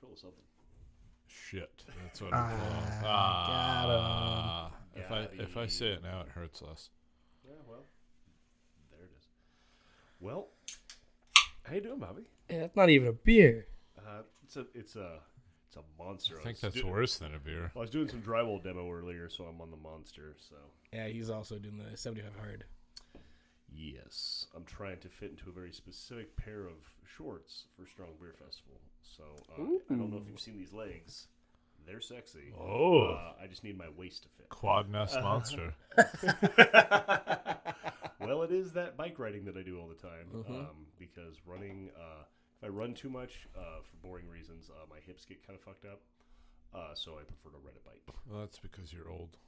full of something. Shit. That's what I'm full of. Ah. If I if I say it now, it hurts less. Yeah, well, there it is. Well, how you doing, Bobby? Yeah, it's not even a beer. Uh, it's a it's a it's a monster. I think was that's do- worse than a beer. I was doing some drywall demo earlier, so I'm on the monster. So Yeah, he's also doing the 75 hard. Yes, I'm trying to fit into a very specific pair of shorts for Strong Beer Festival. So uh, I don't know if you've seen these legs. They're sexy. Oh. Uh, I just need my waist to fit. Quad nest monster. well, it is that bike riding that I do all the time Mhm. um, because running. Uh, if I run too much uh, for boring reasons, uh, my hips get kind of fucked up. Uh, so I prefer to ride a bike. Well, that's because you're old.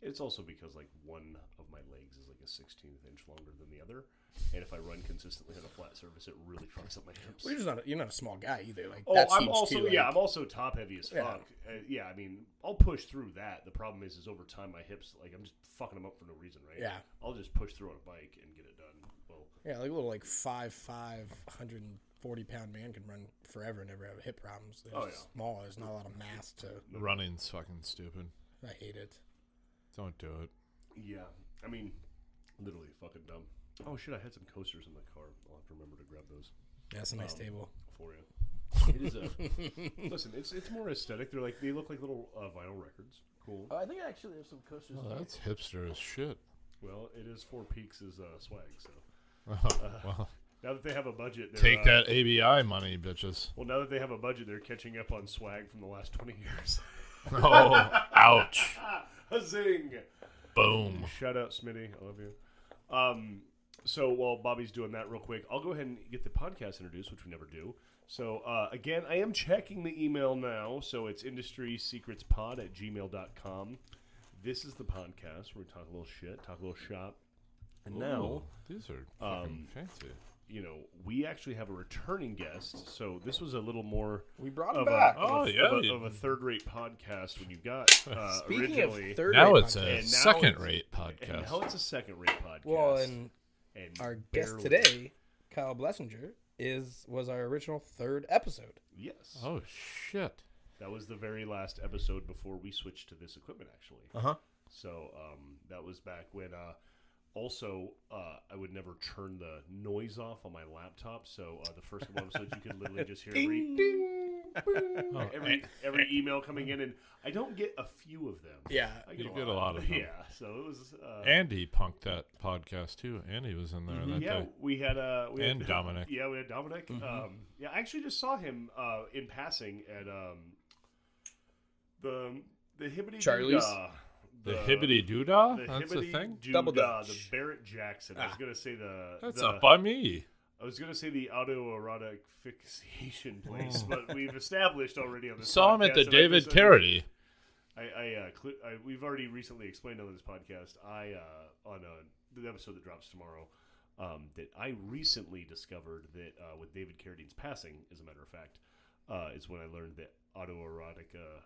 It's also because like one of my legs is like a 16th inch longer than the other, and if I run consistently on a flat surface, it really fucks up my hips. Well, you're just not. A, you're not a small guy either. Like Oh, that's I'm also too, yeah, like- I'm also top heavy as Yeah. fuck. Uh, yeah, I mean, I'll push through that. The problem is, is over time my hips like I'm just fucking them up for no reason, right? Yeah. I'll just push through on a bike and get it done. Well, Yeah, like a little like five five, 140 pound man can run forever and never have hip problems. They're Oh, yeah. small. There's not a lot of mass to. Running's fucking stupid. I hate it. Don't do it. yeah, I mean, literally fucking dumb. Oh shit, I had some coasters in the car. I'll have to remember to grab those Yeah, it's a nice Um, table. for you. It is a listen. It's it's more aesthetic. They're like they look like little uh, vinyl records. Cool. Oh, I think I actually have some coasters. Well, that's hipster as shit. Well, it is Four Peaks' uh, swag. So well, now that they have a budget, take uh, that ABI money, bitches. Well, now that they have a budget, they're catching up on swag from the last 20 years. Oh, ouch. A zing! Boom. Shout out, Smitty. I love you. Um, so while Bobby's doing that real quick, I'll go ahead and get the podcast introduced, which we never do. So uh, again, I am checking the email now. So it's industrysecretspod at gmail.com. This is the podcast where we talk a little shit, talk a little shop. And now, these are fucking um, fancy. You know, we actually have a returning guest. So this was a little more We brought him a, back. a- Oh, of yeah, a, of a third-rate podcast when you got uh, Speaking originally. of third, Now rate it's podcast- a And now second-rate and podcast. now it's a second-rate podcast. well, and and our guest today, Kyle Blessinger, is was our original third episode. Yes, Oh shit. that was the very last episode before we switched to this equipment. Actually, Uh huh. so um, that was back when. Uh, also, uh, I would never turn the noise off on my laptop. So uh, the first couple episodes, you could literally just hear every, Oh, every every email coming in, and I don't get a few of them. Yeah. I You get a lot of them. Yeah, so it was. Uh, Andy punked that podcast too. Andy was in there that Mm-hmm. yeah, day. we had uh, we And had, Dominic. Yeah, we had Dominic. Um, yeah, I actually just saw him uh, in passing at um, the the Hibbity Charlie's? Doodah. The, hibbity doodah? The That's Hibbity a thing? Doodah, Double the Dutch. Barrett Jackson. I was Ah. gonna say the That's the, up by me. I was gonna say the autoerotic fixation place, but we've established already on this. Saw him at podcast the that I David just- Carity. I, I, uh, cl- I we've already recently explained on this podcast. I uh, on uh, the episode that drops tomorrow. Um, that I recently discovered that uh, with David Carradine's passing, as a matter of fact, uh, is when I learned that autoerotic uh,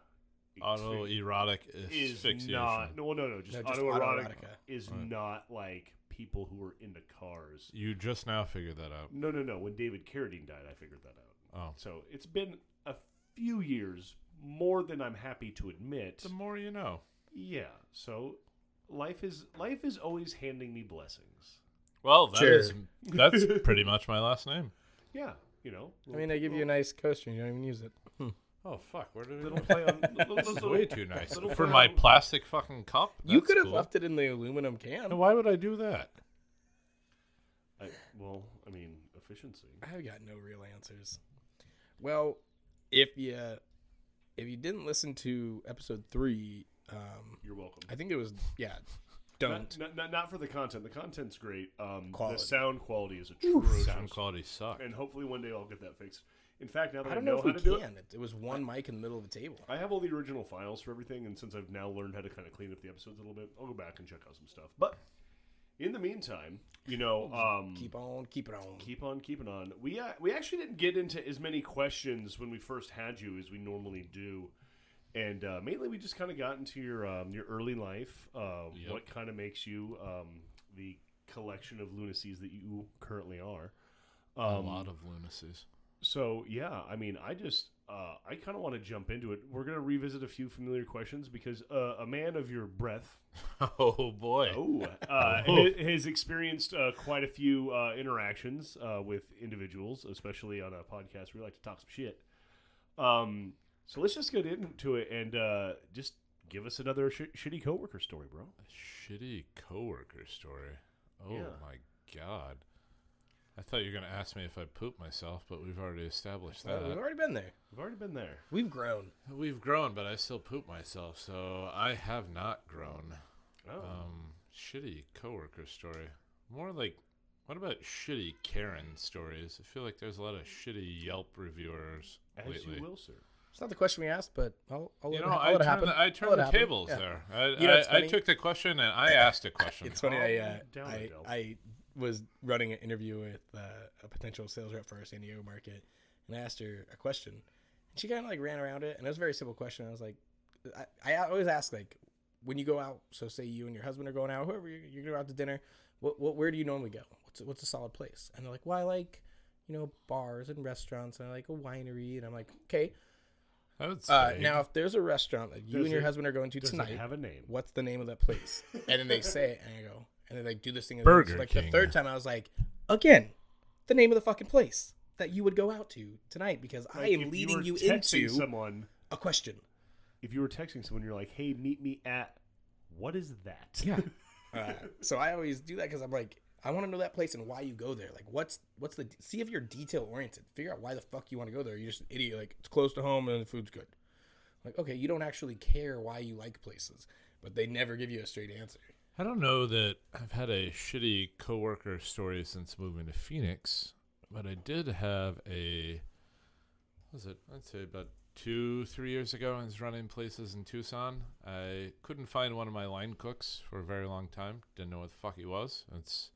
Autoerotic is asphyxiation. not no no no just, No, just autoerotic autoerotica. is Right. not like people who are into cars. You just now figured that out. No no no. When David Carradine died, I figured that out. Oh. So it's been a few years, more than I'm happy to admit. The more you know. Yeah. So life is life is always handing me blessings. Well, that Sure. is that's pretty much my last name. Yeah. You know. I mean, I give you a nice coaster and you don't even use it. Hmm. Oh fuck, where did little play on. Little, This is little- way too nice for my plastic fucking cup. you That's could have cool. left it in the aluminum can. And why would I do that? I, well, I mean, efficiency. I've got no real answers. Well, if you if you didn't listen to episode three, um, You're welcome. I think it was yeah. Don't Not, not, not for the content. The content's great. Um, Quality. The sound quality is atrocious. Sound quality sucks. and hopefully one day I'll get that fixed. In fact, now that I I, don't know, know if how we to do can. it, It, it was one mic in the middle of the table. I have all the original files for everything, and since I've now learned how to kind of clean up the episodes a little bit, I'll go back and check out some stuff. But in the meantime, you know, um, Keep on, keep it on. keep on keeping on. We uh, we actually didn't get into as many questions when we first had you as we normally do, and uh, mainly we just kind of got into your um, your early life, uh, Yep. what kind of makes you um, the collection of lunacies that you currently are. a Um, lot of lunacies. So yeah, I mean, I just uh, I kind of want to jump into it. We're gonna revisit a few familiar questions because uh, a man of your breath, Oh boy. oh, uh, Oh. has experienced uh, quite a few uh, interactions uh, with individuals, especially on a podcast. Where we like to talk some shit. Um, so let's just get into it and uh, just give us another sh- shitty coworker story, bro. A shitty coworker story. Oh Yeah. my god. I thought you were gonna ask me if I poop myself, but we've already established Well, that. we've already been there. We've already been there. We've grown. We've grown, but I still poop myself, so I have not grown. Oh, Um, shitty coworker story. More like, what about shitty Karen stories? I feel like there's a lot of shitty Yelp reviewers as lately. you will, sir. It's not the question we asked, but I'll, I'll You know, it, I'll I let it turned, happen. the, I I'll turned the tables Yeah. there. I, You know, I, I took the question and I asked a question. It's funny. I, uh, Calm down, I, I was running an interview with uh, a potential sales rep for our San Diego market, and I asked her a question, and she kind of like ran around it, and it was a very simple question. I was like, I, I always ask like, when you go out, so say you and your husband are going out, whoever you you go out to dinner, what, what where do you normally go? What's a, what's a solid place? And they're like, well, I like, you know, bars and restaurants, and I like a winery, and I'm like, okay. That's Uh, vague. now, if there's a restaurant that you and your it- husband are going to tonight, have a name? what's the name of that place? And then they say it, and I go, and they like do this thing. Burger like King. the third time, I was like, again, the name of the fucking place that you would go out to tonight because I am leading were you, into someone. a question. If you were texting someone, you're like, "Hey, meet me at." What is that? Yeah. Uh, so I always do that because I'm like, I want to know that place and why you go there. Like, what's what's the see if you're detail oriented. Figure out why the fuck you want to go there. You're just an idiot. Like, it's close to home and the food's good. Like, okay, you don't actually care why you like places, but they never give you a straight answer. I don't know that I've had a shitty coworker story since moving to Phoenix, but I did have a. what Was it? I'd say about two, three years ago. I was running places in Tucson. I couldn't find one of my line cooks for a very long time. Didn't know what the fuck he was. It's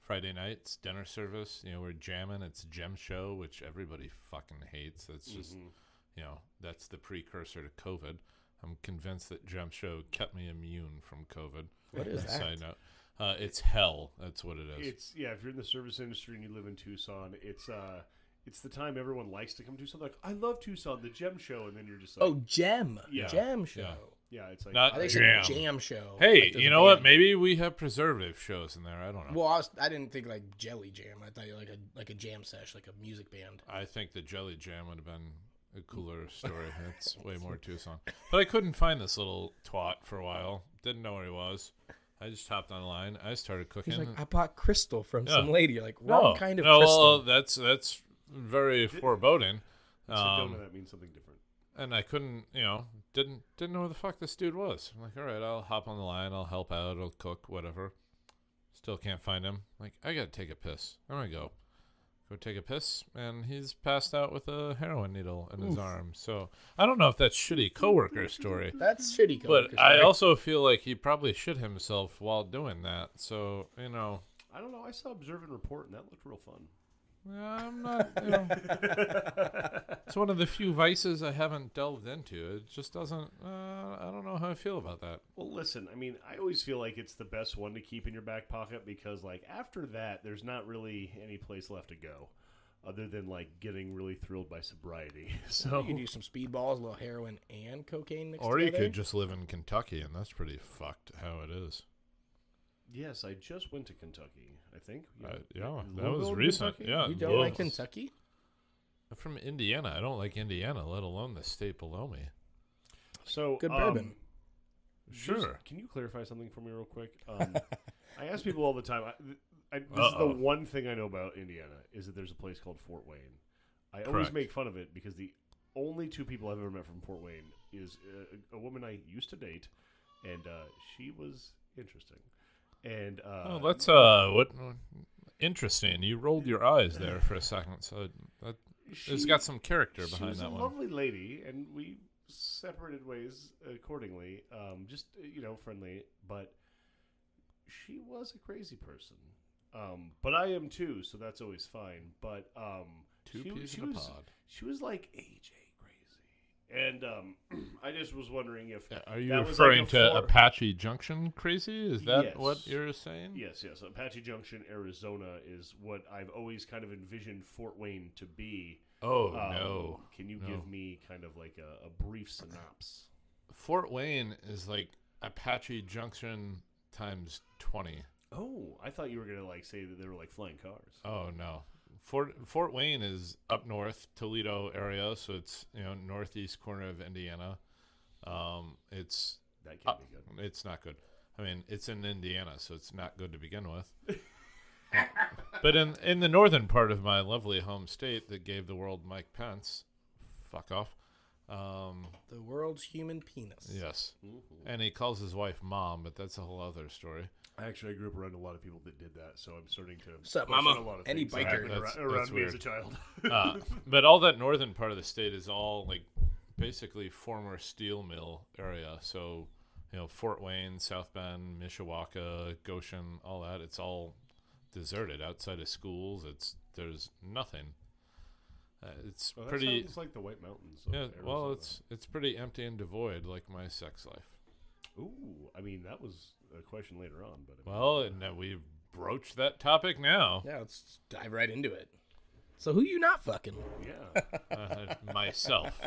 Friday night. It's dinner service. You know, we're jamming. It's Gem Show, which everybody fucking hates. That's just Mhm. you know, that's the precursor to COVID. I'm convinced that Gem Show kept me immune from COVID. What is that? Side note, uh, it's hell. That's what it is. It's yeah. If you're in the service industry and you live in Tucson, it's uh, it's the time everyone likes to come to Tucson. Like, I love Tucson, the Gem Show, and then you're just like, Oh, Gem, Yeah. Gem show. Yeah. yeah, it's like Not I think Jam. it's a jam show. hey, Like, you a know what? Maybe we have preservative shows in there. I don't know. Well, I, was, I didn't think like jelly jam. I thought like a like a jam sesh, like a music band. I think the Jelly Jam would have been a cooler story. That's way more Tucson. But I couldn't find this little twat for a while. Didn't know where he was. I just hopped online. I started cooking. He's like, I bought crystal from Yeah. some lady. You're like, wrong no, kind of no, crystal. well, that's that's very foreboding. Sedona, Um, that means something different. and I couldn't, you know, didn't didn't know who the fuck this dude was. I'm like, all right, I'll hop on the line, I'll help out, I'll cook, whatever. Still can't find him. Like, I gotta take a piss. I'm gonna go. Go take a piss, and he's passed out with a heroin needle in his arm. So I don't know if that's shitty coworker story, That's shitty. Coworker. But coworker I also feel like he probably shit himself while doing that. So you know, I don't know. I saw Observe and Report, and that looked real fun. I'm not. You know, it's one of the few vices I haven't delved into. It just doesn't. Uh, I don't know how I feel about that. Well, listen, I mean, I always feel like it's the best one to keep in your back pocket because, like, after that, there's not really any place left to go other than, like, getting really thrilled by sobriety. So, you can do some speedballs, a little heroin and cocaine mixed Or you could just live in Kentucky, and that's pretty fucked how it is. Yes, I just went to Kentucky, I think. You Uh, yeah, that Louisville, was recent. Kentucky? Yeah, You don't like Kentucky? I'm from Indiana. I don't like Indiana, let alone the state below me. So, Good um, bourbon. just- Sure. can you clarify something for me real quick? Um, I ask people all the time. I, I, this is Uh-oh. the one thing I know about Indiana is that there's a place called Fort Wayne. I always make fun of it because the only two people I've ever met from Fort Wayne is uh, a woman I used to date, and uh, she was interesting. And uh, oh, that's uh, what interesting. You rolled your eyes there for a second, so that it's she- got some character she behind was that a one. lovely lady, and we separated ways accordingly. Um, just uh, you know, friendly, but she was a crazy person. Um, but I am too, so that's always fine. But um, Two she, peas she in a was pod. she was like AJ crazy, and um, I just was wondering if Are you that was referring like to Apache Junction crazy? Is that what you're saying? Yes, yes. Apache Junction, Arizona is what I've always kind of envisioned Fort Wayne to be. Oh Um, no. Can you No. give me kind of like a, a brief synopsis? Fort Wayne is like Apache Junction times twenty. Oh, I thought you were gonna like say that they were like flying cars. Oh no. Fort Fort Wayne is up north, Toledo area, so it's you know northeast corner of Indiana. Um, it's That can't uh, be good. it's not good. I mean, it's in Indiana, so it's not good to begin with. but in in the northern part of my lovely home state that gave the world Mike Pence, fuck off. Um, The world's human penis. yes, Mm-hmm. and he calls his wife mom, but that's a whole other story. Actually, I grew up around a lot of people that did that, so I'm starting to. What's up, question mama? A lot of Any things that biker. happened That's- around, that's around me as a weird. child. uh, but all that northern part of the state is all like basically former steel mill area. So, you know, Fort Wayne, South Bend, Mishawaka, Goshen, all that. It's all deserted outside of schools. It's there's nothing. Uh, it's Well, that pretty. sounds like the White Mountains. of Yeah, well, Arizona. it's it's pretty empty and devoid, like my sex life. Ooh, I mean that was a question later on, but I mean, Well, and uh, we've broached that topic now. Yeah, let's dive right into it. So who you not fucking? yeah, Uh, myself,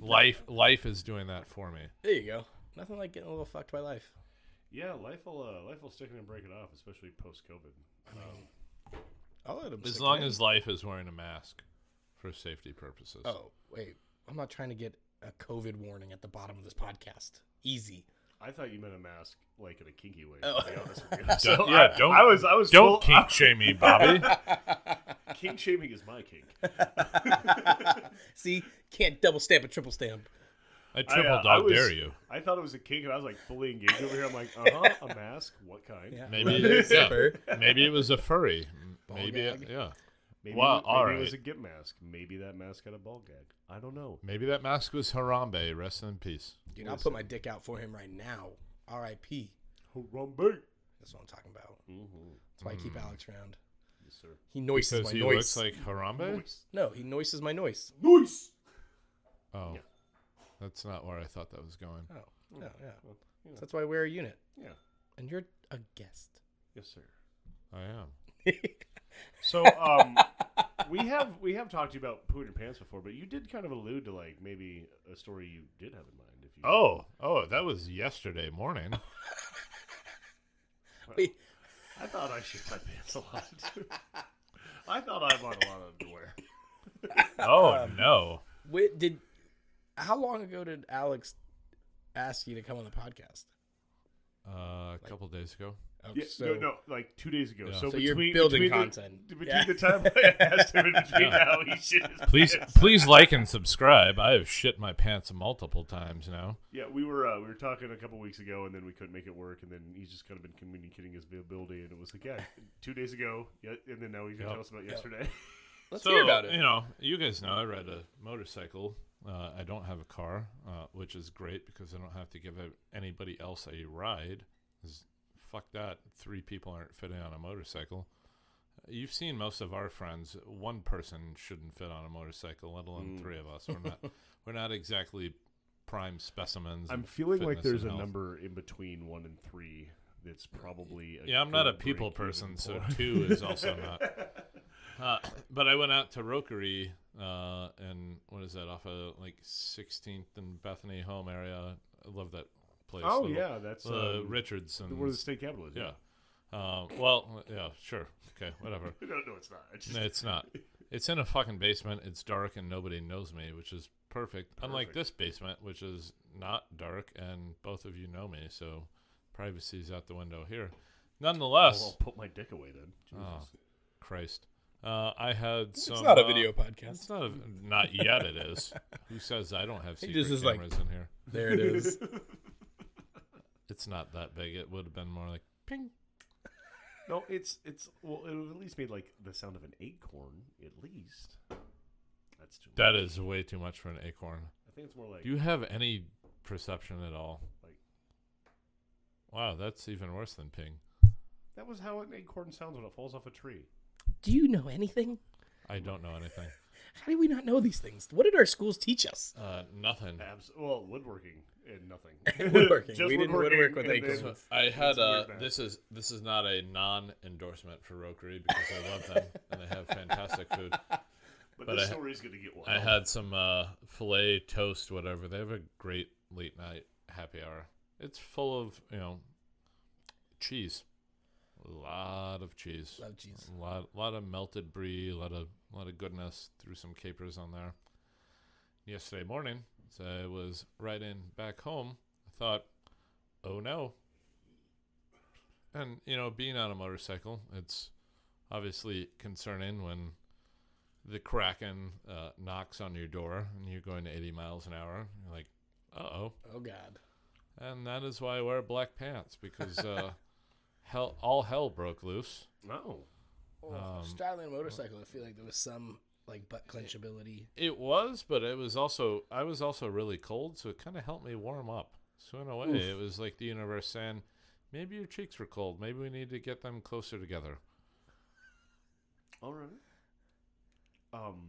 life life is doing that for me. There you go. Nothing like getting a little fucked by life. yeah, life will uh, life will stick it and break it off, especially post COVID. Um, I'll let him. As long in. as life is wearing a mask for safety purposes. Oh wait, I'm not trying to get a COVID warning at the bottom of this podcast. Easy. I thought you meant a mask, like in a kinky way. Oh. To be honest with you. So yeah, I, don't- I was I was Don't full- kink shame me, Bobby. kink shaming is my kink. See, can't double stamp a triple stamp. I triple I, uh, I dog was- dare you. I thought it was a kink, and I was like fully engaged over here. I'm like, uh huh, a mask. What kind? Yeah. Maybe, Leather yeah. zipper. maybe it was a furry. Ball Maybe, it, yeah. Maybe, Well, maybe all it was a gimp mask. Maybe that mask had a ball gag. I don't know. Maybe that mask was Harambe. Rest in peace. Dude, I'll put my dick out for him right now. R.I.P. Harambe. That's what I'm talking about. Mm-hmm. That's why I keep Alex around. Yes, sir. He noises Because my he noise. looks like Harambe. Nice. no, he noises my noise. Noise. Oh, Yeah. that's not where I thought that was going. Oh, no, yeah. Well, you know, So that's why I wear a unit. yeah. And you're a guest. Yes, sir. I am. So, um, we have we have talked to you about pooing your pants before, but you did kind of allude to like maybe a story you did have in mind. If you Oh, oh, that was yesterday morning. Wait, I thought I shit my pants a lot. I thought I bought a lot of underwear. Oh no. wait, did how long ago did Alex ask you to come on the podcast? Uh, a couple days ago. Oh, Yeah, so, no, no, like two days ago. Yeah. So, So you're building between content. The, between Yeah. the time I asked him and between now, he shit his Please, pants. please like and subscribe. I have shit my pants multiple times now. Yeah, we were uh, we were talking a couple weeks ago, and then we couldn't make it work, and then he's just kind of been communicating his availability, and it was like, yeah, two days ago, yeah, and then now he's gonna Yep. tell us about yesterday. Let's so, hear about it. You know, you guys know I ride a motorcycle. Uh, I don't have a car, uh, which is great because I don't have to give anybody else a ride. 'Cause Fuck that. Three people aren't fitting on a motorcycle. You've seen most of our friends. One person shouldn't fit on a motorcycle, let alone Mm. three of us. We're not. we're not exactly prime specimens. I'm feeling like there's a health. number in between one and three that's probably a Yeah, I'm not a people person, so two is also not. Uh, but I went out to Rokerij, uh, and what is that off of like 16th and Bethany home area? I love that place. Oh Little- yeah, that's uh, um, Richardson. where the state capital is. yeah. Uh, well, yeah, sure. Okay, whatever. no, no, it's not. It's just, it's not. It's in a fucking basement. It's dark and nobody knows me, which is perfect. Unlike this basement, which is not dark and both of you know me, so privacy's out the window here. Nonetheless, Well, I'll put my dick away then. Oh. Christ. Uh, I had some. it's not a uh, video podcast. It's not a, not yet. It is. Who says I don't have He secret just is like- cameras in here? There it is. It's not that big. It would have been more like ping. No, it's it's well, it would at least made like the sound of an acorn. At least that's too. That much. is way too much for an acorn. I think it's more like Do you have any perception at all? Like- wow, that's even worse than ping. that was how an acorn sounds when it falls off a tree. Do you know anything? I don't know anything. How do we not know these things? What did our schools teach us? Uh, nothing. Abs- well, woodworking and nothing. Woodworking. Just We didn't woodwork with and then- acorns. I had It's weird uh, this is this is not a non endorsement for Rokerij because I love them and they have fantastic food. But, But this I ha- story is going to get wild. I had some uh, filet toast, whatever. They have a great late night happy hour. It's full of you know cheese, a lot of cheese, Love cheese. a lot, lot of melted brie, a lot of, lot of goodness. Threw some capers on there. Yesterday morning, as I was riding back home, I thought, "Oh no!" And you know, being on a motorcycle, it's obviously concerning when the Kraken uh, knocks on your door and you're going to 80 miles an hour. You're like, uh oh. Oh God. And that is why I wear black pants because uh, hell, all hell broke loose. No. Oh, Um, straddling a motorcycle, I feel like there was some like butt clench ability. It was, but it was also I was also really cold, so it kind of helped me warm up. So in a way, it was like the universe saying, maybe your cheeks were cold. Maybe we need to get them closer together. All right. Um,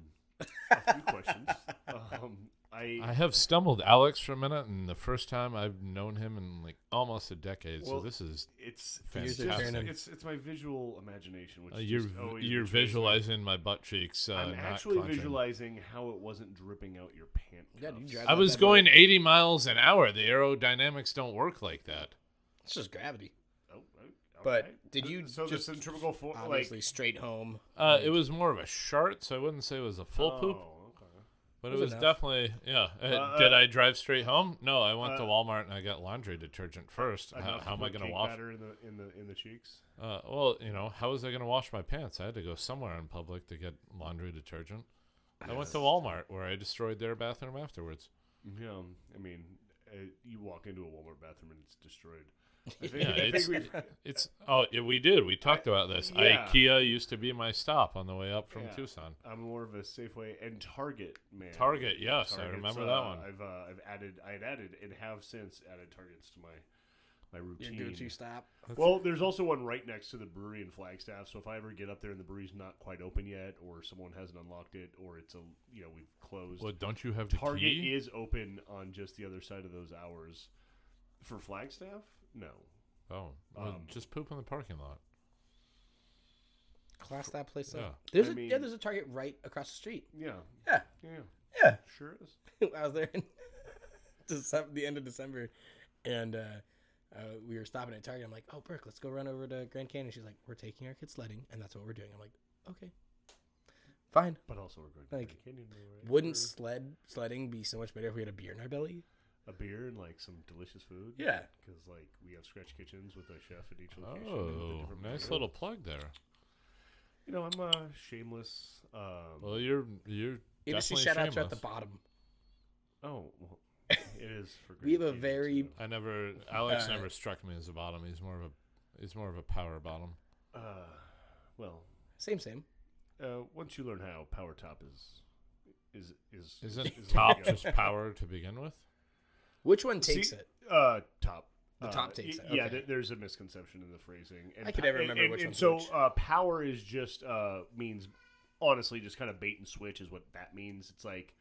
a few questions. Um, I, I have stumbled Alex for a minute, and the first time I've known him in like almost a decade. so this is it's fantastic. it's, just, it's it's my visual imagination, which uh, you're you're betrays me. visualizing my butt cheeks. Uh, I'm actually clenching. visualizing how it wasn't dripping out your pant. God, you I was bad boy. going 80 miles an hour. The aerodynamics don't work like that. It's just gravity. Oh, oh, But did you So just the centrifugal force, like Obviously, straight home. Uh, it was more of a shart, so I wouldn't say it was a full oh, poop, okay. But it was was enough. definitely yeah. Uh, Uh, did I drive straight home? No, I went to uh, Walmart and I got laundry detergent first. How, how am I going to wash? batter in the in the in the cheeks? Uh, well, you know, how was I going to wash my pants? I had to go somewhere in public to get laundry detergent. I went to Walmart where I destroyed their bathroom afterwards. Yeah, I mean, uh, you walk into a Walmart bathroom and it's destroyed. I think, Yeah, it's we've, it's oh yeah, we did. We talked about this. yeah. IKEA used to be my stop on the way up from Yeah. Tucson. I'm more of a Safeway and Target man. Target, yes, I remember uh, that one. I've uh, I've added I had added and have since added Targets to my my Your routine. go-to stop. Well, there's also one right next to the brewery in Flagstaff. So if I ever get up there and the brewery's not quite open yet, or someone hasn't unlocked it, or it's a you know we've closed, Well, don't you have the Target key? is open on just the other side of those hours. For Flagstaff, no. oh, well, um, just poop in the parking lot. Class that place Yeah. up. There's I a mean- yeah. There's a Target right across the street. Yeah, Yeah. yeah, Yeah. sure is. I was there in December, the end of December, and uh, uh, we were stopping at Target. I'm like, "Oh, Brooke, let's go run over to Grand Canyon." She's like, "We're taking our kids sledding, and that's what we're doing." I'm like, "Okay, fine." But also we're going to Like, Grand Canyon. right? Wouldn't sled sledding be so much better if we had a beer in our belly? A beer and like some delicious food. Yeah. because like we have scratch kitchens with a chef at each location. and Oh, nice menu. little plug there. You know, I'm uh, shameless. Um, Well, you're you're Industry definitely shout outs are at the bottom. oh, well, it is for. Great. We have a very- so, I never Alex Uh, never struck me as a bottom. He's more of a he's more of a power bottom. uh, well, Same, same. uh, once you learn how power top is, is is Isn't is top just power to begin with? Which one takes See, it? Uh, top. The Uh, top takes y- it, Yeah, okay. th- there's a misconception in the phrasing. And I could never remember and, which and so which. uh, power is just uh, means honestly just kind of bait and switch is what that means. It's like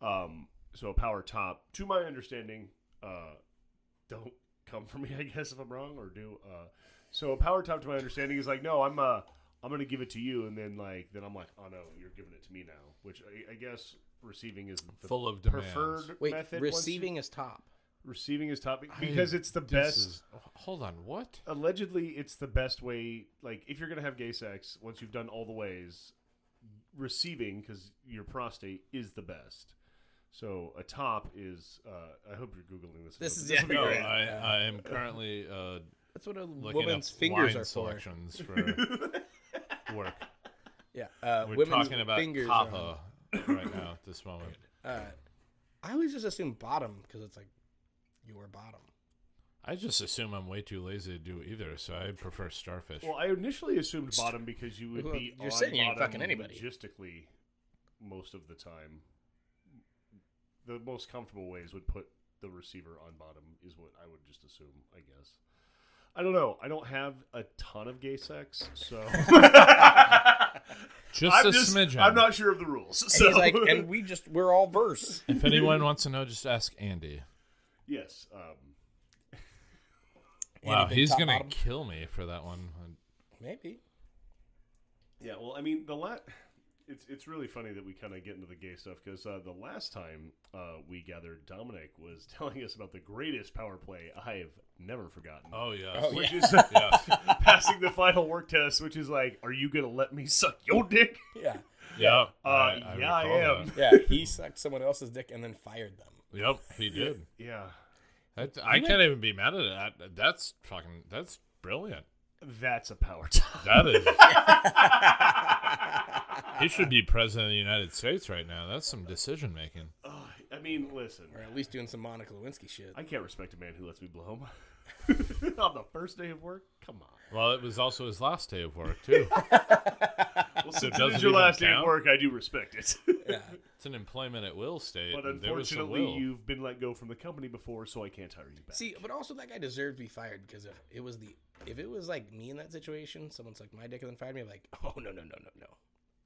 um, so a power top. To my understanding, uh, don't come for me. I guess if I'm wrong or do. Uh, so a power top, to my understanding, is like no, I'm uh, I'm gonna give it to you, and then like then I'm like oh no, you're giving it to me now. Which I, I guess receiving is the Full of demands. preferred Wait, method. receiving is top. receiving is top I- because it's the This best is- hold on, what? allegedly it's the best way like if you're gonna have gay sex once you've done all the ways receiving because your prostate is the best so a top is uh i hope you're googling this This is- This will be yeah, No, great. I, I am currently uh, That's what a looking woman's up fingers wine are for. selections for work. Yeah, uh, We're women's talking about fingers are on- Kava right now at this moment. Uh, I always just assume bottom because it's like your bottom. I just assume I'm way too lazy to do either, so I prefer starfish. well i initially assumed bottom because you would Well, be you're on saying you ain't bottom fucking anybody. logistically most of the time the most comfortable ways would put the receiver on bottom is what i would just assume i guess i don't know i don't have a ton of gay sex so just I'm a just- smidgen. I'm not sure of the rules. And So. he's like, and we just we're all verse. If anyone wants to know, just ask Andy. yes. Um, Wow, big he's gonna bottom? kill me for that one. Maybe. yeah. Well, I mean, the la- it's it's really funny that we kind of get into the gay stuff because uh, the last time uh, we gathered, Dominic was telling us about the greatest power play I have never forgotten. Oh yeah. Oh, which yeah. is yeah. passing the final work test, which is like, are you gonna let me suck your dick? Yeah. Yeah. Uh, yeah, I am. that. Yeah. He sucked someone else's dick and then fired them. Yep, he did. Yeah, That, I can't even be mad at that. That's fucking. That's brilliant. that's a power tie. That is. He should be president of the United States right now. That's some decision making. Ugh, I mean, listen, Or at least doing some Monica Lewinsky shit. I can't respect a man who lets me blow him on the first day of work. Come on. Well, it was also his last day of work too. Well, since it doesn't is your even last day of work, I do respect it. Yeah. It's an employment at will state. but and there was some unfortunately, you've been let go from the company before, so I can't hire you back. See, but also that guy deserved to be fired because if it was the if it was like me in that situation, someone sucked my dick and then fired me, I'm like, oh no no no no no,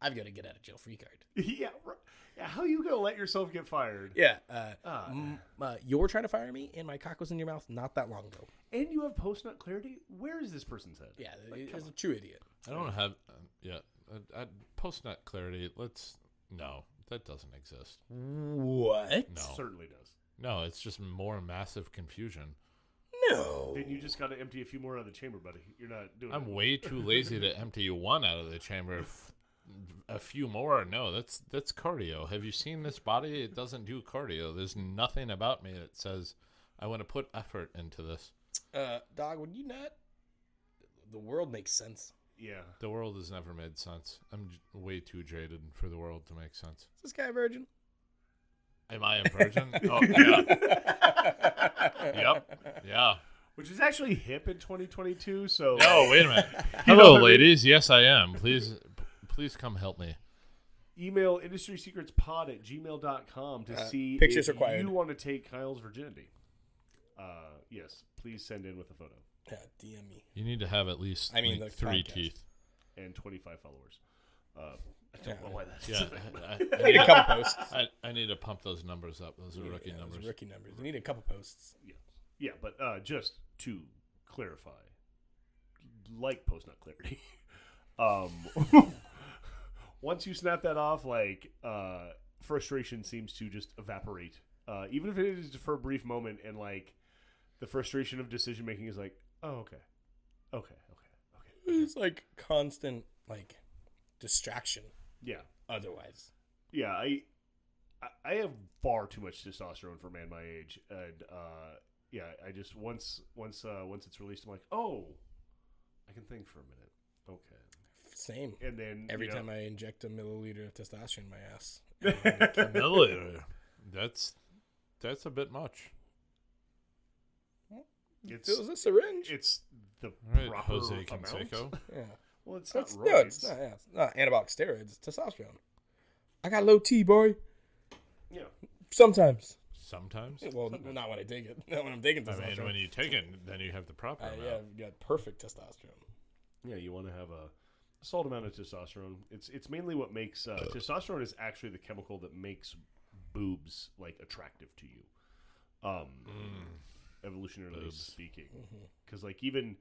I've got to get out of jail free card. yeah, right. yeah. How you gonna let yourself get fired? Yeah. Uh, Ah. m- uh, you were trying to fire me, and my cock was in your mouth not that long ago. And you have post nut clarity. Where is this person's head? Yeah, Like, it come was a true idiot. I don't have. Um, yeah, uh, uh, post nut clarity. Let's no, that doesn't exist. What? No, certainly does. no, it's just more massive confusion. No. Then you just got to empty a few more out of the chamber, buddy. You're not doing. I'm it. way too lazy to empty one out of the chamber. F- A few more, no. That's that's cardio. Have you seen this body? It doesn't do cardio. There's nothing about me that says I want to put effort into this. Uh, dog, would you not? The world makes sense. Yeah. The world has never made sense. I'm j- way too jaded for the world to make sense. Is this guy a virgin? Am I a virgin? oh yeah, yep, yeah. Which is actually hip in 2022. So. Oh wait a minute. Hello, what I mean? ladies. Yes, I am. Please, please come help me. Email industrysecretspod at gmail.com to Uh, see pictures if required. you want to take Kyle's virginity. Uh, yes, please send in with a photo Yeah, DM me. You need to have at least I mean, like, three podcast. teeth. and 25 followers. Uh, I don't Yeah. know why that's Yeah, I, I, I need a couple posts. I, I need to pump those numbers up. Those are rookie Yeah, those are numbers. Rookie numbers. You need a couple posts. Yeah, yeah, but uh, just to clarify, like post not clarity, um, once you snap that off, like uh, frustration seems to just evaporate, uh, even if it is for a brief moment, and like the frustration of decision making is like, oh, okay, okay, okay, okay, It's like constant like distraction. yeah, Otherwise, yeah. I I- have far too much testosterone for a man my age, and uh, yeah, I just once once uh, once it's released, I'm like, oh, I can think for a minute. Okay, same. and then Every you know, time I inject a milliliter of testosterone in my ass. Milliliter. That's that's a bit much. it's It was a syringe. it's the All right, proper Jose amount. Canseco. yeah. Well, it's It's, not no, it's not. Yeah, it's not anabolic steroids. It's testosterone. I got low T, boy. Yeah, Sometimes. Sometimes. Well, not when I take it. Not when I'm taking testosterone. I testosterone. mean, when you take it, then you have the proper I, amount. yeah, I've got perfect testosterone. yeah. You want to have a solid amount of testosterone. It's it's mainly what makes uh, testosterone is actually the chemical that makes boobs like attractive to you. Um, evolutionarily Boobs. speaking, because like even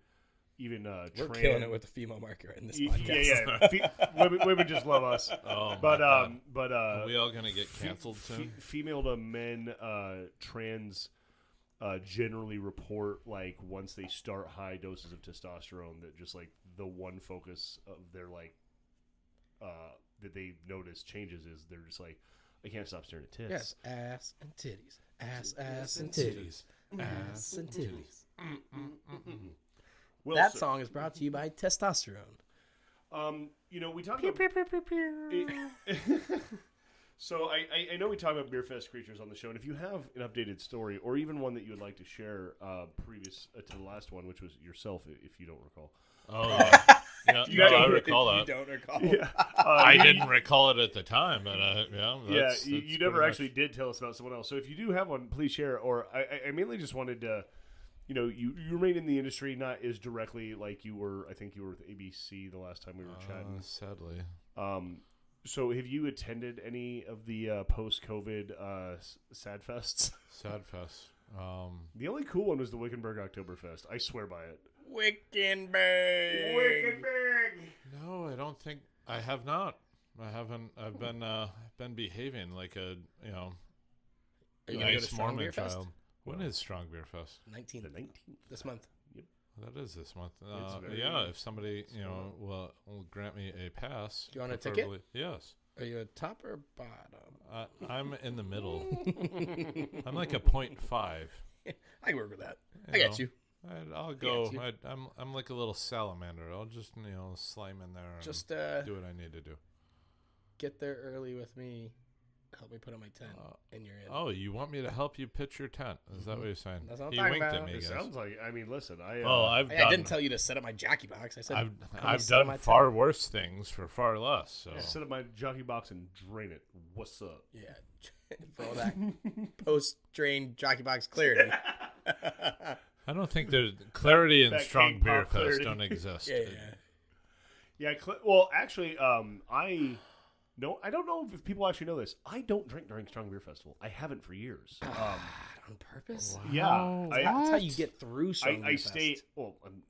even uh. We're trans- killing it with the female market in this Y- podcast. Yeah, yeah. Fe- women, women just love us. Oh, my but God. um, but uh, Are we all gonna get fe- canceled fe- soon? female to men, uh, trans, uh, generally report like once they start high doses of testosterone that just like the one focus of their like, uh, that they notice changes is they're just like, I can't stop staring at tits. Yes, ass and titties. Ass, ass and titties. Ass and titties. Well, That sir, song is brought to you by testosterone. Um, you know, we talked about. so I, I, I know we talk about Beer Fest creatures on the show, and if you have an updated story or even one that you would like to share, uh, previous uh, to the last one, which was yourself, if you don't recall. Oh, yeah. yeah You no, got- I recall that. You don't recall. Yeah, uh, I didn't recall it at the time, but uh, yeah, Yeah, that's, you, that's you never pretty much- actually did tell us about someone else. So if you do have one, please share. Or I, I- I mainly just wanted to, you know, you, you remain in the industry, not as directly like you were. I think you were with ABC the last time we were Uh, chatting. sadly, Um, so have you attended any of the uh, post-COVID uh, sad fests? sad fest. Um, The only cool one was the Wickenburg Oktoberfest. I swear by it. Wickenburg. Wickenburg. no, I don't think I have not. I haven't. I've been uh, been behaving like a you know Are you gonna go to Strong Mormon Beer Fest? child. When is Strong Beer Fest? The 19th 19th. this month. Yep. That is this month. Uh, very- yeah, if somebody you know will will grant me a pass. Do you want a ticket? Yes. Are you a top or bottom? Uh, I'm in the middle. I'm like a point five. I can work with that. I got you. I'd, I'll go. you. I'd, I'm I'm like a little salamander. I'll just you know slime in there and Just uh, do what I need to do. get there early with me. Help me put up my tent, Uh, and you're in. Oh, you want me to help you pitch your tent? Is that what you're saying? Mm-hmm. That's what I'm he talking winked about. at me, It guys. sounds like. I mean, listen. I. Uh, Oh, I've Hey, done. I didn't tell you to set up my jockey box. I said I've come I've sit on my done tent. far worse things for far less. So sit in my jockey box and drain it. What's up? Yeah, for all that post drain jockey box clarity. I don't think there's clarity and that strong beer fest don't exist. yeah, yeah. Yeah. Cl- well, actually, um, I. No, I don't know if people actually know this. I don't drink during Strong Beer Festival. I haven't for years. Um, On purpose. yeah, I, That's how you get through. I, Strong I Beer stay. Fest. Well, I'm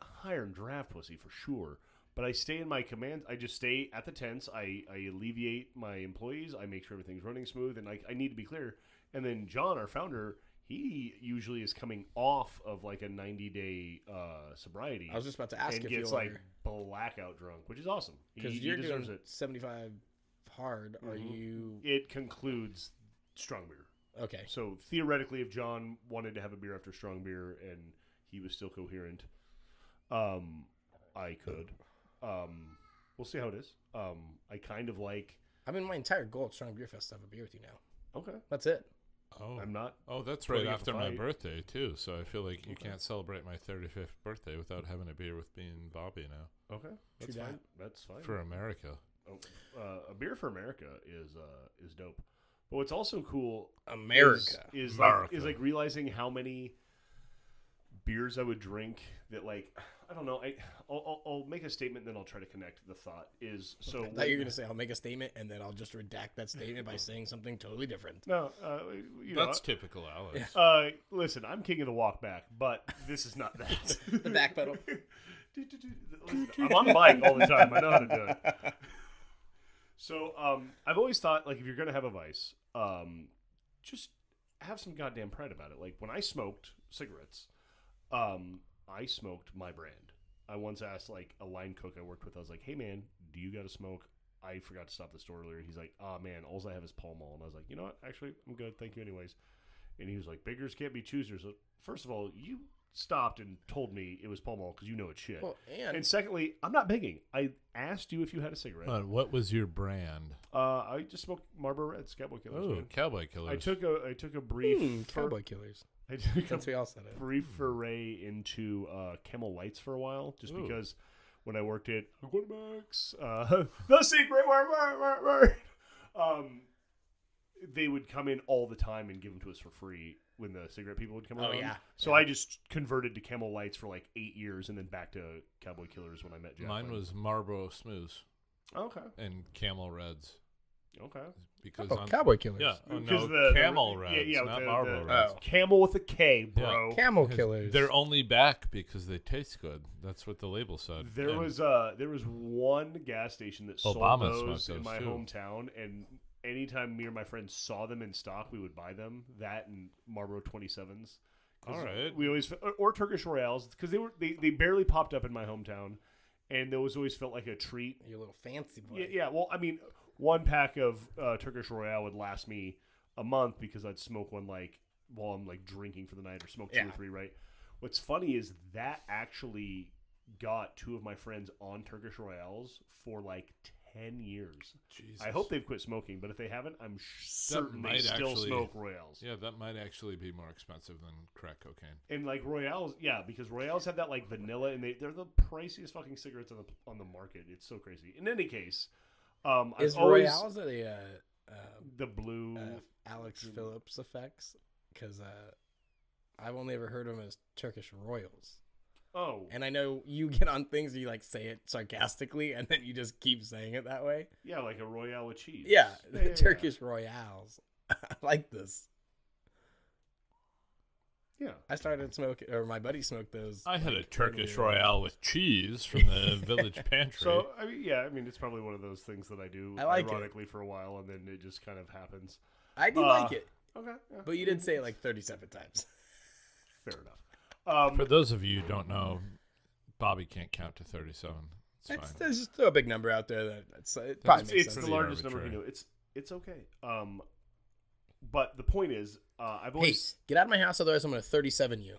higher in draft pussy for sure. But I stay in my command. I just stay at the tents. I, I alleviate my employees. I make sure everything's running smooth, and I, I need to be clear. And then John, our founder, he usually is coming off of like a 90 day uh, sobriety. I was just about to ask and if gets like blackout drunk, which is awesome. Because he you're deserves doing it. 75 hard. Are Mhm. you It concludes strong beer. okay? So theoretically, if John wanted to have a beer after strong beer and he was still coherent, um, I could. Um, we'll see how it is. Um, I kind of like. I mean, my entire goal at Strong Beer Fest is to have a beer with you now. Okay, That's it. Oh, I'm not. oh, that's right after my birthday too. So I feel like you Okay. can't celebrate my 35th birthday without having a beer with me and Bobby now Okay, that's True that. fine. That's fine. for America. Oh, uh, a beer for America is uh, is dope. But what's also cool America. is, is like America. is like realizing how many beers I would drink that like I don't know I I'll, I'll, I'll make a statement and then I'll try to connect the thought is so I thought you were gonna say I'll make a statement and then I'll just redact that statement by saying something totally different. no uh, you know That's typical Alex. uh, listen I'm king of the walk back but this is not that The back pedal. I'm on the bike all the time I know how to do it so um, I've always thought like if you're gonna have a vice um, just have some goddamn pride about it like when I smoked cigarettes um, I smoked my brand. I once asked like a line cook I worked with. I was like, "Hey man, do you got to smoke?" I forgot to stop the store earlier. He's like, "Ah man, all I have is Pall Mall." And I was like, "You know what? Actually, I'm good. Thank you, anyways." And he was like, "Beggars can't be choosers." So first of all, you stopped and told me it was Pall Mall because you know it's shit. Well, and, and secondly, I'm not begging. I asked you if you had a cigarette. But what was your brand? Uh, I just smoked Marlboro Reds, Cowboy Killers. Oh, man. Cowboy Killers. I took a I took a brief fur- Cowboy Killers. I took a Since we all said it. brief foray into uh, Camel Lights for a while, just Ooh. because when I worked at Max, uh, the secret word, word, word, word, um, they would come in all the time and give them to us for free when the cigarette people would come Oh, around. yeah. So I just converted to Camel Lights for like eight years, and then back to Cowboy Killers when I met Jack. Mine was Marlboro Smooth okay, and Camel Reds okay. because Oh, on Cowboy Killers. yeah, oh, Because no, the- the- Camel yeah, Reds, yeah, not the- Marlboro the- Reds. Oh. Camel with a K, bro. Camel Because Killers. They're only back because they taste good. That's what the label said. There And was uh there was one gas station that sold Obama those in my too. hometown, and anytime me or my friends saw them in stock, we would buy them. That and Marlboro Twenty Sevens. All right. We always or, or Turkish Royales because they were they, they barely popped up in my hometown, and those always felt like a treat. Your little fancy boy. Yeah, yeah. Well, I mean, one pack of uh, Turkish Royale would last me a month because I'd smoke one like while I'm like drinking for the night or smoke two or three. Right. What's funny is that actually got two of my friends on Turkish Royales for like ten years. Jesus. I hope they've quit smoking, but if they haven't, I'm sh- certain they still actually- smoke Royales. Yeah, that might actually be more expensive than crack cocaine. And like Royales, yeah, because Royales have that like vanilla, and they they're the priciest fucking cigarettes on the on the market. It's so crazy. In any case, um, I've Is always Royale's a uh, uh, the blue. uh, Alex Phillips effects? Because uh, I've only ever heard of them as Turkish Royals. oh, And I know you get on things you like say it sarcastically and then you just keep saying it that way. yeah, like a Royale with cheese. Yeah, yeah, yeah. Turkish Royales. I like this. Yeah. I started smoking, or my buddy smoked those. I had a Turkish when Royale with cheese from the village pantry. So I mean, yeah, I mean, it's probably one of those things that I do I like it. ironically for a while, and then it just kind of happens. I do Uh, like it, Okay, yeah, but you didn't say it like 37 times. fair enough. Um, For those of you who don't know, Bobby can't count to 37. It's That's, fine. that's just a big number out there. That that's it probably it's makes it's sense. the Pretty largest number we arbitrary. know. It's it's okay. Um, but the point is, uh, I've Hey, get out of my house, otherwise I'm going to 37 you.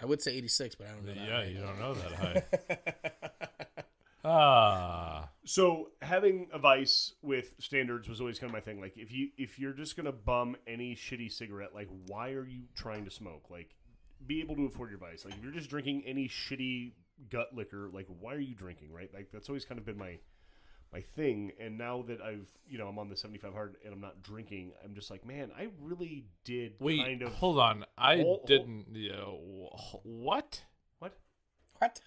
I would say 86, but I don't know. that yeah, high. you don't know that high. ah, so having a vice with standards was always kind of my thing. Like if you if you're just gonna bum any shitty cigarette, like why are you trying to smoke? Like be able to afford your vice. Like if you're just drinking any shitty gut liquor, like why are you drinking? Right? Like that's always kind of been my my thing. And now that I've you know I'm on the 75 hard and I'm not drinking, I'm just like man, I really did wait, kind of hold on. I Hold- hold- didn't. Yeah, wh- what? what. What?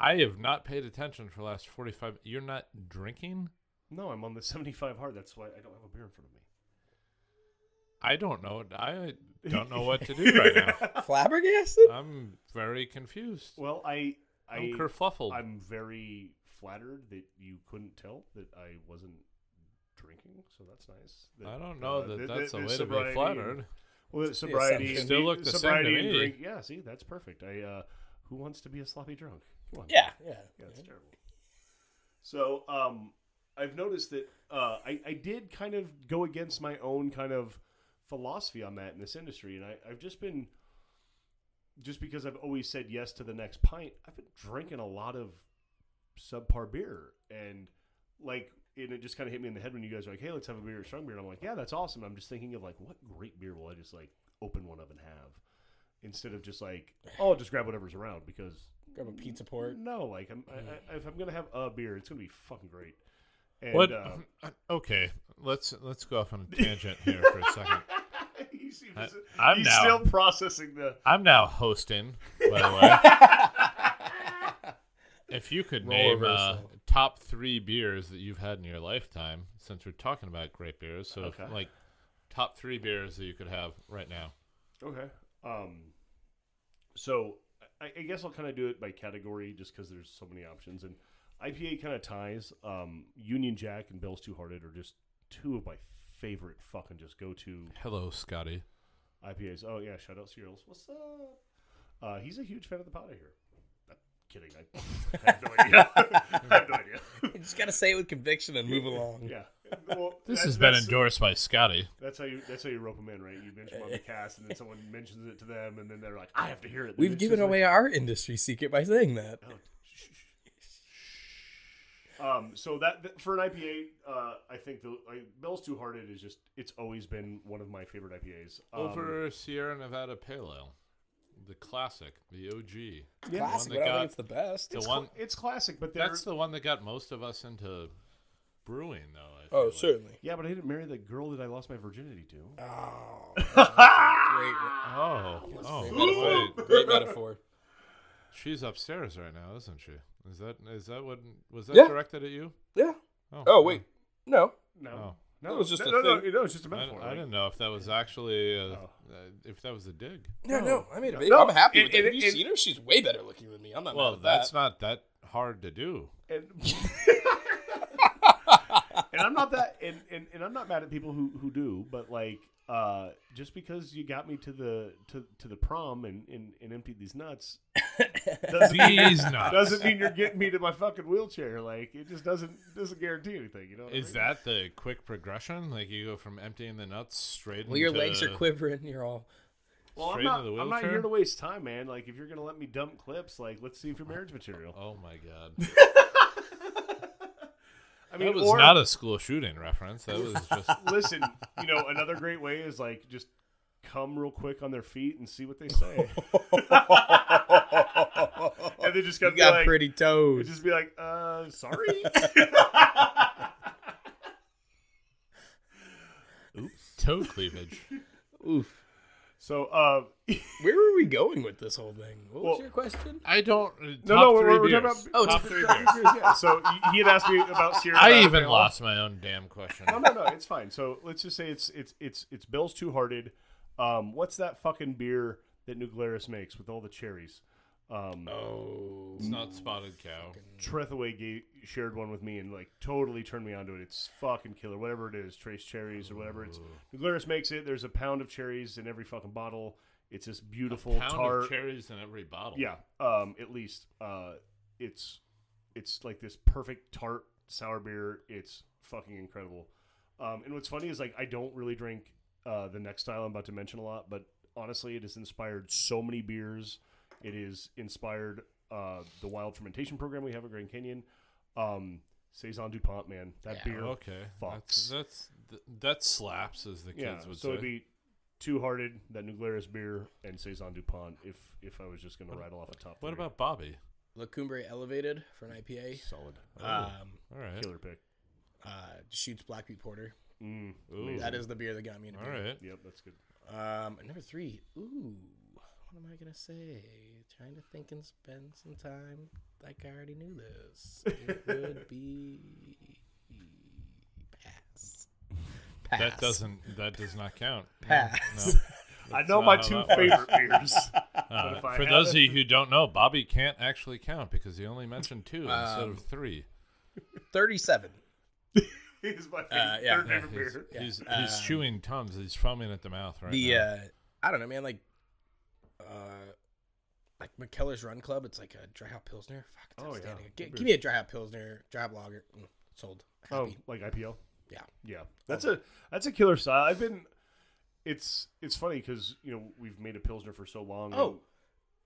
I have not paid attention for the last 45. You're not drinking? No, I'm on the 75 hard. That's why I don't have a beer in front of me. I don't know. I don't know what to do right now. Flabbergasted? I'm very confused. Well, I I I'm kerfuffled. I'm very flattered that you couldn't tell that I wasn't drinking, so that's nice. That, I don't know uh, that the- that's the- a way to be sobriety and- flattered. well, the Just the sobriety assumption. and Still the- look the same sobriety to me. drink. Yeah, see, that's perfect. I uh, who wants to be a sloppy drunk? Come on. Yeah, yeah. Yeah, it's terrible. So, um, I've noticed that uh, I, I did kind of go against my own kind of philosophy on that in this industry, and I, I've just been just because I've always said yes to the next pint. I've been drinking a lot of subpar beer, and like, and it just kind of hit me in the head when you guys were like, "Hey, let's have a beer, or strong beer." And I'm like, "Yeah, that's awesome." I'm just thinking of like, what great beer will I just like open one of and have, instead of just like, oh, I'll just grab whatever's around because Grab a pizza port. no, like I'm, I, I, if I'm gonna have a beer, it's gonna be fucking great. And, What? Uh, okay, let's let's go off on a tangent here for a second. he seems- I- I'm he's now- still processing the. I'm now hosting, by the way. If you could name uh, top three beers that you've had in your lifetime, since we're talking about great beers, so if, like top three beers that you could have right now. Okay. Um. So I, I guess I'll kind of do it by category, just because there's so many options, and IPA kind of ties. Um, Union Jack and Bell's Two Hearted are just two of my favorite fucking just go to Hello, Scotty. IPAs. Oh yeah, shout out Cereals. What's up? Uh, he's a huge fan of the pot. I'm kidding. I, I have no idea. I have no idea. You just gotta say it with conviction and move along. yeah. Well, This that- has been endorsed by Scotty. That's how you. That's how you rope them in, right? You mention them on the cast, and then someone mentions it to them, and then they're like, "I have to hear it." Then We've given just away our industry secret by saying that. Oh, um. So that that- for an IPA, uh, I think the like, Bell's Two Hearted is just. It's always been one of my favorite IPAs. Um, Over Sierra Nevada Pale Ale, the classic, the OG. Yeah. Classic, that but I think it's the best. the it's, one- cl- it's classic, but they're, That's the one that got most of us into brewing, though. I Oh, feel like. certainly. yeah, but I didn't marry the girl that I lost my virginity to. Oh, great, Oh, oh, great metaphor. Great metaphor. She's upstairs right now, isn't she? Is that is that what was that Yeah. directed at you? Yeah. Oh, Oh wait, oh. no. No, Oh. No, It was just no, a no, no, thing. no, it's just a I, metaphor. I like- didn't know if that was actually uh, Oh. uh, if that was a dig. No, no, I made a baby. No, I'm happy it- with it. it- Have you it- seen her? She's way better looking than me. I'm not Well, mad at that's that. not that hard to do. and, and I'm not that, and, and, and I'm not mad at people who, who do, but like, uh, just because you got me to the to, to the prom and, and, and emptied these nuts doesn't, These nuts. doesn't mean you're getting me to my fucking wheelchair. Like, it just doesn't doesn't guarantee anything. You know? what I Is mean? that the quick progression? Like you go from emptying the nuts straight Well, your legs are quivering. You're all. Well, I'm not. I'm not here to waste time, man. Like, if you're gonna let me dump clips, like, let's see if you're marriage material. Oh my god. I mean, that was or, not a school shooting reference. That was just listen. You know, another great way is like just come real quick on their feet and see what they say, and they just be got like, pretty toes. just be like, uh, sorry. toe cleavage. Oof. So, uh, Where were we going with this whole thing? What was Well- your question? I don't. Uh, no, top no, three we're, we're beers. talking about Oh, top top three three beers. yeah. So he- he had asked me about Sierra. I Nevada even lost my own damn question. No, no, no, it's fine. So let's just say it's it's it's it's Bell's Two Hearted. Um, what's that fucking beer that New makes with all the cherries. Um, Oh, It's not spotted cow. Trethaway gave, shared one with me and like totally turned me onto it. It's fucking killer. Whatever it is, trace cherries or whatever. It's New Glarus makes it. There's a pound of cherries in every fucking bottle. It's this beautiful Pound tart. of cherries in every bottle. Yeah, um, at least uh, it's it's like this perfect tart sour beer. It's fucking incredible. Um, and what's funny is like I don't really drink uh, the next style I'm about to mention a lot, but honestly, it has inspired so many beers. It has inspired uh, the wild fermentation program we have at Grand Canyon. Um, Saison Dupont, man, that Yeah, beer. Okay. Fucks. That's, that's that slaps, as the kids yeah, would so say. So it'd be Two Hearted, that New Glarus beer, and Saison Dupont. If if I was just gonna rattle off a top. what about Bobby? La Cumbre Elevated for an IPA. solid Um, All right. killer pick? uh, shoots Black Butte Porter. Mm, That is the beer that got me into All beer. right. Yep, that's good. Um, number three. Ooh, what am I gonna say? Trying to think and spend some time. Like I already knew this. It would be pass. Pass. That doesn't. That does not count. Pass. No. I know my two that works. favorite beers. Uh, for those it- of you who don't know, Bobby can't actually count because he only mentioned two instead Um, of three. Thirty-seven. He's my favorite, Uh, yeah. third Yeah, he's beer. Yeah. he's, he's Um, chewing tums. He's foaming at the mouth right the now. uh, I don't know, man. Like, uh, like McKellar's Run Club. It's like a dry hop pilsner. Fuck, it's Oh, yeah. outstanding. Gi- Good give me a dry hop pilsner, dry hop lager. Mm, sold. Oh, like IPL. Yeah. Yeah, that's a that's a killer style. I've been. It's it's funny because you know we've made a pilsner for so long. and- Oh,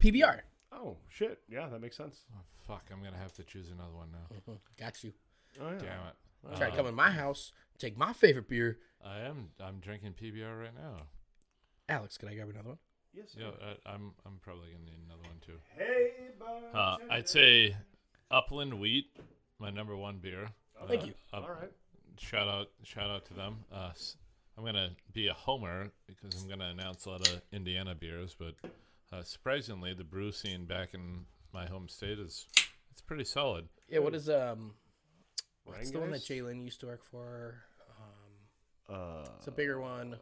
PBR. oh shit! Yeah, that makes sense. Oh, fuck, I'm gonna have to choose another one now. Mhm, Got you. Oh yeah. Damn it. Try to Uh, come in my house, take my favorite beer. I am. I'm drinking PBR right now. Alex, can I grab another one? Yes. Yeah, uh, I'm. I'm probably gonna need another one too. Hey, Uh, I'd say Upland Wheat, my number one beer. Thank Uh, you. up- All right. shout out shout out to them. Uh, s- I'm gonna be a homer because I'm gonna announce a lot of Indiana beers, but uh, surprisingly, the brew scene back in my home state is it's pretty solid. Yeah. What is um? What's the one that Rangus? Jalen used to work for? Um, Uh, it's a bigger one.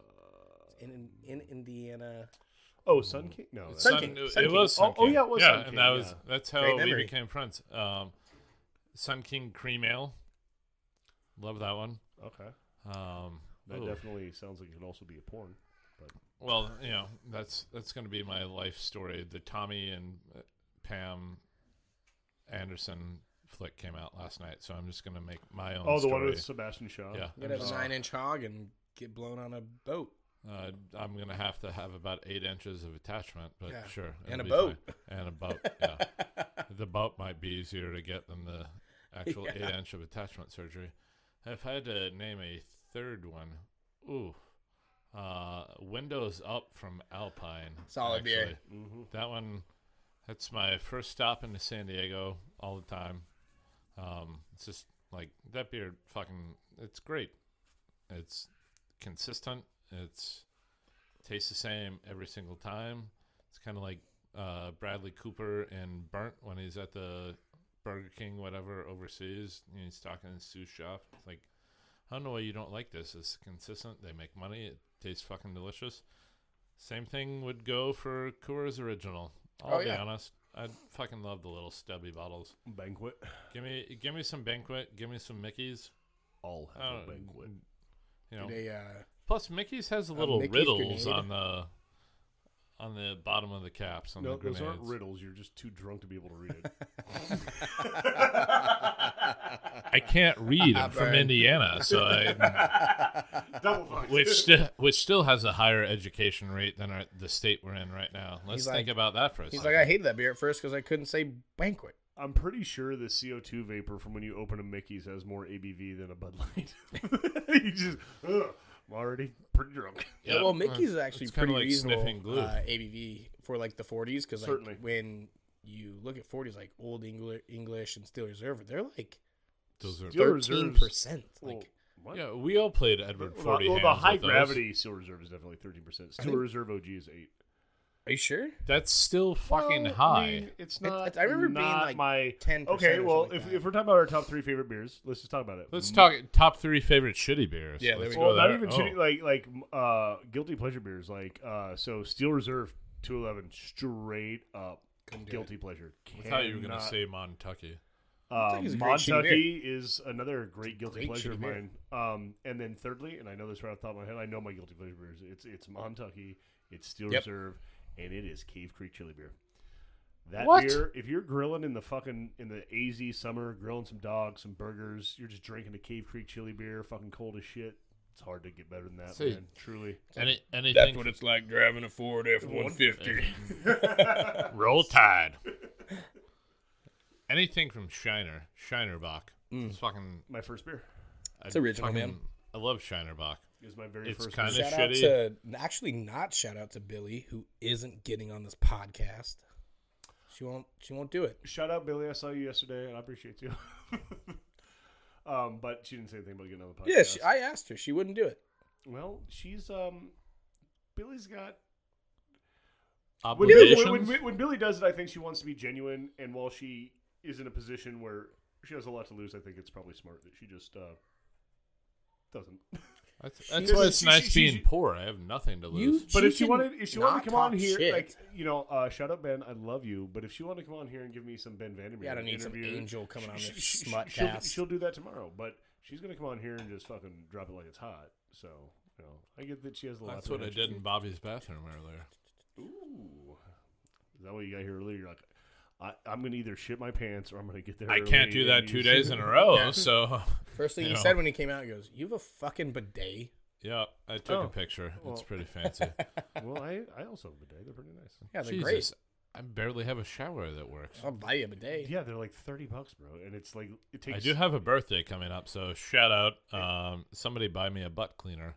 In in Indiana. Oh, Sun King. No, that's- Sun King, it, Sun it King. was Sun Oh, oh, yeah, it was yeah, Sun and that was yeah. that's how we became friends. Um, Sun King Cream Ale, love that one. okay. Um, That ooh. definitely sounds like it could also be a porn. Well, you know, that's that's going to be my life story. The Tommy and uh, Pam Anderson flick came out last night, so I'm just going to make my own Oh, the story. one with Sebastian Shaw. Yeah. You have a Uh, nine inch hog and get blown on a boat. Uh, I'm going to have to have about eight inches of attachment, but Yeah. sure. And a boat. fine. And a boat, yeah. the boat might be easier to get than the actual Yeah. eight inch of attachment surgery. If I had to name a third one, ooh, uh, Windows Up from Alpine. Solid beer. Mm-hmm. That one, that's my first stop into San Diego all the time. Um, it's just like that beer. Fucking, it's great. It's consistent. It's tastes the same every single time. It's kind of like uh, Bradley Cooper in Burnt when he's at the Burger King, whatever, overseas. And he's talking in Sue's shop. It's like, I don't know why you don't like this. It's consistent. They make money. It tastes fucking delicious. Same thing would go for Coors Original. I'll Oh, be yeah. honest. I fucking love the little stubby bottles. Banquet. Give me, give me some banquet. Give me some Mickey's. All have I a don't- banquet. You know, They, uh, plus Mickey's has uh, little Mickey's riddles grenade. on the on the bottom of the caps on No, the those aren't riddles. You're just too drunk to be able to read it. I can't read. I'm from Indiana, so I, Double which still which still has a higher education rate than our, the state we're in right now. Let's He's think like- about that for a he's second. like, I hated that beer at first because I couldn't say banquet. I'm pretty sure the CO2 vapor from when you open a Mickey's has more ABV than a Bud Light. you just, ugh, I'm already pretty drunk. Yeah, Yeah, well, Mickey's is it's actually kinda pretty like reasonable sniffing glue. uh, ABV for like the 40s because like Certainly. when you look at 40s like Old English, English and Steel Reserve, they're like Those are Steel thirteen Reserves- percent. Well, Like what? yeah. We all played Edward Well, Forty well, the Hands high with those. gravity Steel Reserve is definitely 13%. Steel Reserve OG is 8 are you sure? That's still fucking Well, high. I mean, it's not. it- I remember being like my 10%. Okay, well, something if, like if we're talking about our top three favorite beers, let's just talk about it. Let's M- talk top three favorite shitty beers. Yeah, there Let's we go Well, not there. even Oh. shitty, like like uh, guilty pleasure beers. Like uh, so, Steel Reserve 211, straight up Couldn't do guilty pleasure. I thought you were going to say Montucky. Uh, Montucky's a great shitty Montucky is another great guilty great pleasure of mine. Um, and then thirdly, and I know this right off the top of my head, I know my guilty pleasure beers. It's it's Montucky, it's Steel Yep. Reserve, and it is Cave Creek Chili Beer. That What? beer, if you're grilling in the fucking in the AZ summer, grilling some dogs, some burgers, you're just drinking a Cave Creek Chili Beer, fucking cold as shit. It's hard to get better than that, See. man. Truly. Any anything? That's what it's like driving a Ford F one fifty. Roll Tide. anything from Shiner, Shinerbach. It's mm. fucking. My first beer I It's original, fucking- man. I love Shiner Bock. Is my very It's first. kinda beer. Shout out shitty. to actually not shout out to Billy who isn't getting on this podcast. She won't. She won't do it. Shout out Billy, I saw you yesterday, and I appreciate you. um, but she didn't say anything about getting on the podcast. Yeah, she, I asked her. She wouldn't do it. Well, she's um, Billy's got when, Obligations. when, when, when Billy does it, I think she wants to be genuine, and while she is in a position where she has a lot to lose, I think it's probably smart that she just uh, doesn't. That's, that's why it's she- nice she- she- being poor. I have nothing to You- lose. But if she wanted, if she wanted to come on here, shit. like you know, uh, shout out Ben, I love you. But if she wanted to come on here and give me some Ben Vandermeer, Yeah, I don't need some angel coming on this she- smut she'll, cast. she'll do that tomorrow. But she's gonna come on here and just fucking drop it like it's hot. So you know, I get that she has a lot. That's what I did in Bobby's bathroom earlier. Ooh, is that what you got here earlier? You're like, I, I'm gonna either shit my pants or I'm gonna get there. I can't do that two days in a row. Yeah. So, First thing You he know. said when he came out, he goes, "You have a fucking bidet." yeah, I took Oh, a picture. well. it's pretty fancy. well, I I also have a bidet. They're pretty nice. Yeah, they're Jesus, great. I barely have a shower that works. I'll buy you a bidet. Yeah, they're like thirty bucks, bro, and it's like it takes. I do have a birthday coming up, so shout out. Um, somebody buy me a butt cleaner.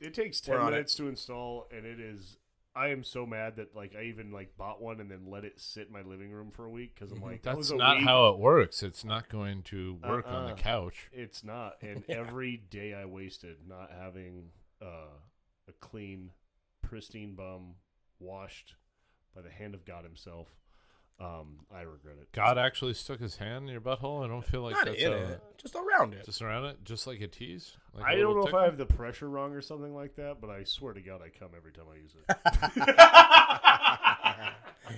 It takes We're ten on it. minutes to install, and it is. I am so mad that like I even like bought one and then let it sit in my living room for a week because I'm like that. That's not week. how it works. It's not going to work on Uh-uh. the couch. It's not, and every day I wasted not having uh, a clean, pristine bum washed by the hand of God Himself. Um, I regret it. God actually stuck his hand in your butthole. I don't feel like Not that's in a, it, just around it. just around it, just like a tease. Like I a don't little know if? I have the pressure wrong or something like that, but I swear to God, I come every time I use it.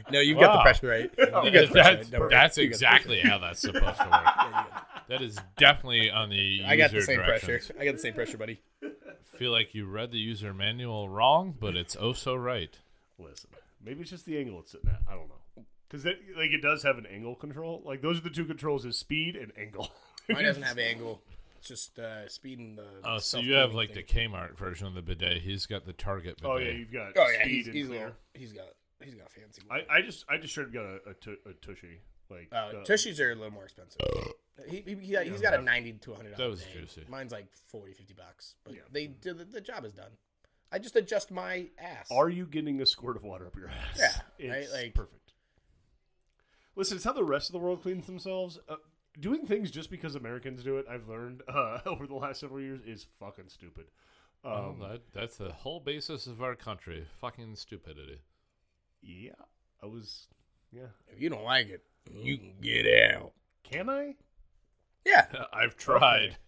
no, you've got the pressure right. You got the that's pressure right. That's You got the exactly how that's supposed to work. Yeah, That is definitely on the it. I got the user same pressure. I got the same pressure, buddy. Feel like you read the user manual wrong, but it's oh so right. Listen, maybe it's just the angle it's sitting at. I don't know. Because like it does have an angle control. Like those are the two controls: is speed and angle. Mine doesn't have angle. It's just uh, speed and the. Oh, so you have like thing. the Kmart version of the bidet. He's got the Target bidet. oh yeah, you've got Oh yeah, speed he's, and he's, little, he's got he's got a fancy. I, I just I just straight up got a, a, tushy. Like Uh, uh, Tushies are a little more expensive. he, he, he got, he's got a 90 to 100 That was day. juicy. Mine's like 40, 50 bucks. But Yeah. they do the, the job is done. I just adjust my ass. Are you getting a squirt of water up your ass? Yeah, right, like- perfect. Listen, it's how the rest of the world cleans themselves. Uh, doing things just because Americans do it, I've learned uh, over the last several years, is fucking stupid. Um, Well, that, that's the whole basis of our country. Fucking stupidity. yeah, I was. Yeah, if you don't like it, you can get out. can I? Yeah. I've tried.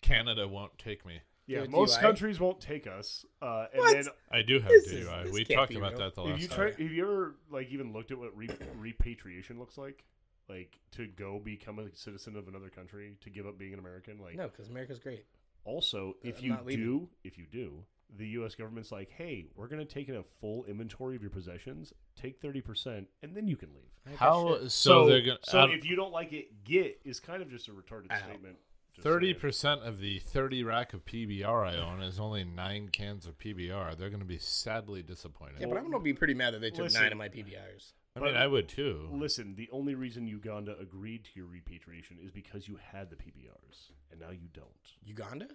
Canada won't take me. Yeah, Do- do most I? countries won't take us. Uh, and What? then I do have This is- DUI. this we can't talked be about real. that the Have last you time. tried? Have you ever like even looked at what re- repatriation looks like? Like to go become a citizen of another country to give up being an American? Like No, because America's great. also, if I'm you not leaving. do, if you do, the U.S. government's like, hey, we're going to take in a full inventory of your possessions, take thirty percent, and then you can leave. Ain't that How shit? so, they're gonna so if you don't like it, get is kind of just a retarded Ow. statement. Just thirty saying. percent of the thirty rack of PBR I own is only nine cans of PBR. They're going to be sadly disappointed. Yeah, but I'm gonna be pretty mad that they took Listen. nine of my PBRs. I mean, I would too. Listen, the only reason Uganda agreed to your repatriation is because you had the PBRs, and now you don't. Uganda?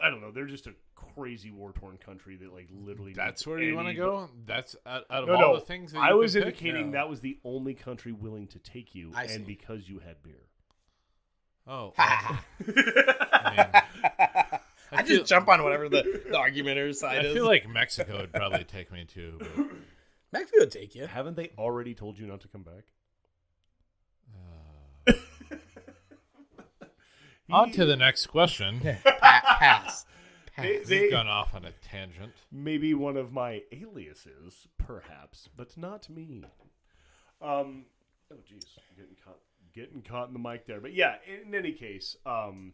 I don't know. They're just a crazy war torn country that like literally. That's needs where you want to any- go. That's out, out of No, all no. the things. That I you was could pick? indicating No. that was the only country willing to take you, I and see. because you had beer. Oh, I I, just feel- jump on whatever the, the argumentator's side I is. I feel like Mexico would probably take me too. But, Mexico would take you. Haven't they already told you not to come back? uh, on to the next question. Pa- pass. They, pass. they, We've gone off on a tangent. maybe one of my aliases, perhaps, but not me. Um, oh, jeez, getting caught, getting caught in the mic there. But yeah, in any case, um,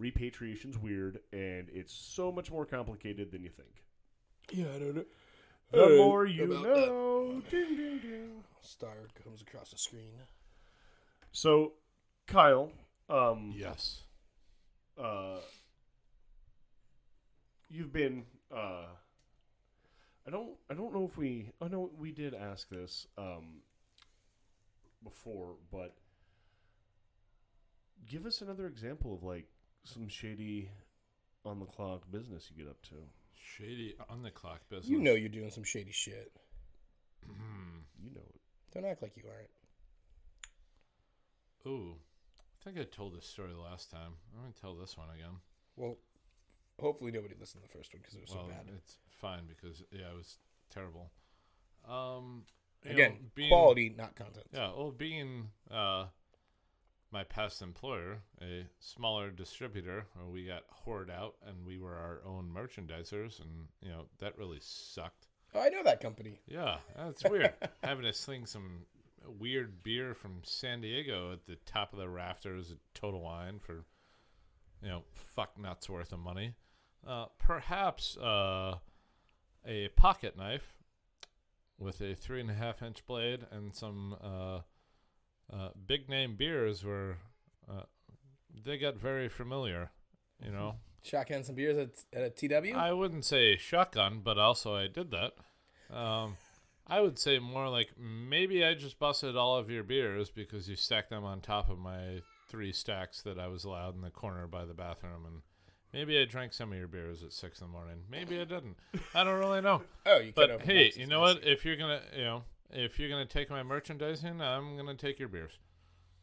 repatriation's weird, and it's so much more complicated than you think. yeah, I don't know. The Uh, more you know. Ding, ding, ding. Star comes across the screen. So, Kyle, um, Yes. uh, you've been uh, I don't I don't know if we I know we did ask this um, before, but give us another example of like some shady on the clock business you get up to. Shady on the clock business. You know you're doing some shady shit. Hmm. You know it. Don't act like you aren't. Ooh. I think I told this story last time. I'm going to tell this one again. Well, hopefully nobody listened to the first one because it was well, so bad. it's fine because, yeah, it was terrible. Um, Again, know, being- quality, not content. Yeah, well, being uh, my past employer, a smaller distributor, where we got hoarded out and we were our own merchandisers, and you know that really sucked. Oh, I know that company. Yeah, that's weird. Having to sling some weird beer from San Diego at the top of the rafters at Total Wine for, you know, fuck nuts worth of money. Uh, perhaps uh, a pocket knife with a three and a half inch blade and some uh, uh, big name beers were, uh, they got very familiar, you know. Shotgun some beers at, at a TW. I wouldn't say shotgun, but also I did that. Um, I would say more like maybe I just busted all of your beers because you stacked them on top of my three stacks that I was allowed in the corner by the bathroom, and maybe I drank some of your beers at six in the morning. Maybe I didn't. I don't really know. oh, you cut But hey, you know what? If you're gonna, you know, if you're gonna take my merchandising, I'm gonna take your beers.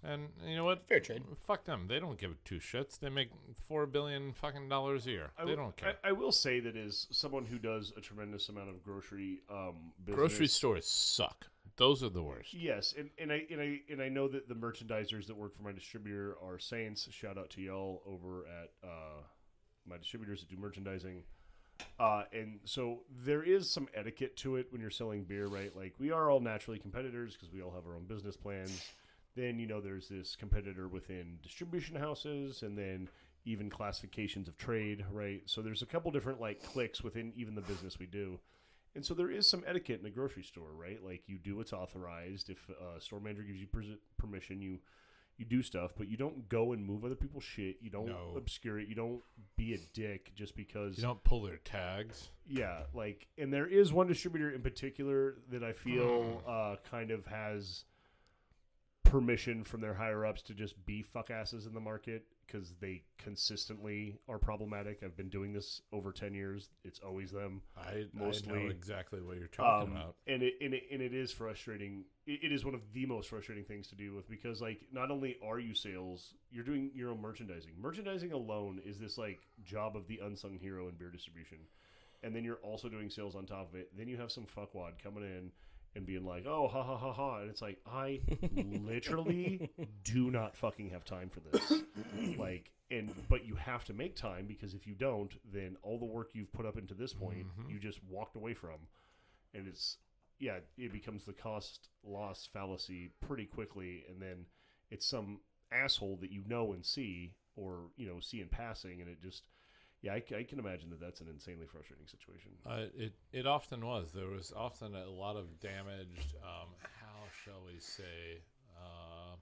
And you know what? Fair trade. Fuck them. They don't give two shits. They make four billion fucking dollars a year. I they w- don't care. I, I will say that as someone who does a tremendous amount of grocery um, business, Grocery stores suck. Those are the worst. Yes, and, and I and I and I know that the merchandisers that work for my distributor are saints. Shout out to y'all over at uh, my distributors that do merchandising. Uh, and so there is some etiquette to it when you're selling beer, right? Like we are all naturally competitors because we all have our own business plans. Then you know there's this competitor within distribution houses, and then even classifications of trade, right? So there's a couple different like clicks within even the business we do. And so there is some etiquette in a grocery store, right? Like you do what's authorized. If a store manager gives you permission, you you do stuff, but you don't go and move other people's shit. You don't No. obscure it. You don't be a dick just because. You don't pull their tags. yeah, like, and there is one distributor in particular that I feel Hmm. uh, kind of has permission from their higher ups to just be fuck asses in the market because they consistently are problematic. I've been doing this over ten years. It's always them. I, I Mostly- know exactly what you're talking Um, about. and it and it, and it is frustrating. It, it is one of the most frustrating things to deal with because like not only are you sales, you're doing your own merchandising. Merchandising alone is this like job of the unsung hero in beer distribution, and then you're also doing sales on top of it. Then you have some fuckwad coming in and being like, "Oh, ha ha ha ha," and it's like I literally do not fucking have time for this. like, and but you have to make time because if you don't, then all the work you've put up into this point, Mhm. you just walked away from, and it's yeah, it becomes the cost loss fallacy pretty quickly, and then it's some asshole that you know and see, or you know see in passing, and it just yeah, I can imagine that that's an insanely frustrating situation. Uh, it it often was. There was often a lot of damaged. Um, how shall we say? Uh,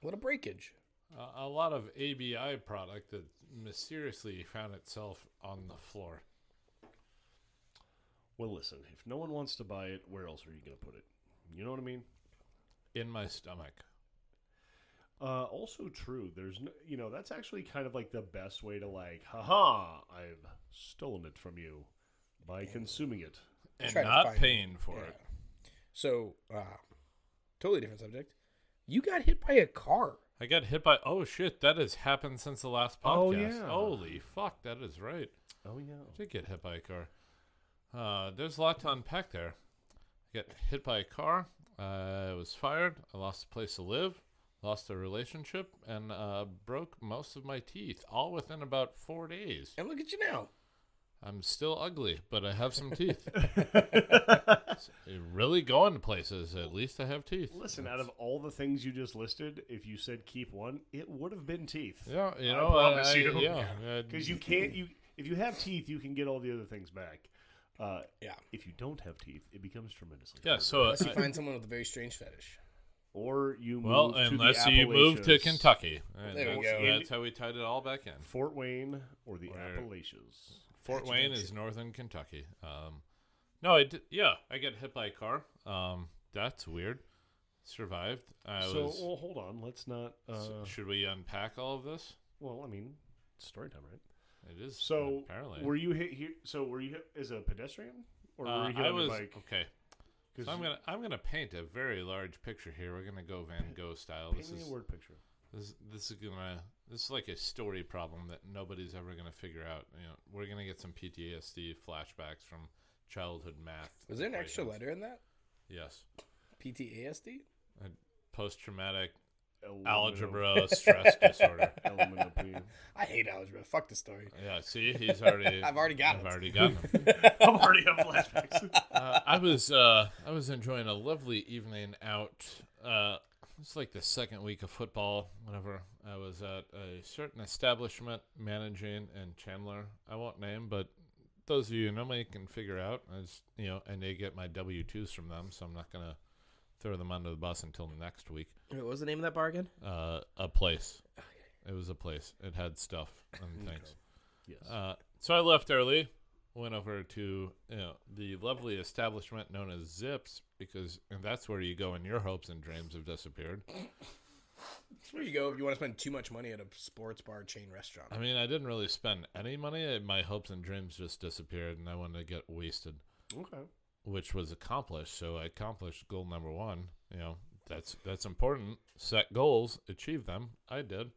What a breakage. a, a lot of ABI product that mysteriously found itself on the floor. Well, listen, if no one wants to buy it, where else are you going to put it? You know what I mean? in my stomach. Uh, also true. There's no, you know, that's actually kind of like the best way to like, haha, I've stolen it from you by consuming it. And not find paying for Yeah. it. So, uh, totally different subject. You got hit by a car. I got hit by. Oh shit! That has happened since the last podcast. Oh, yeah. Holy fuck! That is right. Oh yeah. I did get hit by a car. Uh, there's a lot to unpack there. I got hit by a car. I was fired. I lost a place to live. Lost a relationship and uh, broke most of my teeth, all within about four days. And look at you now. I'm still ugly, but I have some teeth. really going to places. At least I have teeth. Listen, out of all the things you just listed, if you said keep one, it would have been teeth. Yeah, you I know, promise I- you. Yeah, Because you can't you if you have teeth, you can get all the other things back. Uh, Yeah. If you don't have teeth, it becomes tremendously. Yeah, harder. so uh, Unless you I- find someone with a very strange fetish. Or you move well, to the unless you move to Kentucky, And There we that's, go. that's how we tied it all back in. Fort Wayne, or the Where- Appalachians. Fort Gotcha, Wayne gotcha. is northern Kentucky. Um, no, I did, yeah, I got hit by a car. Um, that's weird. Survived. I so, was. well, hold on. Let's not. Uh, s- should we unpack all of this? well, I mean, story time, right? It is. So, apparently, were you hit here? So, were you hit as a pedestrian, or were Uh, you hit I on was bike? okay. So I'm gonna I'm gonna paint a very large picture here. We're gonna go Van Gogh style. paint This me is a word picture. this this is gonna this is like a story problem that nobody's ever gonna figure out. You know, we're gonna get some PTSD flashbacks from childhood math. Was there an extra letter in that? Yes, PTASD? post traumatic algebra stress disorder. Of, element of P. I hate algebra. Fuck the story. Yeah, see, he's already. I've already got I've it. already got him. I'm already on flashbacks. uh, I was uh, I was enjoying a lovely evening out. Uh, it's like the second week of football. Whenever I was at a certain establishment managing in Chandler, I won't name, but those of you who know me can figure out. As you know, and they get my W twos from them, so I'm not gonna throw them under the bus until next week. What was the name of that bargain? Uh, a place. It was a place. It had stuff and things. yes. Uh, so I left early, went over to you know the lovely establishment known as Zipps because and that's where you go when your hopes and dreams have disappeared. That's where you go if you want to spend too much money at a sports bar chain restaurant. I mean, I didn't really spend any money. My hopes and dreams just disappeared, and I wanted to get wasted, okay. Which was accomplished. So I accomplished goal number one. You know, that's that's important. Set goals, achieve them. I did.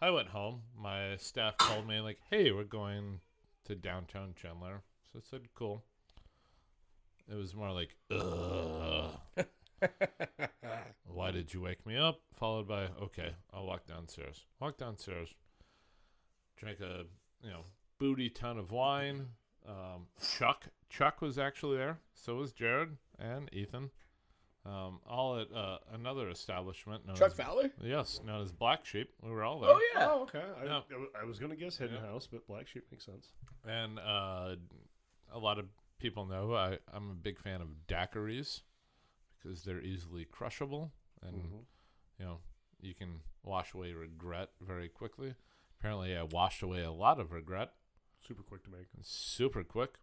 I went home. My staff called me like, "Hey, we're going to downtown Chandler." So I said, "Cool." It was more like, "Ugh." Why did you wake me up? Followed by, okay, I'll walk downstairs. Walk downstairs. Drank a, you know, booty ton of wine. Um, Chuck, Chuck was actually there. So was Jared and Ethan. Um, all at uh, another establishment. Known Chuck as, Fowler? Yes, known as Black Sheep. We were all there. Oh, yeah. Oh, okay. I, Yeah. I was going to guess Hidden Yeah. House, but Black Sheep makes sense. And uh, a lot of people know I, I'm a big fan of daiquiris because they're easily crushable and Mhm. you know you can wash away regret very quickly. Apparently, I washed away a lot of regret Super quick to make. super quick.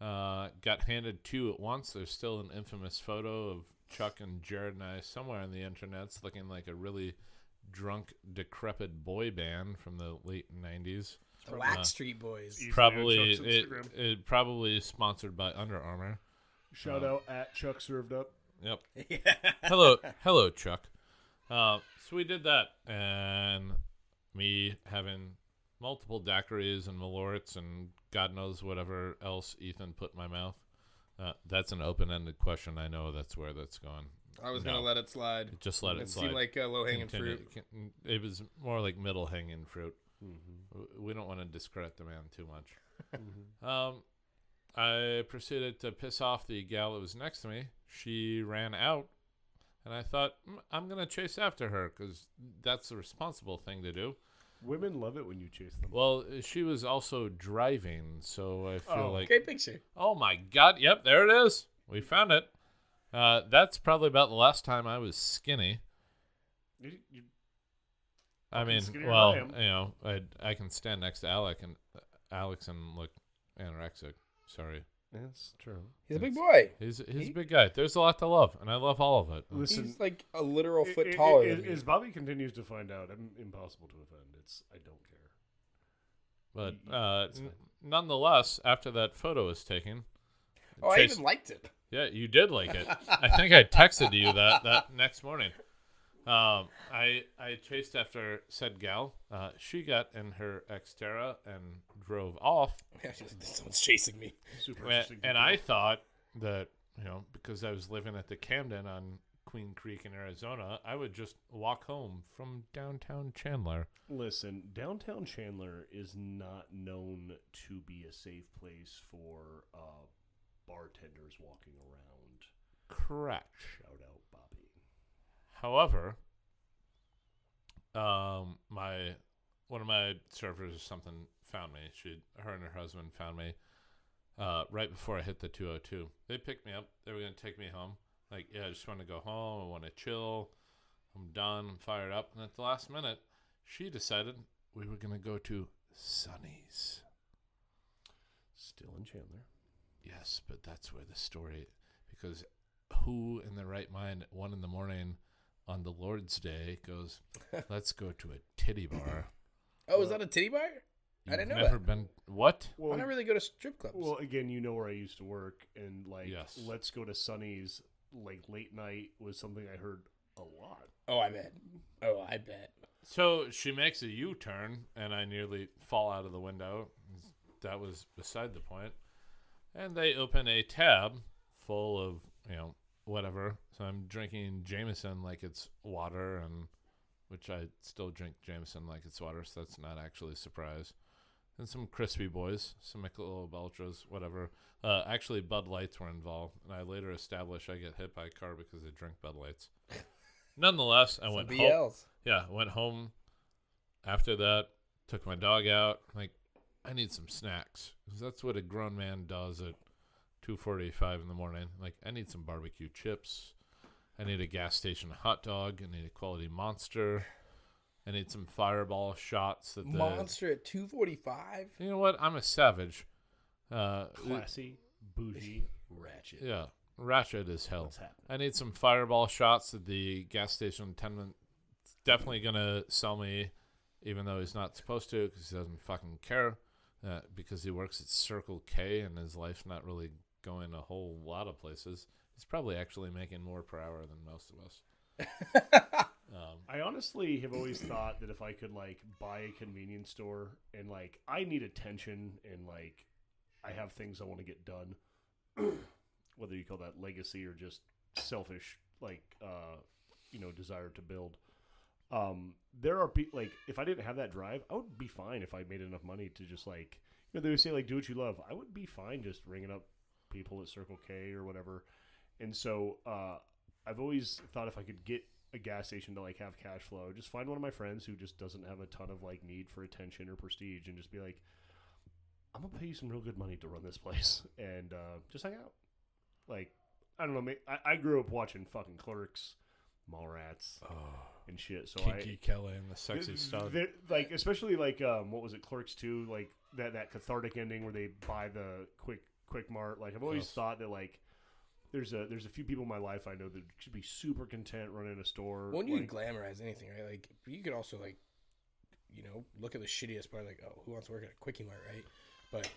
Uh, got handed two at once. There's still an infamous photo of Chuck and Jared and I somewhere on the internet's looking like a really drunk, decrepit boy band from the late '90s. The Wax Street Boys. Easily Probably it, Instagram. it probably sponsored by Under Armour. Shout uh, out at Chuck Served Up. Yep. yeah. hello, hello, Chuck. Uh, so we did that, and me having multiple daiquiris and malorts and God knows whatever else Ethan put in my mouth. Uh, that's an open-ended question. I know that's where that's going. I was No. going to let it slide. Just let it, slide. It slide. seemed like uh, low hanging Continue- fruit. It was more like middle hanging fruit. Mm-hmm. We don't want to discredit the man too much. Mm-hmm. Um, I proceeded to piss off the gal that was next to me. She ran out, and I thought "Mm, I'm gonna chase after her because that's the responsible thing to do. Women love it when you chase them. Well, she was also driving, so I feel Oh. like, Great picture. oh my god, yep, there it is. We found it. Uh, that's probably about the last time I was skinny. You, you, I mean, well, I you know, I I can stand next to Alec and Alex and look anorexic. Sorry, that's true. He's a big boy. he's he's He- a big guy. There's a lot to love, and I love all of it. Listen, He's like a literal i- foot i- taller i- than me. As Bobby continues to find out, I'm impossible to offend. It's I don't care. But Y- uh, n- nonetheless, after that photo was taken, oh, I Chase- even liked it. yeah, you did like it. I think I texted you that that next morning. Um, I I chased after said gal. Uh, she got in her Xterra and drove off. She's like, Someone's chasing me. Super Wh- interesting. and. I thought that you know because I was living at the Camden on Queen Creek in Arizona, I would just walk home from downtown Chandler. Listen, downtown Chandler is not known to be a safe place for uh, bartenders walking around. Correct. Shout out, Bobby. However, um, my one of my servers or something found me. She, her and her husband found me uh, right before I hit the 202. They picked me up. They were gonna take me home. Like, yeah, I just want to go home. I want to chill. I'm done. I'm fired up. And at the last minute, she decided we were gonna go to Sonny's. Still in Chandler. Yes, but that's where the story because who in their right mind at one in the morning on the Lord's Day goes, Let's go to a titty bar. Oh, is that a titty bar? I You've didn't know never that. been what? Well, I don't really go to strip clubs. well, again, you know where I used to work, and like, Yes. let's go to Sonny's. Like late night was something I heard a lot. oh, I bet. Oh, I bet. So she makes a U turn and I nearly fall out of the window. That was beside the point. And they open a tab full of, you know, whatever. So I'm drinking Jameson like it's water and which I still drink Jameson like it's water, so that's not actually a surprise. And some crispy boys, some Michelob Ultras, whatever. Uh, actually, Bud Lights were involved, and I later established I get hit by a car because I drink Bud Lights. Nonetheless, I Some went home. Yeah, went home after that, took my dog out. Like, I need some snacks. that's what a grown man does at 2.45 in the morning. Like, I need some barbecue chips. I need a gas station hot dog. I need a quality monster. I need some fireball shots. That the, Monster at two forty five. You know what? I'm a savage. Uh, Classy, bougie. Ratchet. yeah, ratchet as hell. I need some fireball shots at the gas station attendant. Definitely gonna sell me, even though he's not supposed to, because he doesn't fucking care. Uh, because he works at Circle K and his life's not really going a whole lot of places. He's probably actually making more per hour than most of us. Um, I honestly have always thought that if I could like buy a convenience store and like I need attention and like I have things I want to get done, whether you call that legacy or just selfish like uh you know desire to build. Um, there are people like if I didn't have that drive, I would be fine if I made enough money to just like you know they would say like do what you love. I would be fine just ringing up people at Circle K or whatever. And so uh, I've always thought if I could get a gas station to like have cash flow, just find one of my friends who just doesn't have a ton of like need for attention or prestige, and just be like, I'm gonna pay you some real good money to run this place, and uh, just hang out. Like I don't know, I, I grew up watching fucking Clerks, Mallrats, and shit. So I Kiki Kelly and the sexy th- like especially like um, what was it, Clerks two? Like that that cathartic ending where they buy the quick quick mart. Like I've always Yes. thought that like there's a there's a few people in my life I know that should be super content running a store. When you like, glamorize anything, right? Like you could also like, you know, look at the shittiest part. Like, oh, who wants to work at a quickie mart, right? But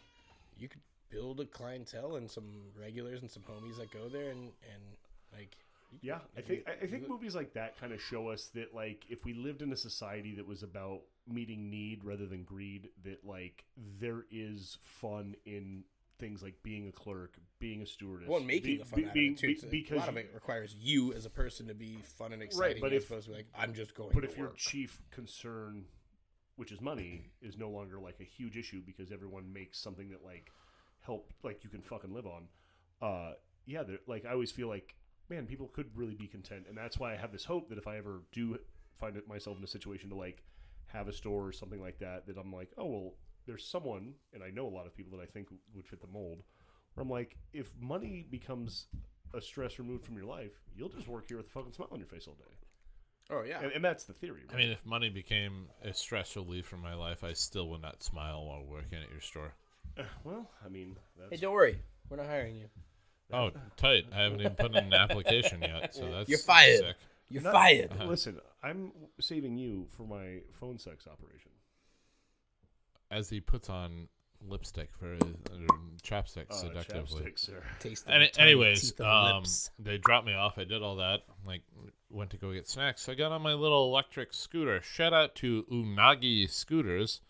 you could build a clientele and some regulars and some homies that go there and and like. Yeah, I think I think movies like that kind of show us that like if we lived in a society that was about meeting need rather than greed, that like there is fun in things like being a clerk, being a stewardess, Well, making be- a fun be- too. be- because a lot of it requires you as a person to be fun and exciting, Right, but if- opposed to like I'm just going. But to if your chief concern, which is money, is no longer like a huge issue because everyone makes something that like help like you can fucking live on, uh, yeah, like I always feel like man, people could really be content, and that's why I have this hope that if I ever do find myself in a situation to like have a store or something like that, that I'm like, oh well, there's someone, and I know a lot of people that I think would fit the mold. Where I'm like, if money becomes a stress removed from your life, you'll just work here with a fucking smile on your face all day, oh yeah, and, and that's the theory. I mean, if money became a stress relief from my life, I still would not smile while working at your store. Uh, Well, I mean, hey, don't worry, we're not hiring you. Oh, tight! I haven't even put in an application yet, so that's You're fired. Sick. You're Not- fired. listen. I'm saving you for my phone sex operation. As he puts on lipstick for his, or chapstick Uh, seductively. chapstick, sir. Taste the Any, anyways, teeth um, they dropped me off. I did all that. Like, went to go get snacks. I got on my little electric scooter. Shout out to Unagi Scooters.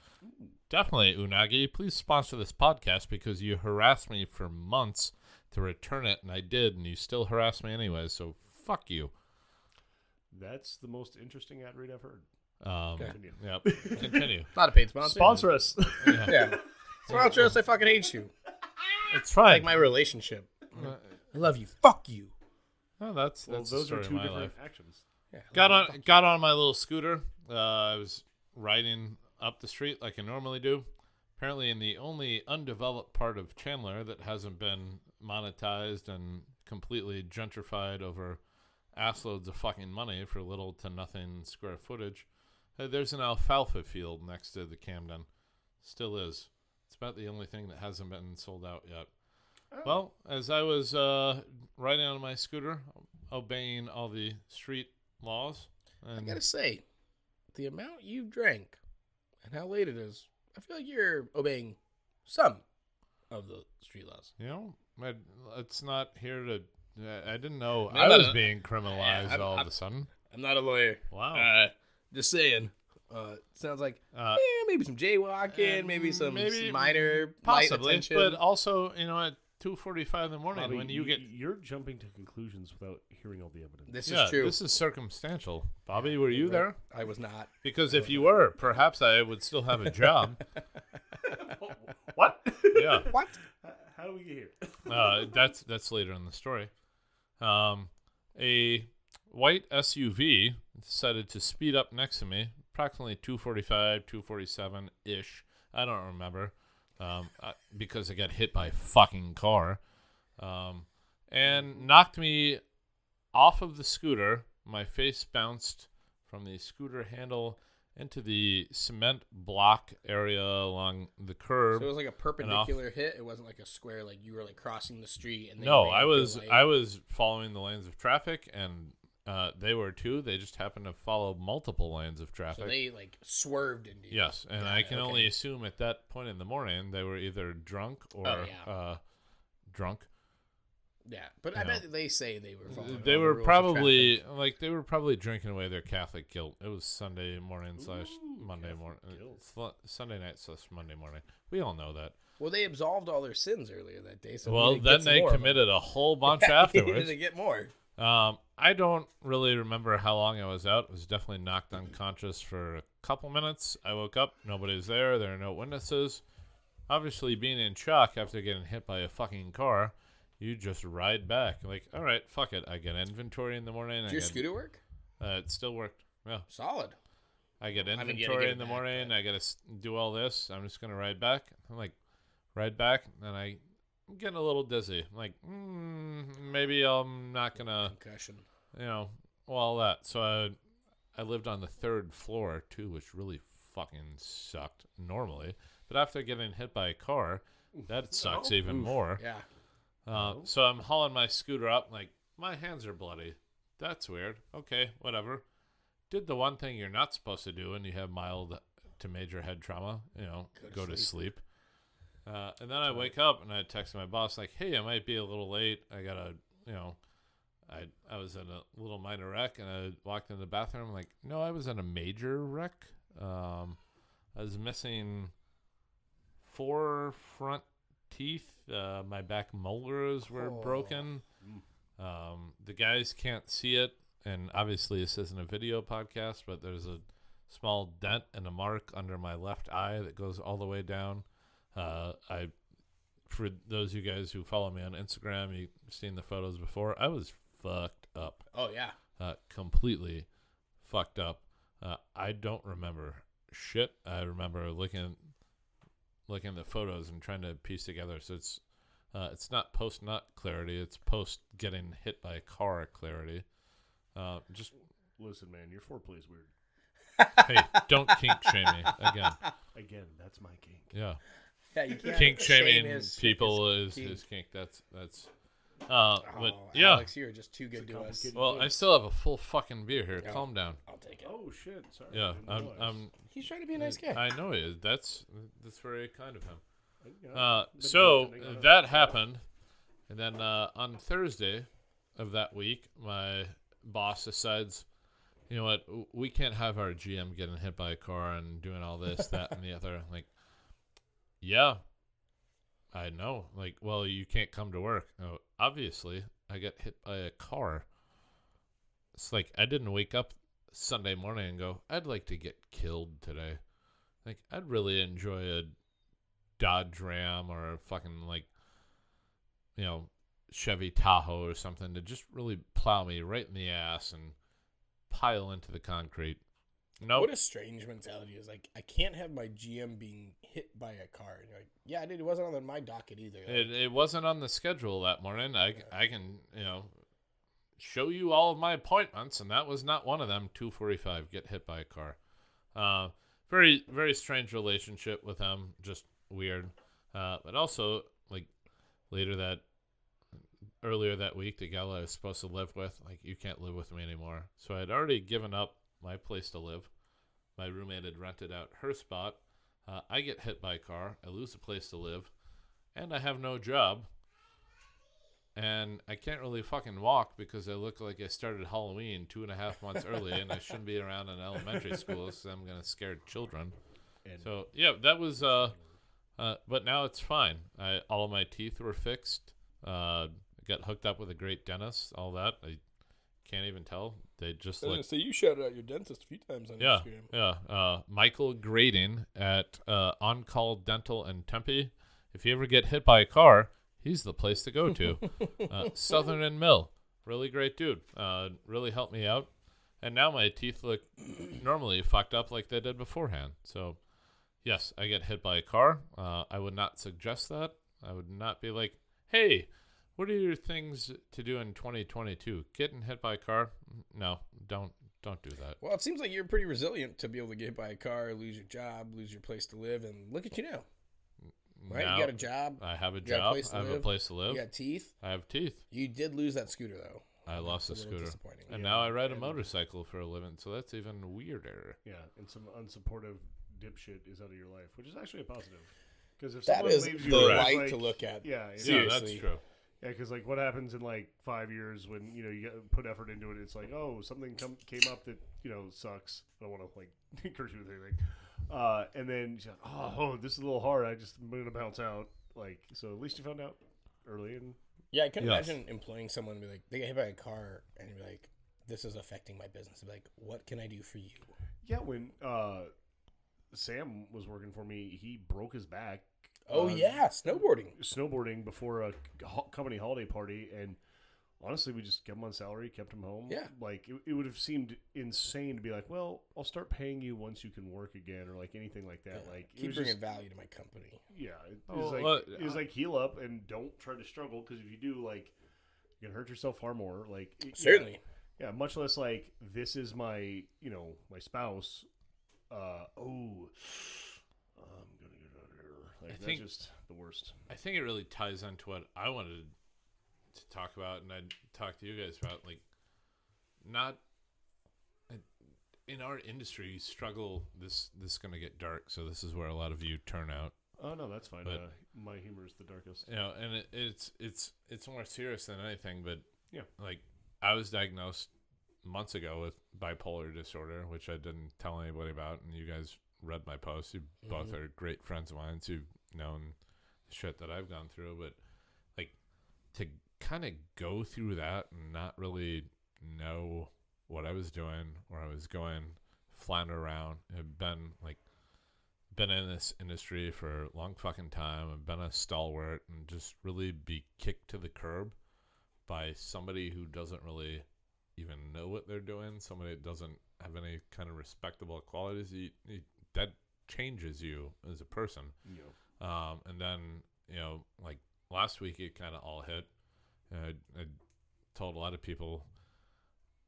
Definitely, Unagi. Please sponsor this podcast because you harassed me for months to return it, and I did, and you still harass me anyway. So fuck you. That's the most interesting ad read I've heard. Um, Continue. Yep. Continue. Not a paid sponsor. Sponsor us. Yeah. Yeah. Sponsor us. I fucking hate you. It's fine. Like my relationship. Uh, I love you. Fuck you. oh, that's well, that's those story are two different life. actions. Yeah. Got on got on my little scooter. Uh, I was riding up the street like I normally do. Apparently, in the only undeveloped part of Chandler that hasn't been monetized and completely gentrified over assloads of fucking money for little to nothing square footage, uh, there's an alfalfa field next to the Camden. Still is. It's about the only thing that hasn't been sold out yet. Well, as I was uh, riding on my scooter, obeying all the street laws, I gotta say, the amount you drank and how late it is, I feel like you're obeying some of the street laws. you know, I, it's not here to. I didn't know I was a- being criminalized I'm- all I'm- of a sudden. I'm not a lawyer. Wow. Uh, just saying. Uh, sounds like Uh, eh, maybe some jaywalking, maybe some, maybe- some minor light possibly, attention. but also, you know, at two forty-five in the morning Bobby, when you get. you're jumping to conclusions without hearing all the evidence. this yeah, is true. this is circumstantial. Bobby, were you there? I was not. Because if you were, perhaps I would still have a job. what? yeah. What? How do we get here? uh, that's that's later in the story. Um, a white SUV decided to speed up next to me, approximately 245, 247 ish. I don't remember um, because I got hit by a fucking car, um, and knocked me off of the scooter. My face bounced from the scooter handle into the cement block area along the curb. So it was like a perpendicular hit. It wasn't like a square. Like you were like crossing the street and No, I was. I was following the lanes of traffic, and uh, they were too. They just happened to follow multiple lanes of traffic. So they like swerved into you. yes, and Got I it, can okay. only assume at that point in the morning they were either drunk or Oh, yeah. uh, drunk. Yeah, but I You know. bet they say they were. following They all the were rules of probably traffic. like they were probably drinking away their Catholic guilt. It was Sunday morning slash Monday morning, guilt. Sunday night slash Monday morning. We all know that. Well, they absolved all their sins earlier that day. So we well, need to then some they more of them. committed a whole bunch Yeah, we needed afterwards. to get more. Um, I don't really remember how long I was out. I was definitely knocked unconscious for a couple minutes. I woke up, nobody's there, there are no witnesses. Obviously, being in shock after getting hit by a fucking car, you just ride back. Like, all right, fuck it. I get inventory in the morning. Did I your get, scooter work? Uh, it still worked. Yeah, Solid. I get I mean, you gotta inventory in the back, morning. but- I gotta do all this. I'm just gonna ride back. I'm like, ride back, and I. I'm getting a little dizzy. I'm like, mm, maybe I'm not gonna Concussion. you know, all that. So I, I lived on the third floor too, which really fucking sucked normally. But after getting hit by a car, that sucks even oof. more. Yeah. Uh, so I'm hauling my scooter up, like my hands are bloody. That's weird. Okay, whatever. Did the one thing you're not supposed to do when you have mild to major head trauma. You know, go to sleep. Uh, and then I wake up and I text my boss like, "Hey, I might be a little late. I gotta, you know, I I was in a little minor wreck and I walked in the bathroom. I'm like, no, I was in a major wreck. Um, I was missing four front teeth. Uh, my back molars were Oh. broken. Um, the guys can't see it, and obviously this isn't a video podcast, but there's a small dent and a mark under my left eye that goes all the way down. Uh, I, for those of you guys who follow me on Instagram, you've seen the photos before. I was fucked up, Oh yeah. uh, completely fucked up. Uh, I don't remember shit. I remember looking, looking at the photos and trying to piece together. So it's, uh, it's not post nut clarity. It's post getting hit by a car clarity. Uh, just Listen, man, your foreplay is weird. hey, don't kink shame me again. Again, that's my kink. Yeah. Yeah. You can't kink shaming his- people his is kink. is kink. That's that's. Uh, but Oh, yeah. Alex, you're just too good to us. complicated- Well, I still have a full fucking beer here. Yeah. Calm down. I'll take it. Oh shit! Sorry. Yeah, didn't I'm. I'm He's trying to be a nice guy. I know he is. That's that's very kind of him. Uh, so pretending I don't- that happened, and then uh, on Thursday of that week, my boss decides, you know what, we can't have our GM getting hit by a car and doing all this, that, and the other. Like, yeah, I know. Like, well, you can't come to work. No, obviously, I got hit by a car. it's like I didn't wake up Sunday morning and go, I'd like to get killed today. Like I'd really enjoy a Dodge Ram or a fucking like you know Chevy Tahoe or something to just really plow me right in the ass and pile into the concrete. Nope. What a strange mentality is like I can't have my GM being hit by a car. And you're like, yeah, dude, it wasn't on my docket either. Like, It, it wasn't on the schedule that morning. I, I can, you know, show you all of my appointments, and that was not one of them. 245, get hit by a car. Uh, very, very strange relationship with him. Just weird. Uh, but also, like, later that, earlier that week, the gal I was supposed to live with, like, you can't live with me anymore. So I had already given up my place to live. My roommate had rented out her spot. Uh, I get hit by a car. I lose a place to live and I have no job. And I can't really fucking walk because I look like I started Halloween two and a half months early, and I shouldn't be around in elementary school because I'm gonna scare children. And So yeah, that was. Uh, uh, but now it's fine. I all of my teeth were fixed. Uh, got hooked up with a great dentist. All that I can't even tell. They just look so you shouted out your dentist a few times on yeah, yeah. Uh, Michael Grading at uh, On Call Dental in Tempe. If you ever get hit by a car, he's the place to go to. uh, Southern and Mill, really great dude. Uh, really helped me out, and now my teeth look normally fucked up like they did beforehand. So, yes, I get hit by a car. Uh, I would not suggest that. I would not be like, hey. What are your things to do in 2022? Getting hit by a car? No, don't don't do that. Well, it seems like you're pretty resilient to be able to get hit by a car, lose your job, lose your place to live, and look at you now. Right? Now- you got a job. I have a You got a job. place to I have a place to live. You got teeth. I have teeth. You did lose that scooter though. I lost the a scooter. disappointing. And Yeah, now I ride a motorcycle for a living, so that's even weirder. yeah, and some unsupportive dipshit is out of your life, which is actually a positive. Because if That someone is leaves the you, it's light like- to look at. Yeah, Yeah, that's Seriously. true. Yeah, because like what happens in like five years when you know you put effort into it? It's like oh something come, came up that you know sucks. I don't want to like encourage you with anything. Uh, and then she's like, oh, oh this is a little hard. I just I'm gonna bounce out. Like so, at least you found out early. And Yeah, I can't Yes. imagine employing someone and be like, they get hit by a car and be like, this is affecting my business. Be like, what can I do for you? yeah, when uh, Sam was working for me, he broke his back. Oh uh, yeah, snowboarding. snowboarding before a company holiday party and honestly we just kept him on salary kept him home Yeah. like it, it would have seemed insane to be like well i'll start paying you once you can work again or like anything like that like it Keep was bringing just, value to my company. yeah it, Oh, was like well, it was like heal up and don't try to struggle because if you do like you can hurt yourself far more like it- Certainly. yeah, much less like this is my you know my spouse uh oh i'm gonna get out of here like I that's think- just the worst I think it really ties into what I wanted to talk about, and I'd talk to you guys about. Like, not in our industry, you struggle. This this is going to get dark, so this is where a lot of you turn out. Oh no, that's fine. But- uh, my humor is the darkest. you know, and it, it's it's it's more serious than anything. But Yeah. like I was diagnosed months ago with bipolar disorder, which I didn't tell anybody about, and you guys read my post. You both Mhm. are great friends of mine who've known the shit that I've gone through, but like to kind of go through that and not really know what I was doing, where I was going, flounder around. I've been like been in this industry for a long fucking time. I've been a stalwart and just really be kicked to the curb by somebody who doesn't really even know what they're doing, somebody that doesn't have any kind of respectable qualities. You, you, that changes you as a person. Know, Um, and then you know, like last week, it kind of all hit. Uh, I told a lot of people,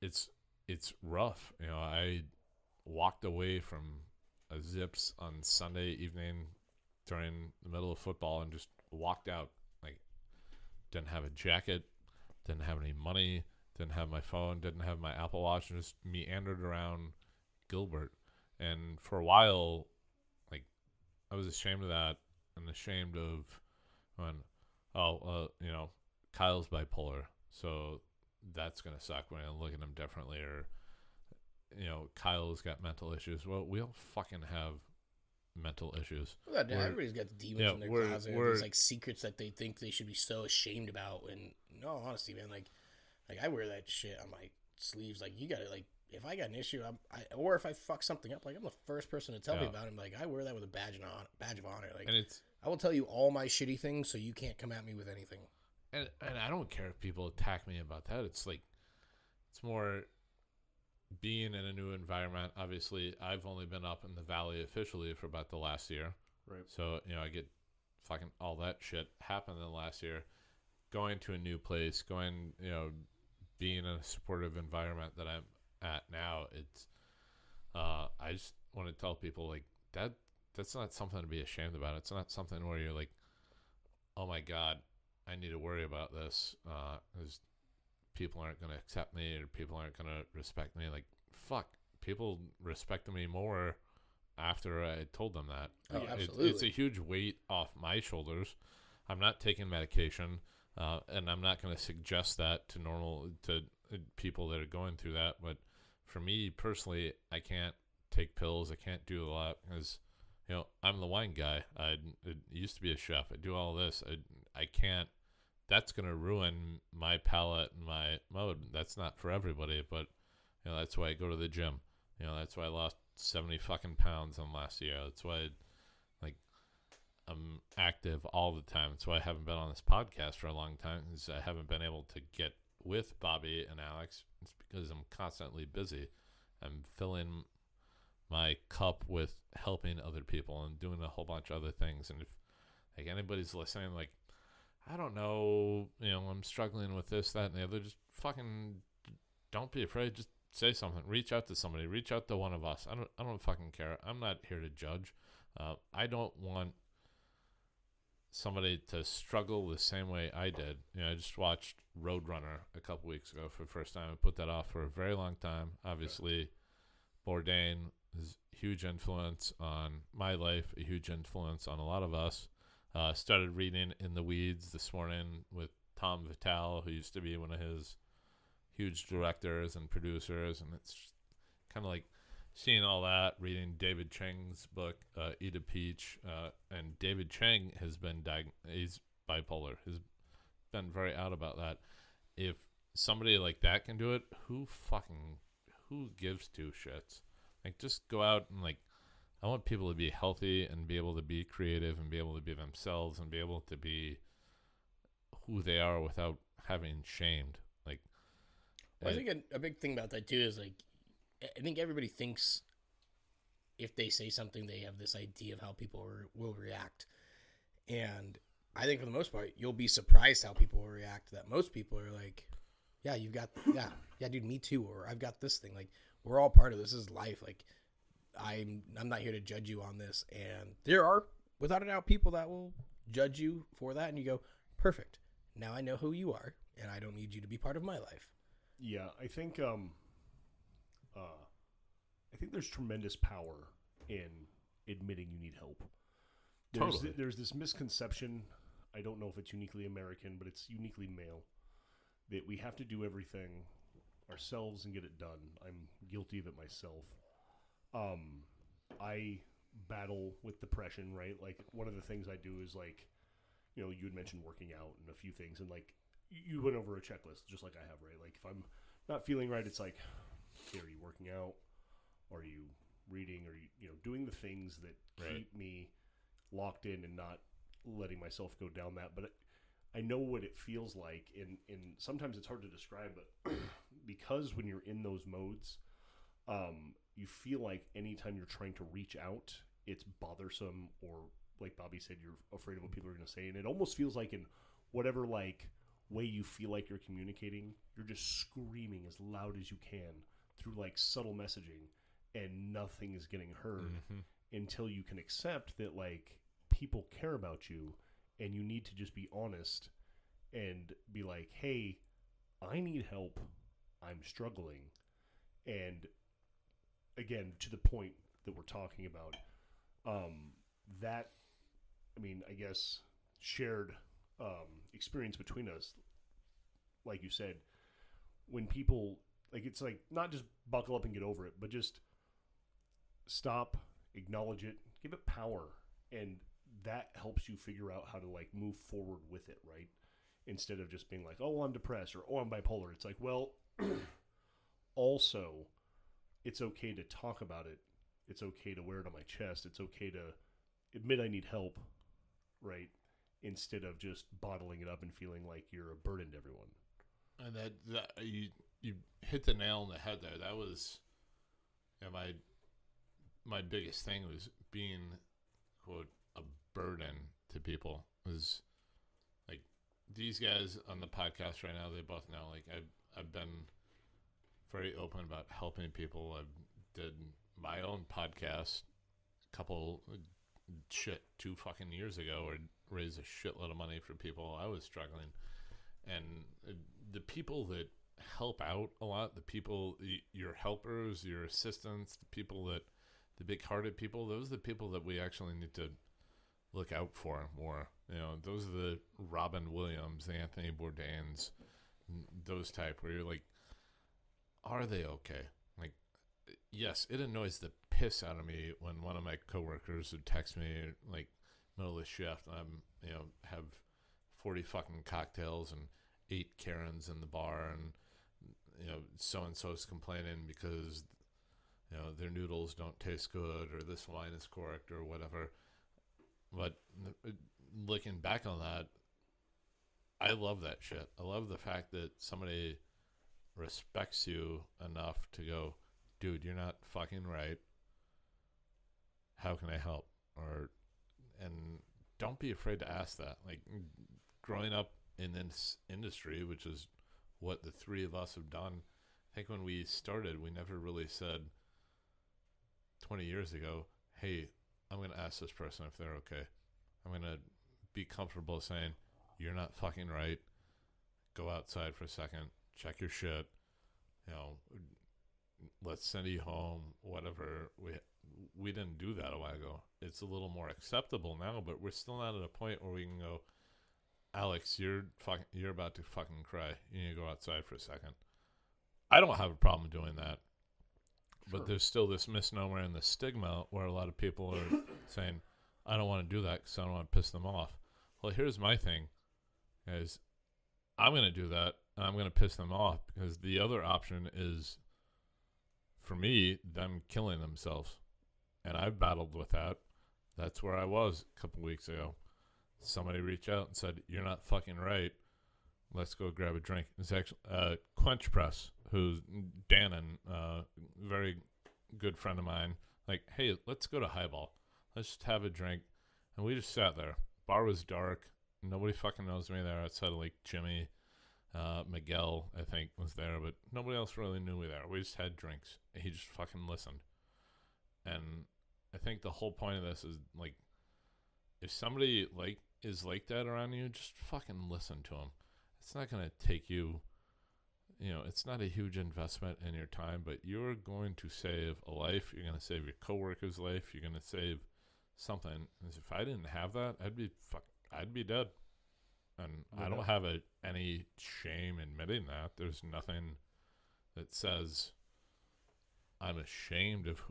it's it's rough. You know, I walked away from a Zipps on Sunday evening during the middle of football and just walked out. Like, didn't have a jacket, didn't have any money, didn't have my phone, didn't have my Apple Watch, and just meandered around Gilbert. And for a while, like, I was ashamed of that and ashamed of when, oh, uh, you know, Kyle's bipolar, so that's gonna suck when I look at him differently, or you know, Kyle's got mental issues. Well, we all fucking have mental issues. Well, everybody's got demons yeah, in their we're- closet. we're- These like secrets that they think they should be so ashamed about. And no, honestly, man, like, like I wear that shit on my sleeves. Like you got to like if I got an issue, I'm, I, or if I fuck something up, like I'm the first person to tell me about it. Like I wear that with a badge of honor. Badge of honor. Like and it's I will tell you all my shitty things, so you can't come at me with anything. and and I don't care if people attack me about that. It's like it's more being in a new environment. Obviously, I've only been up in the valley officially for about the last year. Right. So, you know, I get fucking all that shit happened in the last year. Going to a new place, going, you know, being in a supportive environment that I'm at now, it's uh I just want to tell people like that that's not something to be ashamed about. It's not something where you're like, "Oh my god, I need to worry about this uh cuz people aren't going to accept me or people aren't going to respect me." Like, fuck, people respected me more after I told them that. Oh, It- absolutely. it's a huge weight off my shoulders. I'm not taking medication, uh, and I'm not going to suggest that to normal to uh, people that are going through that. But for me personally, I can't take pills. I can't do a lot because you know I'm the wine guy. I, used to be a chef. I do all this. I I can't. That's going to ruin my palate and my mode. That's not for everybody. But you know that's why I go to the gym. You know that's why I lost seventy fucking pounds in last year. That's why. I, like I'm active all the time. That's why I haven't been on this podcast for a long time. because I haven't been able to get with Bobby and Alex. It's because I'm constantly busy. I'm filling my cup with helping other people and doing a whole bunch of other things. And if like anybody's listening, like I don't know, you know, I'm struggling with this, that, and the other. Just fucking don't be afraid. Just say something. Reach out to somebody. Reach out to one of us. I don't. I don't fucking care. I'm not here to judge. Uh, I don't want somebody to struggle the same way I did. You know, I just watched Roadrunner a couple weeks ago for the first time. I put that off for a very long time. Obviously, Bourdain is huge influence on my life, a huge influence on a lot of us. Uh, started reading In the Weeds this morning with Tom Vitale, who used to be one of his huge directors and producers, and it's kind of like seeing all that, reading David Chang's book, uh, Eat a Peach, uh, and David Chang has been diag- he's bipolar. Has been very out about that. If somebody like that can do it, who fucking who gives two shits? Like, just go out and like. I want people to be healthy and be able to be creative and be able to be themselves and be able to be who they are without having shamed. Like, Well, I uh, think a, a big thing about that too is like, I- think everybody thinks if they say something, they have this idea of how people re- will react, and I think for the most part, you'll be surprised how people will react. That most people are like, "Yeah, you've got, yeah, yeah, dude, me too," or "I've got this thing." Like, we're all part of this. This is life. Like, I'm, I'm not here to judge you on this, and there are, without a doubt, people that will judge you for that, and you go, "Perfect. Now I know who you are, and I don't need you to be part of my life." Yeah, I think um, uh, I think there's tremendous power in admitting you need help. There's, Totally. there's this misconception. I don't know if it's uniquely American, but it's uniquely male that we have to do everything ourselves and get it done. I'm guilty of it myself. Um, I battle with depression, right? Like one of the things I do is like, you know, you had mentioned working out and a few things, and like you went over a checklist just like I have, right? Like if I'm not feeling right, it's like, okay, are you working out? Are you reading? Are you, you know, doing the things that Right. keep me locked in and not letting myself go down that? But I know what it feels like, and and sometimes it's hard to describe, but because when you're in those modes, um, you feel like anytime you're trying to reach out, it's bothersome or like Bobby said, you're afraid of what people are going to say, and it almost feels like in whatever like way you feel like you're communicating, you're just screaming as loud as you can through like subtle messaging, and nothing is getting heard mhm. until you can accept that like people care about you, and you need to just be honest and be like, hey, I need help. I'm struggling, and again to the point that we're talking about um, that i mean i guess shared um, experience between us like you said when people like it's like not just buckle up and get over it but just stop acknowledge it give it power and that helps you figure out how to like move forward with it right instead of just being like oh i'm depressed or oh i'm bipolar it's like well also it's okay to talk about it. It's okay to wear it on my chest. It's okay to admit I need help, right? Instead of just bottling it up and feeling like you're a burden to everyone. And that, that you you hit the nail on the head there. That was you know, my my biggest thing was being quote a burden to people. it Was like these guys on the podcast right now. They both know like I've I've been very open about helping people. I did my own podcast a couple shit two fucking years ago or raised a shitload of money for people I was struggling and uh, the people that help out a lot. The people your helpers your assistants the people that the big hearted people those are the people that we actually need to look out for more. You know those are the robin williams anthony bourdains those type where you're like are they okay? Like yes it annoys the piss out of me when one of my coworkers would text me like middle of the shift and i'm you know have 40 fucking cocktails and eight karens in the bar and you know so and so's complaining because you know their noodles don't taste good or this wine is corked or whatever. But uh, looking back on that i love that shit. I love the fact that somebody respects you enough to go dude you're not fucking right. How can i help? Or and don't be afraid to ask that. Like growing up in this industry which is what the three of us have done. I think when we started we never really said 20 years ago hey i'm going to ask this person if they're okay. I'm going to be comfortable saying you're not fucking right. Go outside for a second check your shit you know let's send you home whatever. We we didn't do that a while ago. It's a little more acceptable now but we're still not at a point where we can go alex you're fucking you're about to fucking cry. You need to go outside for a second. I don't have a problem doing that Sure. but there's still this misnomer and the stigma where a lot of people are saying i don't want to do that because i don't want to piss them off. Well here's my thing is i'm going to do that and i'm going to piss them off because the other option is for me them killing themselves. And i've battled with that. That's where i was a couple weeks ago somebody reached out and said you're not fucking right let's go grab a drink it's actually uh, quench press who's dannon uh, very good friend of mine like hey let's go to highball let's just have a drink and we just sat there bar was dark nobody fucking knows me there outside of like jimmy uh, Miguel, I think, was there, but nobody else really knew me there. We just had drinks. He just fucking listened. And I think the whole point of this is like, if somebody like is like that around you, just fucking listen to them. It's not gonna take you, you know, it's not a huge investment in your time, but you're going to save a life. You're gonna save your coworker's life. You're gonna save something. And if I didn't have that, I'd be fuck. I'd be dead. And I don't have a, any shame admitting that. There's nothing that says I'm ashamed of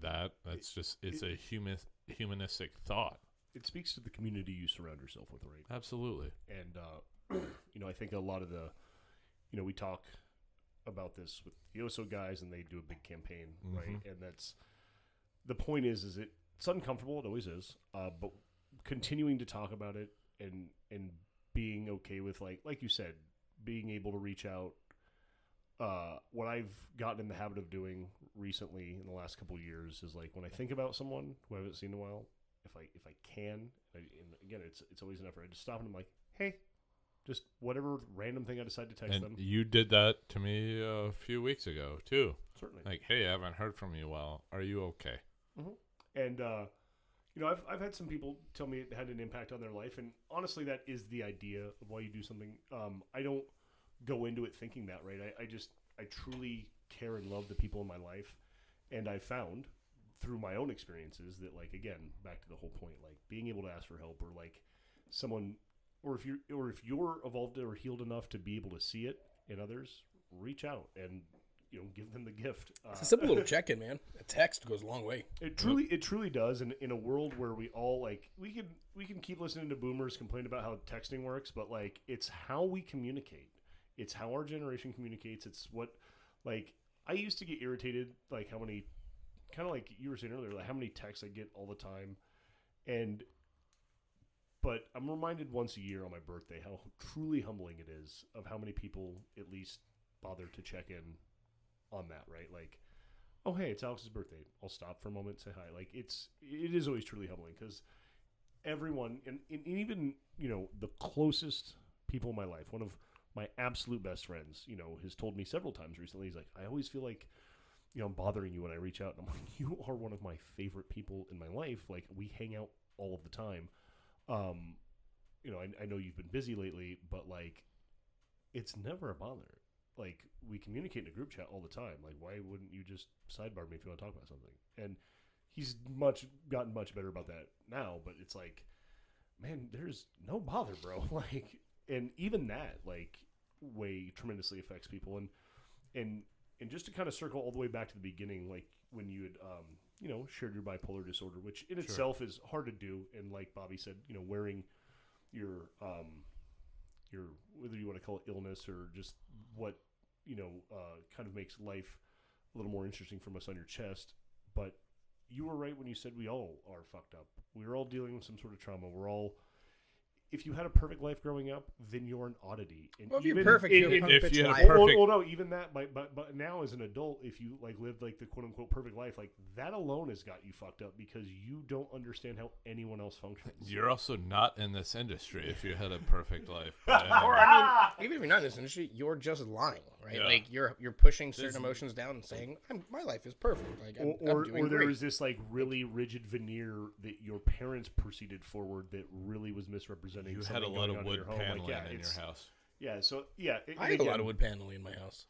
that. That's just it's a human humanistic thought. It speaks to the community you surround yourself with, right? Absolutely. and uh, you know, I think a lot of the, you know, we talk about this with the OSO guys, and they do a big campaign, right? Mhm. And that's the point is, is it, it's uncomfortable. It always is, uh, but continuing to talk about it and and being okay with like like you said, being able to reach out. Uh, what I've gotten in the habit of doing recently in the last couple of years is like when I think about someone who I haven't seen in a while, if I if I can, I, and again, it's it's always an effort. I just stop and I'm like, hey, just whatever random thing I decide to text and them. you did that to me a few weeks ago too. Certainly. Like, hey, I haven't heard from you. Well, are you okay? And uh, you know, I've I've had some people tell me it had an impact on their life, and honestly, that is the idea of why you do something. Um, I don't go into it thinking that, right? I, I just I truly care and love the people in my life, and I found through my own experiences that, like, again, back to the whole point, like being able to ask for help or like someone, or if you're or if you're evolved or healed enough to be able to see it in others, reach out and you know give them the gift. Uh, It's a simple little check-in, man. A text goes a long way. It truly, it truly does. And in a world where we all like, we can we can keep listening to boomers complain about how texting works, but like, it's how we communicate. It's how our generation communicates. It's what, Like I used to get irritated, like how many, kind of like you were saying earlier, like how many texts I get all the time, and. But I'm reminded once a year on my birthday how truly humbling it is of how many people at least bother to check in on that, right? Like, oh hey, it's Alex's birthday. I'll stop for a moment, say hi. Like it's it is always truly humbling because everyone and, and even you know the closest people in my life, one of my absolute best friends, you know, has told me several times recently. He's like, I always feel like you know I'm bothering you when I reach out. And I'm like, you are one of my favorite people in my life. Like we hang out all of the time. Um, you know, I, I know you've been busy lately, but like, it's never a bother like we communicate in a group chat all the time. Like, why wouldn't you just sidebar me if you want to talk about something? And he's much gotten much better about that now. But it's like, man, there's no bother, bro. like, and even that like way tremendously affects people. And and and just to kind of circle all the way back to the beginning, like when you had um, you know shared your bipolar disorder, which in itself is hard to do. And like Bobby said, you know, wearing your um your whether you want to call it illness or just what you know uh, kind of makes life a little more interesting from us on your chest. But you were right when you said we all are fucked up. We're all dealing with some sort of trauma. We're all. If you had a perfect life growing up, then you're an oddity. And Well, if you're perfect, and- you're a and- punk if you had a liar. well, perfect- well, no, even that, but, but but now as an adult, if you like lived like the quote unquote perfect life, like that alone has got you fucked up because you don't understand how anyone else functions. You're also not in this industry if you had a perfect life. Or I mean, even if you're not in this industry, you're just lying, right? Yeah. Like you're you're pushing certain This- emotions down and saying, I'm, "My life is perfect." Like I'm, or I'm or, doing or there great. was this like really rigid veneer that your parents proceeded forward that really was misrepresenting. you had a lot of wood paneling Like, yeah, in your house. Yeah, so yeah, and I have a lot of wood paneling in my house.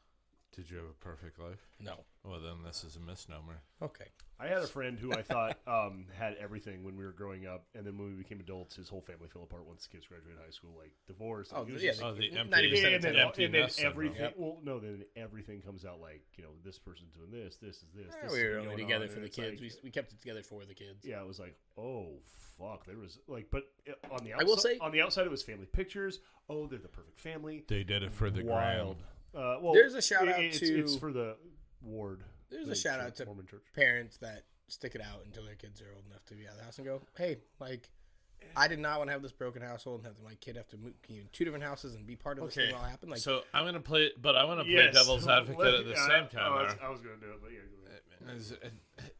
Did you have a perfect life? No. Well, then this is a misnomer. Okay. I had a friend who I thought um, had everything when we were growing up, and then when we became adults, his whole family fell apart once the kids graduated high school, like divorced. Oh, like, it was yeah. just- Oh, the Ninety empty, percent and of then, empty and then everything. Yep. Well, no, then everything comes out like you know this person's doing this, this is this. Eh, this we is were only together and for the kids. like- we, we kept it together for the kids. yeah, it was like, oh fuck, there was like, but uh, on the I outside, will say- on the outside, it was family pictures. Oh, they're the perfect family. They did it for the Wild. gram. Uh, well, There's a shout out it's, to- it's for the ward. There's the a shout church- out to Mormon church. parents that stick it out until their kids are old enough to be out of the house and go, hey, like, I did not want to have this broken household and have my kid have to move be in two different houses and be part of this Okay, thing while it happened. Like, so I'm gonna play, but I want to play Yes. devil's advocate Let- at the yeah, same I- time. oh, I was. I was going to do it, but yeah. Is,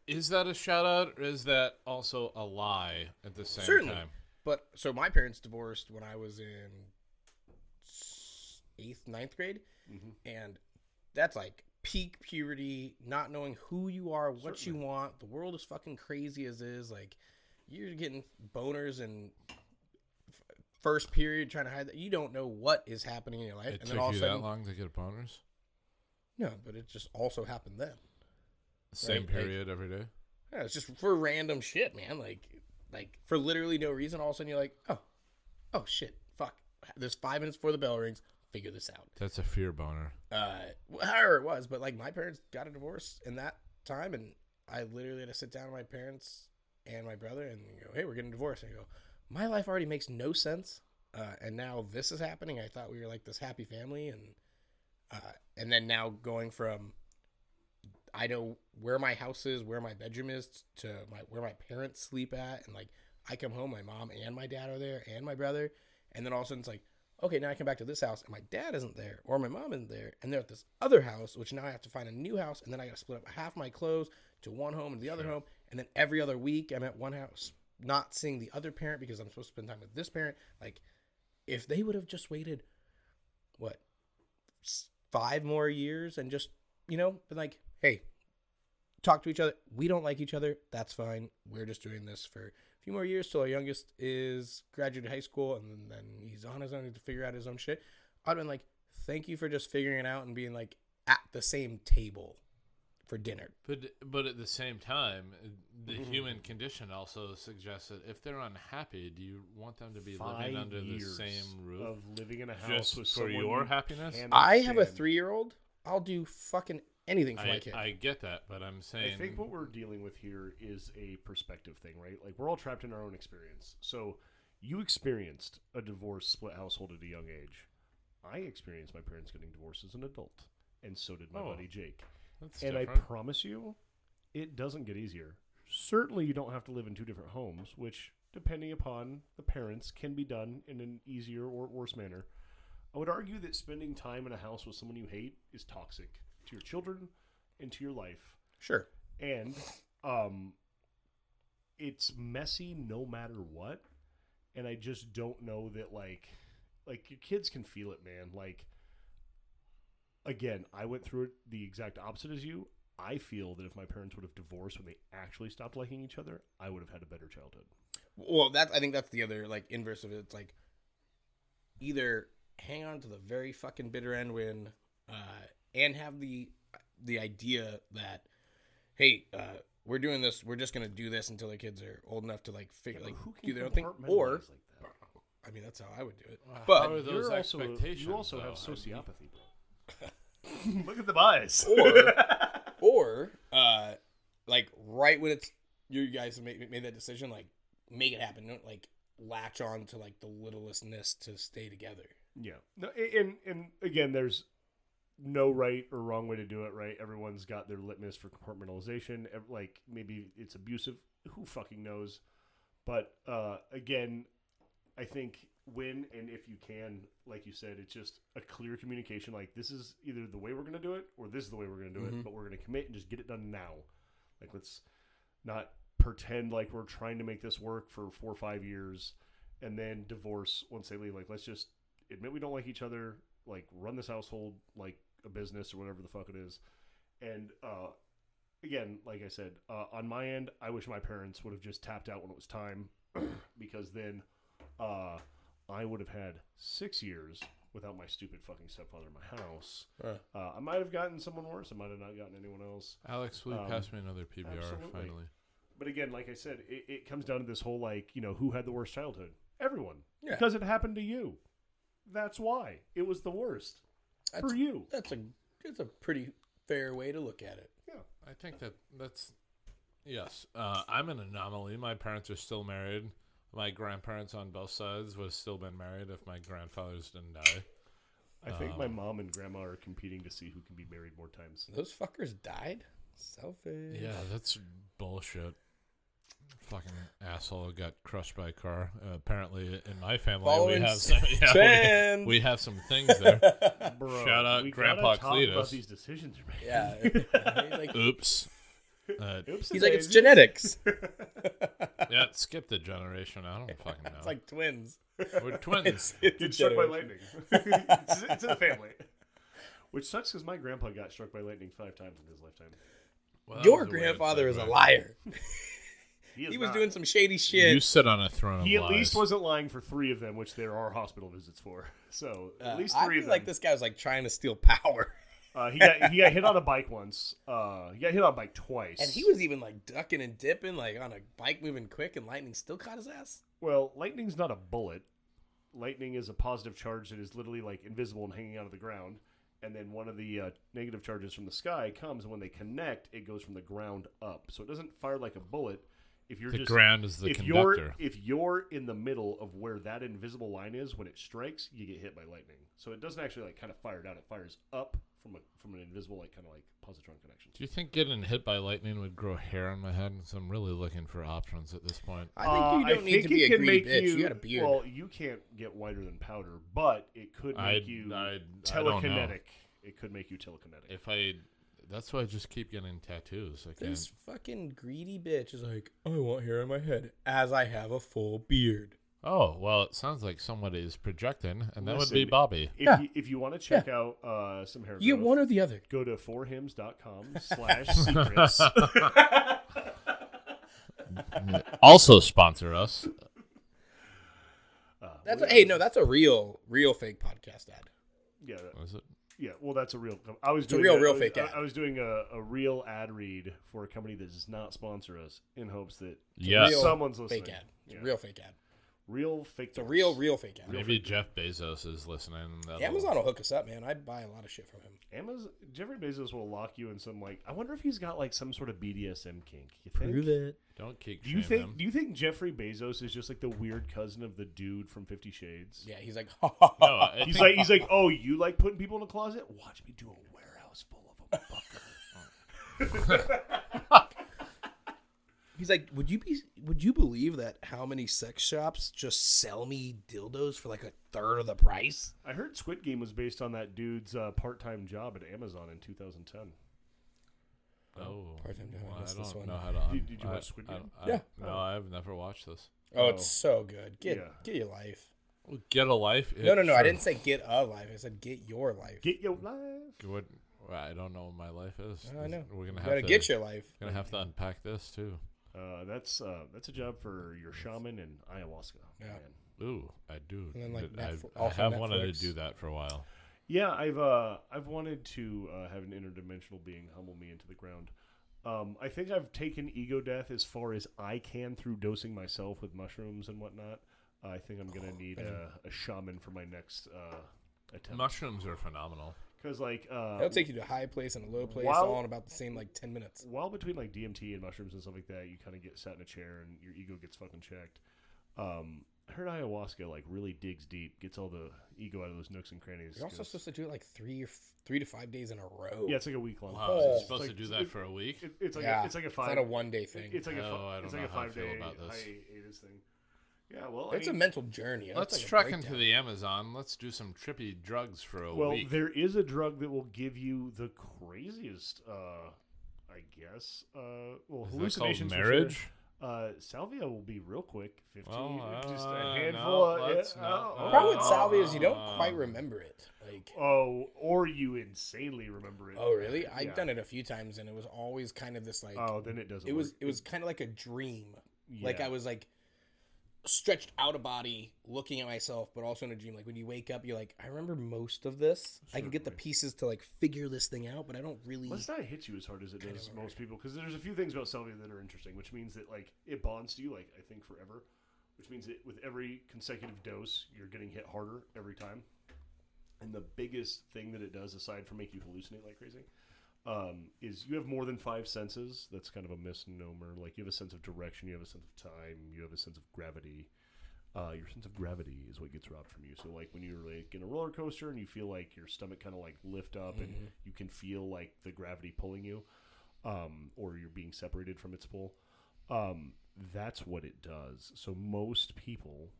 is that a shout out or is that also a lie at the same Certainly. time? but so my parents divorced when I was in s- eighth, ninth grade, Mhm. and that's like peak puberty, not knowing who you are, what Certainly. you want. The world is fucking crazy as is. Like, you're getting boners and first period trying to hide that. You don't know what is happening in your life, It and took then all you a that sudden, long to get boners? no, but it just also happened then. Same Right, like- period every day. Yeah, it's just for random shit, man. Like, like for literally no reason. All of a sudden, you're like, oh, oh shit, fuck. There's five minutes before the bell rings. Figure this out. That's a fear boner. Uh, however it was, but like my parents got a divorce in that time, and I literally had to sit down with my parents and my brother and go, hey, we're getting divorced. And I go, my life already makes no sense, uh, and now this is happening. I thought we were like this happy family, and uh, and then now going from I know where my house is, where my bedroom is, to my where my parents sleep at, and like I come home, my mom and my dad are there, and my brother, and then all of a sudden it's like, okay, now I come back to this house, and my dad isn't there, or my mom isn't there, and they're at this other house, which now I have to find a new house, and then I got to split up half my clothes to one home and the other home, and then every other week I'm at one house, not seeing the other parent because I'm supposed to spend time with this parent. Like, if they would have just waited, what, five more years and just you know been like, hey, talk to each other. We don't like each other. That's fine. We're just doing this for few more years till our youngest is graduated high school and then he's on his own to figure out his own shit. I'd been like, thank you for just figuring it out and being like at the same table for dinner. But but at the same time, the Mm-hmm. human condition also suggests that if they're unhappy, do you want them to be Five living under the same roof of living in a house just with for your happiness? I have a three year old. I'll do fucking anything for my I, kid. I get that, but I'm saying I think what we're dealing with here is a perspective thing, right? Like we're all trapped in our own experience. So you experienced a divorce split household at a young age. I experienced my parents getting divorced as an adult. and so did my Oh, buddy Jake. That's and different. I promise you, it doesn't get easier. Certainly, you don't have to live in two different homes, which, depending upon the parents, can be done in an easier or worse manner. I would argue that spending time in a house with someone you hate is toxic to your children and to your life. Sure. And um, it's messy no matter what. And I just don't know that, like, like your kids can feel it, man. Like, again, I went through it the exact opposite as you. I feel that if my parents would have divorced when they actually stopped liking each other, I would have had a better childhood. Well, that's I think that's the other like inverse of it. It's like either hang on to the very fucking bitter end when, uh, and have the the idea that, hey, uh, we're doing this. We're just gonna do this until the kids are old enough to like figure like who can do their own thing. compartmentalize Or like that? I mean, that's how I would do it. Wow, But how are those You're also, you also have though? I mean, sociopathy, bro. Look at the eyes. Or or uh, like right when it's you guys made, made that decision, like make it happen. Don't like latch on to like the littlestness to stay together. Yeah. No, and and again, there's no right or wrong way to do it. Right. Everyone's got their litmus for compartmentalization. Like maybe it's abusive. Who fucking knows? But uh, again, I think when and if you can, like you said, it's just a clear communication. Like this is either the way we're going to do it, or this is the way we're going to do Mhm. it. But we're going to commit and just get it done now. Like let's not pretend like we're trying to make this work for four or five years and then divorce once they leave. Like let's just admit we don't like each other. Like run this household like a business or whatever the fuck it is. And uh, again, like I said, uh, on my end, I wish my parents would have just tapped out when it was time, because then uh, I would have had six years without my stupid fucking stepfather in my house. Huh. Uh, I might have gotten someone worse. I might have not gotten anyone else. Alex, will you Um, pass me another PBR absolutely. finally? But again, like I said, it, it comes down to this whole like, you know, who had the worst childhood? Everyone. Yeah. Because it happened to you. That's why. It was the worst. That's, for you. that's a that's a pretty fair way to look at it. Yeah. I think that that's yes. Uh, I'm an anomaly. My parents are still married. My grandparents on both sides would have still been married if my grandfathers didn't die. I think my Um, mom and grandma are competing to see who can be married more times. Those fuckers died. Selfish. Yeah, that's bullshit. Fucking asshole got crushed by a car. Uh, apparently, in my family, Following we have some, yeah, we- we, have some things there. Bro, Shout out we Grandpa gotta talk Cletus. about these decisions you're made. yeah. like, Oops. Uh, Oops, he's like it's genetics. yeah, skip the generation. I don't fucking know. It's like twins. We're twins. It's, it's Get struck by lightning. it's, it's in the family. Which sucks because my grandpa got struck by lightning five times in his lifetime. Well, Your was a weird grandfather is a liar. He, He was not. doing some shady shit. You sit on a throne of He at lies. least wasn't lying for three of them, which there are hospital visits for. So at Uh, least I three feel of them. like this guy was like trying to steal power, Uh, he got he got hit on a bike once. Uh, he got hit on a bike twice. and he was even like ducking and dipping, like on a bike moving quick, and lightning still caught his ass. Well, lightning's not a bullet. Lightning is a positive charge that is literally like invisible and hanging out of the ground. And then one of the uh, negative charges from the sky comes, and when they connect, it goes from the ground up. So it doesn't fire like a bullet. If you're the just ground is the if conductor. you're if you're in the middle of where that invisible line is, when it strikes, you get hit by lightning. So it doesn't actually like kind of fire down; it fires up from a from an invisible like kind of like positron connection. Do you think getting hit by lightning would grow hair on my head? So I'm really looking for options at this point. I think Uh, you don't need to be it a can greedy make bitch. You, You, got a beard. Well, you can't get whiter than powder, but it could make I, you I, I don't know. telekinetic. It could make you telekinetic. If I, that's why I just keep getting tattoos. I can't. this fucking greedy bitch is like, I want hair on my head as I have a full beard. Oh well, it sounds like somebody is projecting, and that would be Bobby. if Yeah. you, if you want to check out uh, some hair You get one or the other. go to forhims.com slash secrets. also sponsor us. Uh, That's a, hey, no, that's a real, real fake podcast ad. yeah, that- Was it? Yeah. Well, that's a real. I was a doing real- real I was- fake I, ad. I was doing a, a real ad read for a company that does not sponsor us, in hopes that Yes. real someone's listening. Fake ad. It's Yeah. a real fake ad. Real fake. It's a real, real fake ad. Maybe Jeff Bezos is listening. that'll- Amazon will hook us up, man. I buy a lot of shit from him. Amazon. Jeffrey Bezos will lock you in some like. I wonder if he's got like some sort of BDSM kink. You think? it. Don't kick Do you think? him. Do you think Jeffrey Bezos is just like the weird cousin of the dude from Fifty Shades? Yeah, he's like, No, He's like he's like, oh, you like putting people in a closet? Watch me do a warehouse full of them, fucker. He's like, would you be? Would you believe that how many sex shops just sell me dildos for like a third of the price? I heard Squid Game was based on that dude's uh, part-time job at Amazon in 2010. Oh, Part-time job, I well, I missed this don't one. know how to. Did- did you I- watch Squid I Game? don't- I- Yeah. No, I've never watched this. Oh, Oh. it's so good. Get Yeah. get your life. Get a life. No, no, no. I didn't say get a life. I said get your life. Get your life. What? well, I don't know what my life is. I know. We're gonna You have gotta to get your life. Gonna have to unpack this too. Uh, that's uh, that's a job for your shaman and ayahuasca. Yeah. man. Ooh, I do. And then, like, But I've- Netflix- I also have wanted to do that for a while. Yeah, I've uh, I've wanted to uh, have an interdimensional being humble me into the ground. Um, I think I've taken ego death as far as I can through dosing myself with mushrooms and whatnot. I think I'm gonna need a, a shaman for my next uh, attempt. Mushrooms are phenomenal. Because like uh, They'll take you to a high place and a low place While- all in about the same like ten minutes. while between like DMT and mushrooms and stuff like that, you kind of get sat in a chair and your ego gets fucking checked. Um, I heard ayahuasca like really digs deep, gets all the ego out of those nooks and crannies. You're also supposed to do it like three or f- three to five days in a row. yeah, it's like a week long. Wow, Oh. is it supposed like- to do that it- for a week? It, it's like yeah, a, it's like a five. not a one day thing. It's like a Oh, fi- I don't it's know like a how I five feel day about this. hiatus thing. Yeah, well, it's I a mean, mental journey. That's Let's like a trek into the Amazon. Let's do some trippy drugs for a well, week. Well, there is a drug that will give you the craziest. Uh, I guess. Uh, well, Is hallucinations. for marriage? Sure. Uh, salvia will be real quick. Fifteen, Well, just uh, a handful. no, of, let's yeah, not- oh, The problem with Oh. salvia is you don't Uh, quite remember it. Like, Oh, or you insanely remember it. oh really? I've done it a few times, and it was always kind of this like. Oh, then it doesn't. it was it was kind of like a dream. Like I was like stretched out of body, looking at myself, but also in a dream. Like when you wake up, you're like, I remember most of this. I can get the pieces to like figure this thing out, but I don't really. Let's not hit you as hard as it does most people, because there's a few things about salvia that are interesting, which means that like it bonds to you, like I think forever, which means that with every consecutive dose, you're getting hit harder every time. And the biggest thing that it does, aside from make you hallucinate like crazy, um, is you have more than five senses. That's kind of a misnomer. Like you have a sense of direction, you have a sense of time, you have a sense of gravity. Uh, your sense of gravity is what gets robbed from you. So, like when you're like in a roller coaster and you feel like your stomach kind of like lift up and you can feel like the gravity pulling you, um, or you're being separated from its pull. Um, that's what it does. So most people,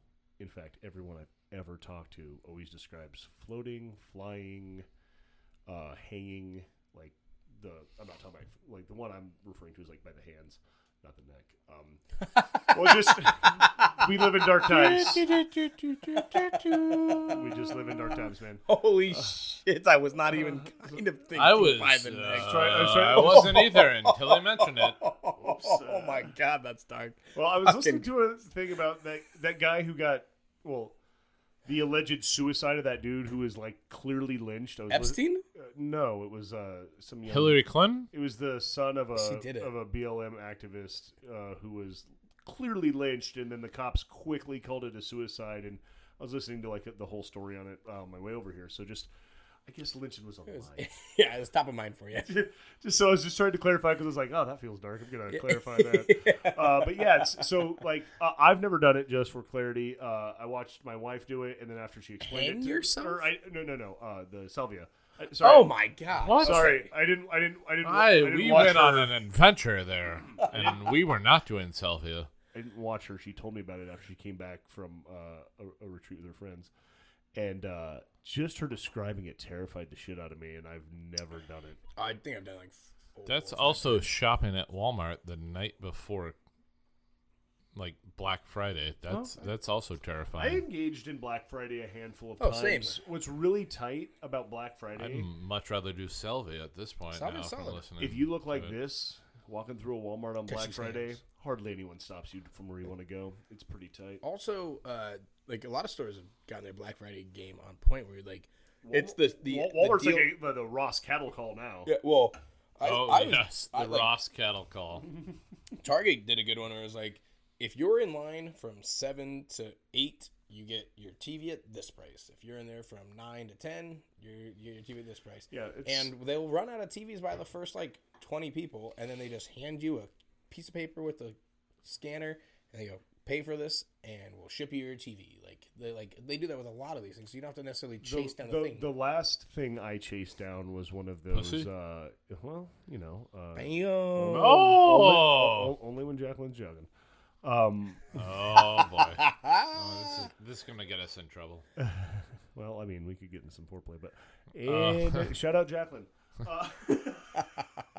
in fact, everyone I've ever talked to, always describes floating, flying, uh, hanging. Like the I'm not talking about like the one I'm referring to is like by the hands, not the neck. Um, well, just we live in dark times. we just live in dark times, man. Holy shit! I was not even kind of thinking I was. by the uh, neck. try- I was trying- I wasn't either until he mentioned it. Oh my god, that's dark. Well, I was Fucking- listening to a thing about that that guy who got well, the alleged suicide of that dude who was like clearly lynched. I was Epstein? uh, no, it was uh, some young, Hillary Clinton. It was the son of a She did it. of a BLM activist uh, who was clearly lynched, and then the cops quickly called it a suicide. And I was listening to like the whole story on it uh, on my way over here. So just, I guess lynching was on the line. yeah, it's top of mind for you. just so I was just trying to clarify because I was like, oh, that feels dark. I'm gonna clarify that. Uh, but yeah, it's, so like uh, I've never done it. Just for clarity, uh, I watched my wife do it, and then after she explained Hang it to yourself? or I, no, no, no, uh, the salvia. I, sorry, Oh my god! What? sorry, I didn't, I didn't, I didn't. I, I didn't we watch went her. on an adventure there, and we were not doing salvia. I didn't watch her. She told me about it after she came back from uh, a, a retreat with her friends, and uh, just her describing it terrified the shit out of me. And I've never done it. I think I've done like. four That's or five also times. shopping at Walmart the night before, like Black Friday. That's that's also terrifying. I engaged in Black Friday a handful of Oh, times. same. What's really tight about Black Friday? I'd much rather do salvia at this point Salvia's now. Solid. listening if you look like it. this, walking through a Walmart on Black Friday, hands. hardly anyone stops you from where you want to go. It's pretty tight. Also, uh, like a lot of stores have gotten their Black Friday game on point. Where you're like, it's the the, Wal- the Walmart's deal- like a, the, the Ross cattle call now. yeah. Well, I, oh I was, yes, the I, like, Ross cattle call. Target did a good one where it was like, if you're in line from seven to eight, you get your TV at this price. If you're in there from nine to ten, you're you get your TV at this price. Yeah, it's, And they'll run out of TVs by the first like twenty people, and then they just hand you a piece of paper with a scanner, and they go, pay for this and we'll ship you your TV. Like they like they do that with a lot of these things. So you don't have to necessarily chase the, down the, the, thing. the last thing I chased down was one of those. Pussy? Uh, well, you know, uh, Bam. Oh! only, only when Jacqueline's jogging. Um, Oh boy. Oh, this, is, this is gonna get us in trouble. well, I mean, we could get into some foreplay, but Oh. and, shout out Jacqueline. Uh,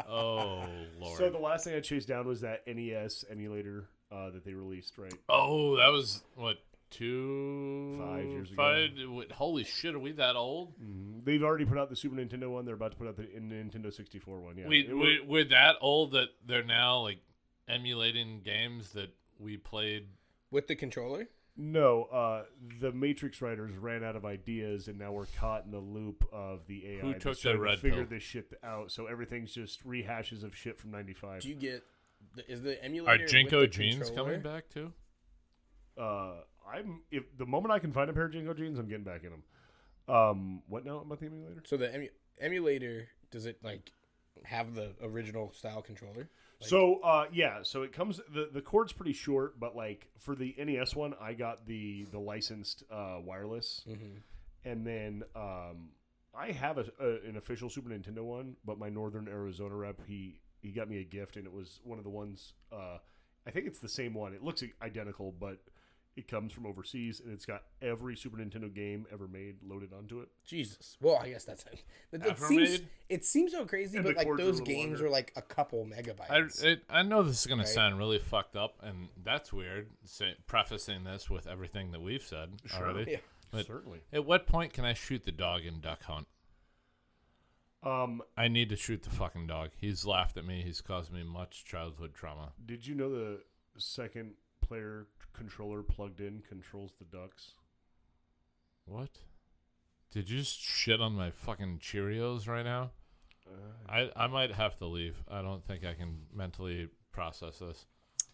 Oh lord. so the last thing I chased down was that NES emulator uh, that they released, right? oh, that was what two Five years ago. five, what- Holy shit, are we that old? Mhm. They've already put out the Super Nintendo one. They're about to put out the Nintendo 64 one. Yeah, we, It we we're that old that they're now like emulating games that we played. With the controller? No, uh, the Matrix writers ran out of ideas, and now we're caught in the loop of the AI. Who took the trying to red figure pill? this shit out? So everything's just rehashes of shit from '95. Do you get the, is the Are emulator with JNCO jeans controller? coming back too? Uh, I'm if the moment I can find a pair of JNCO jeans, I'm getting back in them. Um, what now about the emulator? So the emu- emulator does it like have the original style controller? Like- so uh, yeah, so it comes the the cord's pretty short, but like for the NES one, I got the the licensed uh, wireless. Mhm. and then um, I have a, a, an official Super Nintendo one, but my Northern Arizona rep he he got me a gift, and it was one of the ones. Uh, I think it's the same one. It looks identical, but it comes from overseas, and it's got every Super Nintendo game ever made loaded onto it. Jesus. Well, I guess that's it. It, it Ever seems made? it seems so crazy, And but like cords are a those games longer. are like a couple I, megabytes. it, I know this is going Right. to sound really fucked up, and that's weird. Say, prefacing this with everything that we've said already. Yeah. But Certainly. at what point can I shoot the dog in Duck Hunt? Um, I need to shoot the fucking dog. He's laughed at me. He's caused me much childhood trauma. did you know the second player controller plugged in controls the ducks? What? Did you just shit on my fucking Cheerios right now? Uh, I, I might have to leave. I don't think I can mentally process this.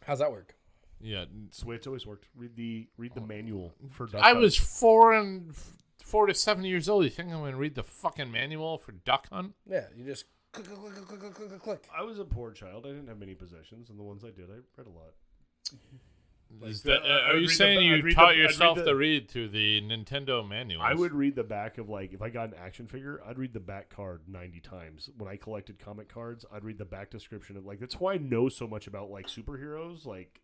How's that work? Yeah, it's the way it's always worked. Read the read the manual for duck. I Hunt. was four and four to seven years old. You think I'm gonna read the fucking manual for duck hunt? Yeah, you just click, click, click, click, click, click, click, click. I was a poor child. I didn't have many possessions, and the ones I did, I read a lot. Is Like, that, uh, are you read the saying you taught the- I'd read yourself the- to read through the Nintendo manuals? I would read the back of like if I got an action figure, I'd read the back card ninety times. When I collected comic cards, I'd read the back description of like that's why I know so much about like superheroes like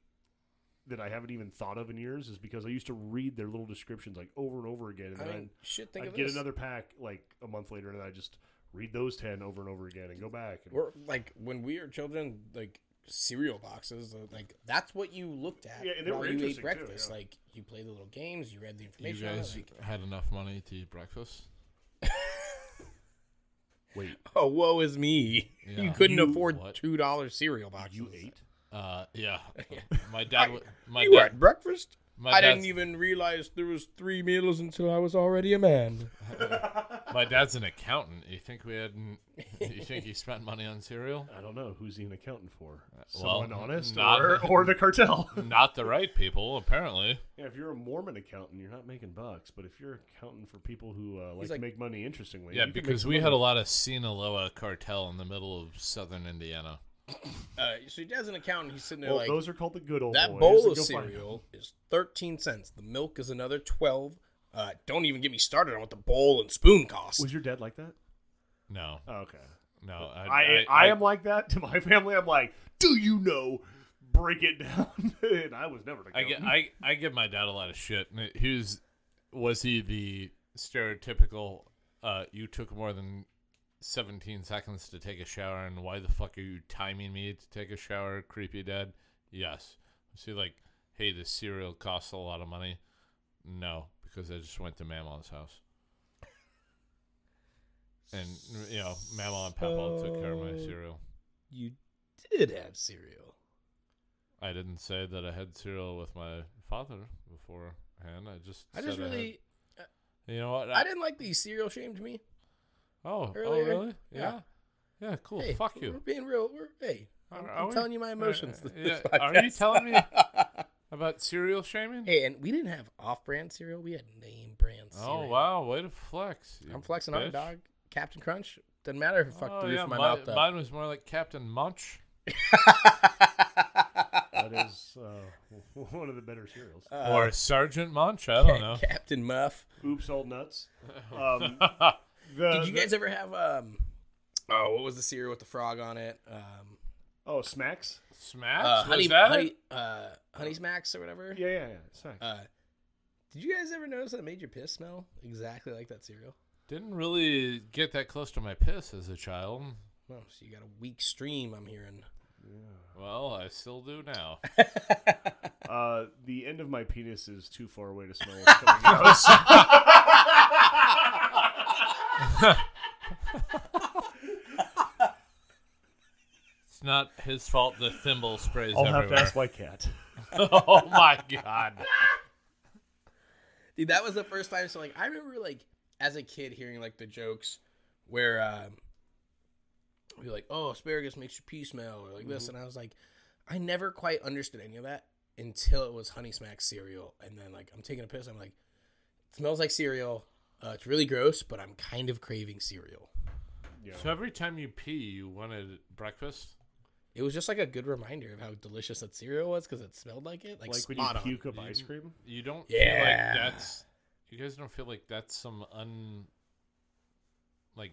that I haven't even thought of in years is because I used to read their little descriptions like over and over again, and I then mean, shit. Think I'd of get this. another pack like a month later, and I just read those ten over and over again and go back. And, We're like when we were children, like cereal boxes, uh, like that's what you looked at Yeah, and they while were you ate interesting, too, breakfast. yeah. Like you played the little games, you read the You information. on it, guys like, had enough money to eat breakfast. Wait, oh, woe is me! You couldn't You- afford what? two dollar cereal boxes. you ate? Uh, yeah. My dad. wa- My you were dad. at breakfast. My I didn't even realize there was three meals until I was already a man. My dad's an accountant. You think we had? You think he spent money on cereal? I don't know who's he an accountant for. well, Someone honest not- or, or the cartel? Not the right people, apparently. Yeah, if you're a Mormon accountant, you're not making bucks. But if you're accounting for people who uh, like, like- to make money interestingly, Yeah, you can make because some we had a lot of Sinaloa cartel in the middle of southern Indiana. Uh, so he dad's an accountant. He's sitting there Well, like those are called the good old that boys. bowl of cereal is thirteen cents. The milk is another twelve. Uh, don't even get me started on what the bowl and spoon cost. Was your dad like that? No, Oh, okay. no. I, I, I, am like that to my family. I'm like, do you know? Break it down. and I was never. an I, get. I I give my dad a lot of shit. He was was he the stereotypical? Uh, you took more than seventeen seconds to take a shower, and why the fuck are you timing me to take a shower, creepy dad? Yes. see like, hey, this cereal costs a lot of money? No, because I just went to Mama's house. And you know, Mama and Papa took care of my cereal. You did have cereal. I didn't say that I had cereal with my father beforehand. I just I just said had- really, uh, you know what? I didn't like that you cereal shamed me. Oh, oh, really? Yeah. Yeah. Yeah, cool. hey, Fuck you. we're being real. We're, hey, I'm, Are- I'm we? telling you my emotions. Uh, this yeah, Are you telling me about cereal shaming? hey, and we didn't have off-brand cereal. We had name-brand Cereal. oh wow, way to flex. I'm flexing on it, dog. Captain Crunch. Doesn't matter if it fucked Oh, the roof yeah, of my mi- mouth up. mine was more like Captain Munch. That's uh, one of the better cereals. Uh, or Sergeant Munch. I don't know. Captain Muff. Oops, old nuts. Um, the, Did you the- guys ever have um? Oh, what was the cereal with the frog on it? Um, Oh, Smacks. Smacks? uh, was honey, that honey, uh, honey smacks or whatever. Yeah, yeah, yeah. Smacks. Uh, did you guys ever notice that it made your piss smell exactly like that cereal? Didn't really get that close to my piss as a child. Well, so you got a weak stream. I'm hearing. Well, I still do now. Uh, the end of my penis is too far away to smell what's coming out. It's not his fault the thimble sprays I'll have to everywhere. ask my cat. oh my god. Dude, that was the first time. So like, I remember like as a kid hearing like the jokes where um, we'd like, "Oh, asparagus makes you pee smell," or like this, and I was like, I never quite understood any of that until it was Honey Smack cereal, and then like I'm taking a piss, I'm like, it smells like cereal. Uh, it's really gross, but I'm kind of craving cereal. Yeah. So every time you pee, you wanted breakfast? It was just like a good reminder of how delicious that cereal was because it smelled like it, like, like when you spot on. puke up ice cream. You don't Yeah. feel like that's you guys don't feel like that's some un like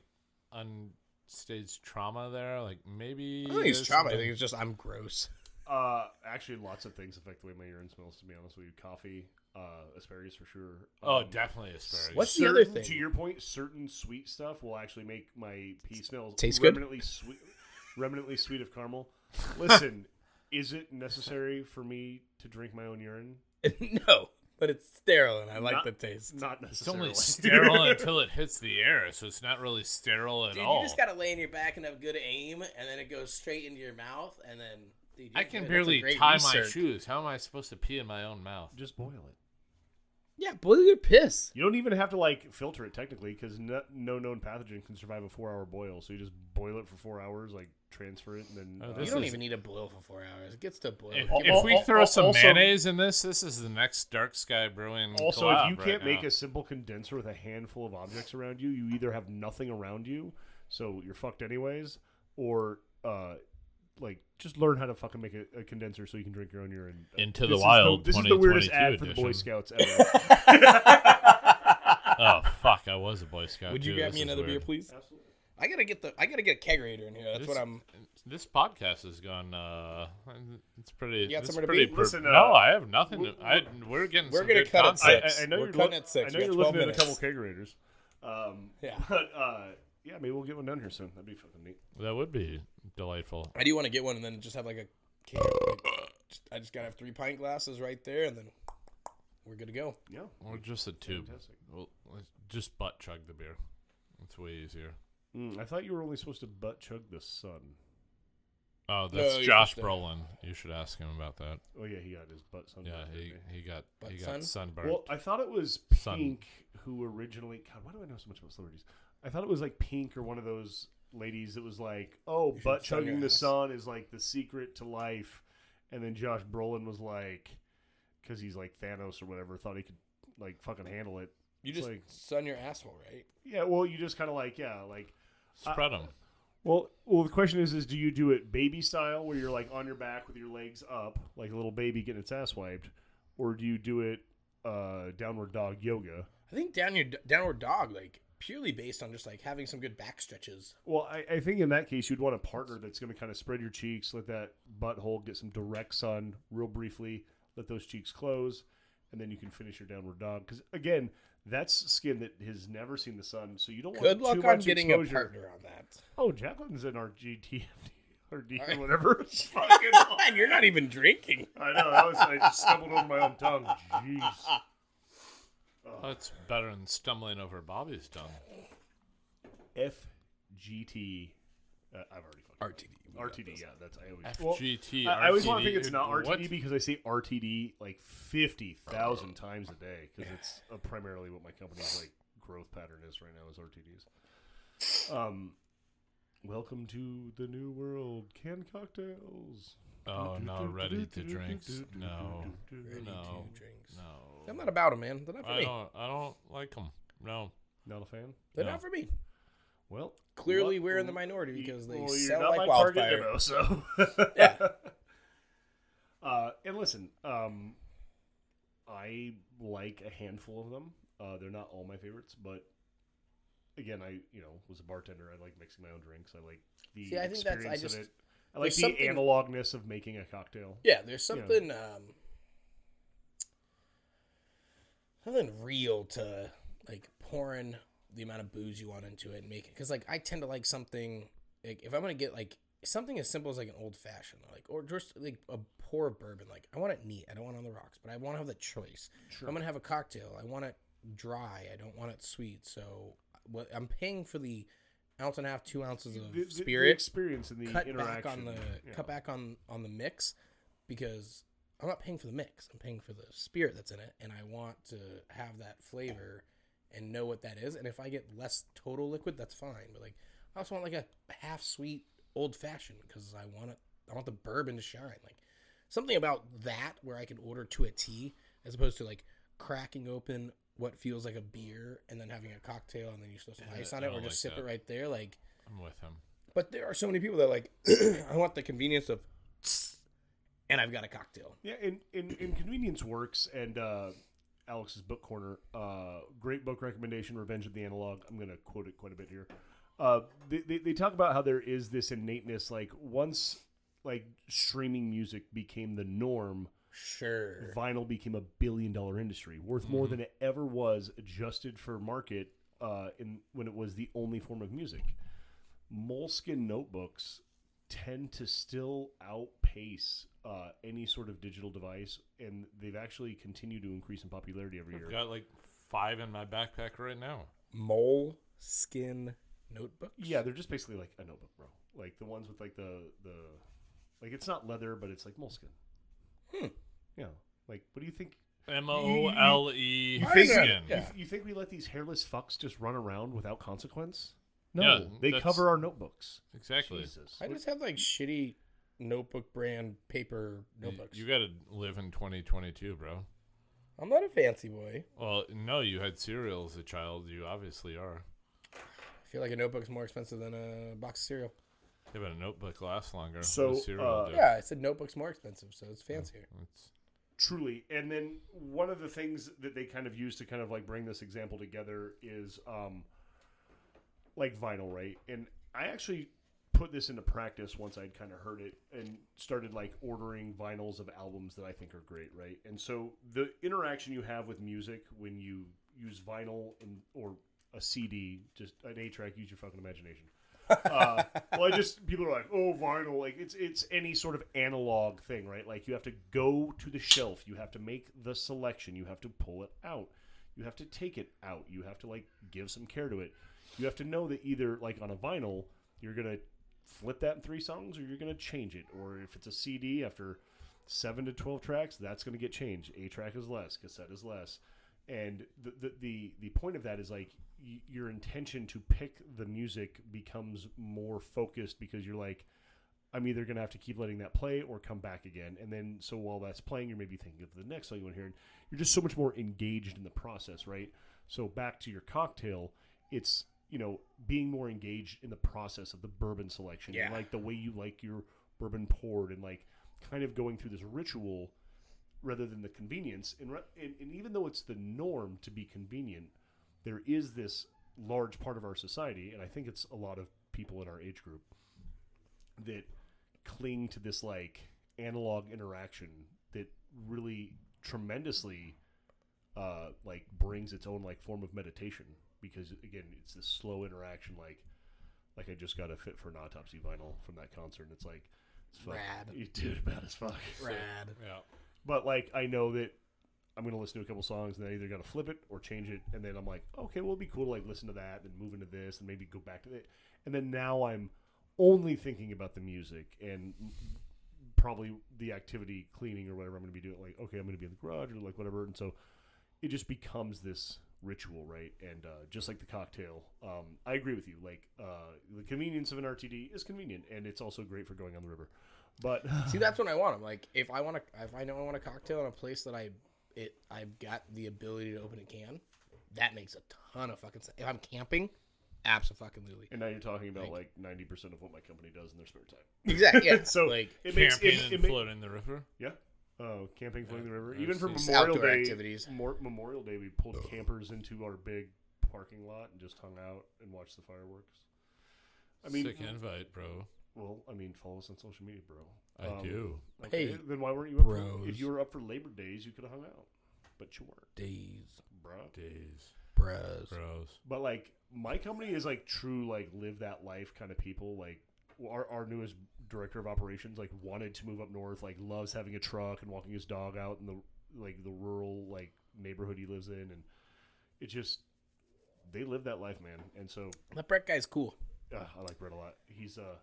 unstaged trauma there? Like maybe I think it's there's trauma. I think it's just I'm gross. Uh, actually, lots of things affect the way my urine smells. To be honest with you, coffee, uh, asparagus for sure. Oh, Um, definitely asparagus. What's the other thing? To your point, certain sweet stuff will actually make my pee smell Taste good? sweet, remnantly sweet of caramel. Listen, is it necessary for me to drink my own urine? no, but it's sterile and I like Not- the taste. Not It's necessarily. only sterile until it hits the air, so it's not really sterile at Dude, all. you just gotta lay on your back and have good aim, and then it goes straight into your mouth, and then. Dude, I you're can good. That's a barely great tie my research. shoes. How am I supposed to pee in my own mouth? Just boil it. Yeah, boil your piss. You don't even have to like filter it technically, because no, no known pathogen can survive a four-hour boil. So you just boil it for four hours, like transfer it, and then Oh, uh, You This don't is- even need to boil for four hours. It gets to boil. If, Al- if we throw al- some also- mayonnaise in this, this is the next Dark Sky Brewing. Also, if collab you right can't make now. a simple condenser with a handful of objects around you, you either have nothing around you, so you're fucked anyways, or uh, like just learn how to fucking make a, a condenser so you can drink your own urine. Into This the is Wild this is the weirdest 2022 ad for the Boy edition. Scouts ever. oh fuck! I was a Boy Scout. Would you too. grab This me is another beer, weird. please? Absolutely. I gotta get the. I gotta get a kegerator in here. That's This- what I'm. This podcast has gone. Uh, it's pretty. You got it's somewhere to be? per- Listen, uh, no, I have nothing. we're- to, I, we're getting. we're some gonna good cut it content. I, Six. I, I know We're you're cutting look- at six. I know We you're looking 12 at a couple minutes. kegerators. Um, Yeah. But uh, yeah, maybe we'll get one done here soon. That'd be fucking neat. That would be delightful. I do want to get one and then just have like a. Keg, just, I just gotta have three pint glasses right there, and then we're good to go. Yeah. Or just a tube. Fantastic. Well, let's just butt chug the beer. It's way easier. Mm, I thought you were only supposed to butt chug the sun. Oh, No, that's you're Josh supposed to- Brolin. You should ask him about that. Oh yeah, he got his butt sun. Yeah, he, he got Butt he sun? got sunburned. Well, I thought it was Sun. Pink who originally. God, why do I know so much about celebrities? I thought it was like Pink or one of those ladies that was like, "Oh, should butt sun your chugging the ass. sun is like the secret to life," and then Josh Brolin was like, because he's like Thanos or whatever, thought he could like fucking handle it. You It's just like- sun your asshole, right? Yeah, well, you just kind of like, yeah, like. Spread them. Well, well, the question is, is do you do it baby style, where you're like on your back with your legs up, like a little baby getting its ass wiped, or do you do it uh, downward dog yoga? I think down your downward dog, like purely based on just like having some good back stretches. Well, I, I think in that case you'd want a partner that's going to kind of spread your cheeks, let that butthole get some direct sun real briefly, let those cheeks close, and then you can finish your downward dog. Because again, that's skin that has never seen the sun, so you don't Good want luck too on much getting exposure. a partner on that. Oh, Jacqueline's in our GT or D All right. whatever. Fucking and you're not even drinking. I know. That was I just stumbled over my own tongue. Jeez. That's better than stumbling over Bobby's tongue. FGT. Uh, I've already fucking RTD. RTD. Yeah, that's I always. well, FGT. I, I always want to think it's not RTD what? because I say RTD like fifty thousand times a day because it's uh, primarily what my company's like growth pattern is right now is RTDs. Um, welcome to the new world. Canned cocktails. Oh no, ready to drinks. No, Ready no, to drinks. no. I'm not about them, man. They're not for I me. don't. I don't like them. No. Not a fan. They're No. not for me. Well, Clearly, what- we're in the minority because they well, sell like wildfire. demo, so Yeah. Uh, and listen, um, I like a handful of them. Uh, they're not all my favorites, but again, I you know was a bartender. I like mixing my own drinks. I like the See, I think that's- I experience just- of it. I like the analogness of making a cocktail. Yeah, there's something um something real to like pouring the amount of booze you want into it and make it because like I tend to like something like if I'm gonna get like something as simple as like an old fashioned like or just like a pour of bourbon like I want it neat I don't want it on the rocks but I want to have the choice Sure. I'm gonna have a cocktail I want it dry I don't want it sweet so what I'm paying for the ounce and a half two ounces of The- the- the spirit experience in the cut interaction. back on the yeah. cut back on on the mix because I'm not paying for the mix. I'm paying for the spirit that's in it, and I want to have that flavor and know what that is. And if I get less total liquid, that's fine. But like, I also want like a half sweet old fashioned because I want it. I want the bourbon to shine. Like something about that where I can order to a T as opposed to like cracking open what feels like a beer and then having a cocktail and then you throw some Yeah, ice on it or don't just like sip that. it right there. Like I'm with him. but there are so many people that like, I want the convenience of, and I've got a cocktail. Yeah, and, and, and convenience works. And uh, Alex's book corner, uh, great book recommendation, Revenge of the Analog. I'm going to quote it quite a bit here. Uh, they, they, they talk about how there is this innateness, like once like streaming music became the norm, Sure. vinyl became a billion dollar industry, worth more than it ever was, adjusted for market uh, in when it was the only form of music. Moleskin notebooks tend to still outpace uh, any sort of digital device, and they've actually continued to increase in popularity every year. I've got like five in my backpack right now. Mole skin notebooks. Yeah, they're just basically like a notebook, bro. Like the ones with like the the like it's not leather, but it's like moleskin. Hmm. Yeah. Like, what do you think? M O L E skin. You, you think we let these hairless fucks just run around without consequence? No, Yeah, they that's- cover our notebooks. Exactly. Jesus. I just have like shitty notebook brand paper You- notebooks. You got to live in 2022, bro. I'm not a fancy boy. Well, no, you had cereal as a child. You obviously are. I feel like a notebook's more expensive than a box of cereal. Yeah, but a notebook lasts longer. So, What does cereal uh, do? Yeah, I said notebook's more expensive, so it's fancier. It's- Truly. And then one of the things that they kind of use to kind of like bring this example together is um like vinyl, right? And I actually put this into practice once I'd kind of heard it and started like ordering vinyls of albums that I think are great, right? And so the interaction you have with music when you use vinyl and or a CD, just an 8-track, use your fucking imagination. uh, well, I just people are like, oh, vinyl, like it's it's any sort of analog thing, right? Like you have to go to the shelf, you have to make the selection, you have to pull it out, you have to take it out, you have to like give some care to it. You have to know that either like on a vinyl, you're gonna flip that in three songs, or you're gonna change it, or if it's a CD after seven to twelve tracks, that's gonna get changed. 8-track is less, cassette is less, and the the the, the point of that is like y- your intention to pick the music becomes more focused because you're like i'm either going to have to keep letting that play or come back again. And then so while that's playing you're maybe thinking of the next song you want to hear and you're just so much more engaged in the process right? So back to your cocktail it's you know being more engaged in the process of the bourbon selection and like the way you like your bourbon poured and like kind of going through this ritual rather than the convenience. And, and, and even though it's the norm to be convenient, there is this large part of our society, and I think it's a lot of people in our age group that cling to this like analog interaction that really tremendously uh, like brings its own like form of meditation because again it's this slow interaction like like I just got a fit for an autopsy vinyl from that concert and it's like it's fuck, Rad. dude bad as fuck Rad. yeah. but like I know that I'm gonna listen to a couple songs and then I either gotta flip it or change it, and then I'm like, okay, well, it'd be cool to like listen to that, and move into this, and maybe go back to it, and then now I'm only thinking about the music and probably the activity cleaning or whatever I'm gonna be doing. Like, okay, I'm gonna be in the garage or like whatever, and so it just becomes this ritual, right? And uh, just like the cocktail, um, I agree with you. Like uh, the convenience of an RTD is convenient, and it's also great for going on the river. But See, that's what I want. I'm like, if I want to, if I know I want a cocktail in a place that I, it, I've got the ability to open a can, that makes a ton of fucking sense. If I'm camping, absolutely. And now you're talking about Like- like ninety percent of what my company does in their spare time. Exactly. Yeah. So like, it makes Camping it, and it floating in the river. yeah. Oh, camping, floating the river. I've Even for Just Memorial outdoor Day, activities. Mor- Memorial Day, we pulled campers into our big parking lot and just hung out and watched the fireworks. I mean, Sick invite, bro. well, I mean, follow us on social media, bro. I Um, do. Okay, Hey, then why weren't you up? For, bros. if you were up for Labor Days, you could have hung out, but you weren't, Days, bro. Days, bros. bros. But like, my company is like true, like live that life kind of people. Like, our our newest director of operations like wanted to move up north. Like, loves having a truck and walking his dog out in the like the rural like neighborhood he lives in, and it just they live that life, man. And so That Brett guy's cool. uh, I like Brett a lot. He's uh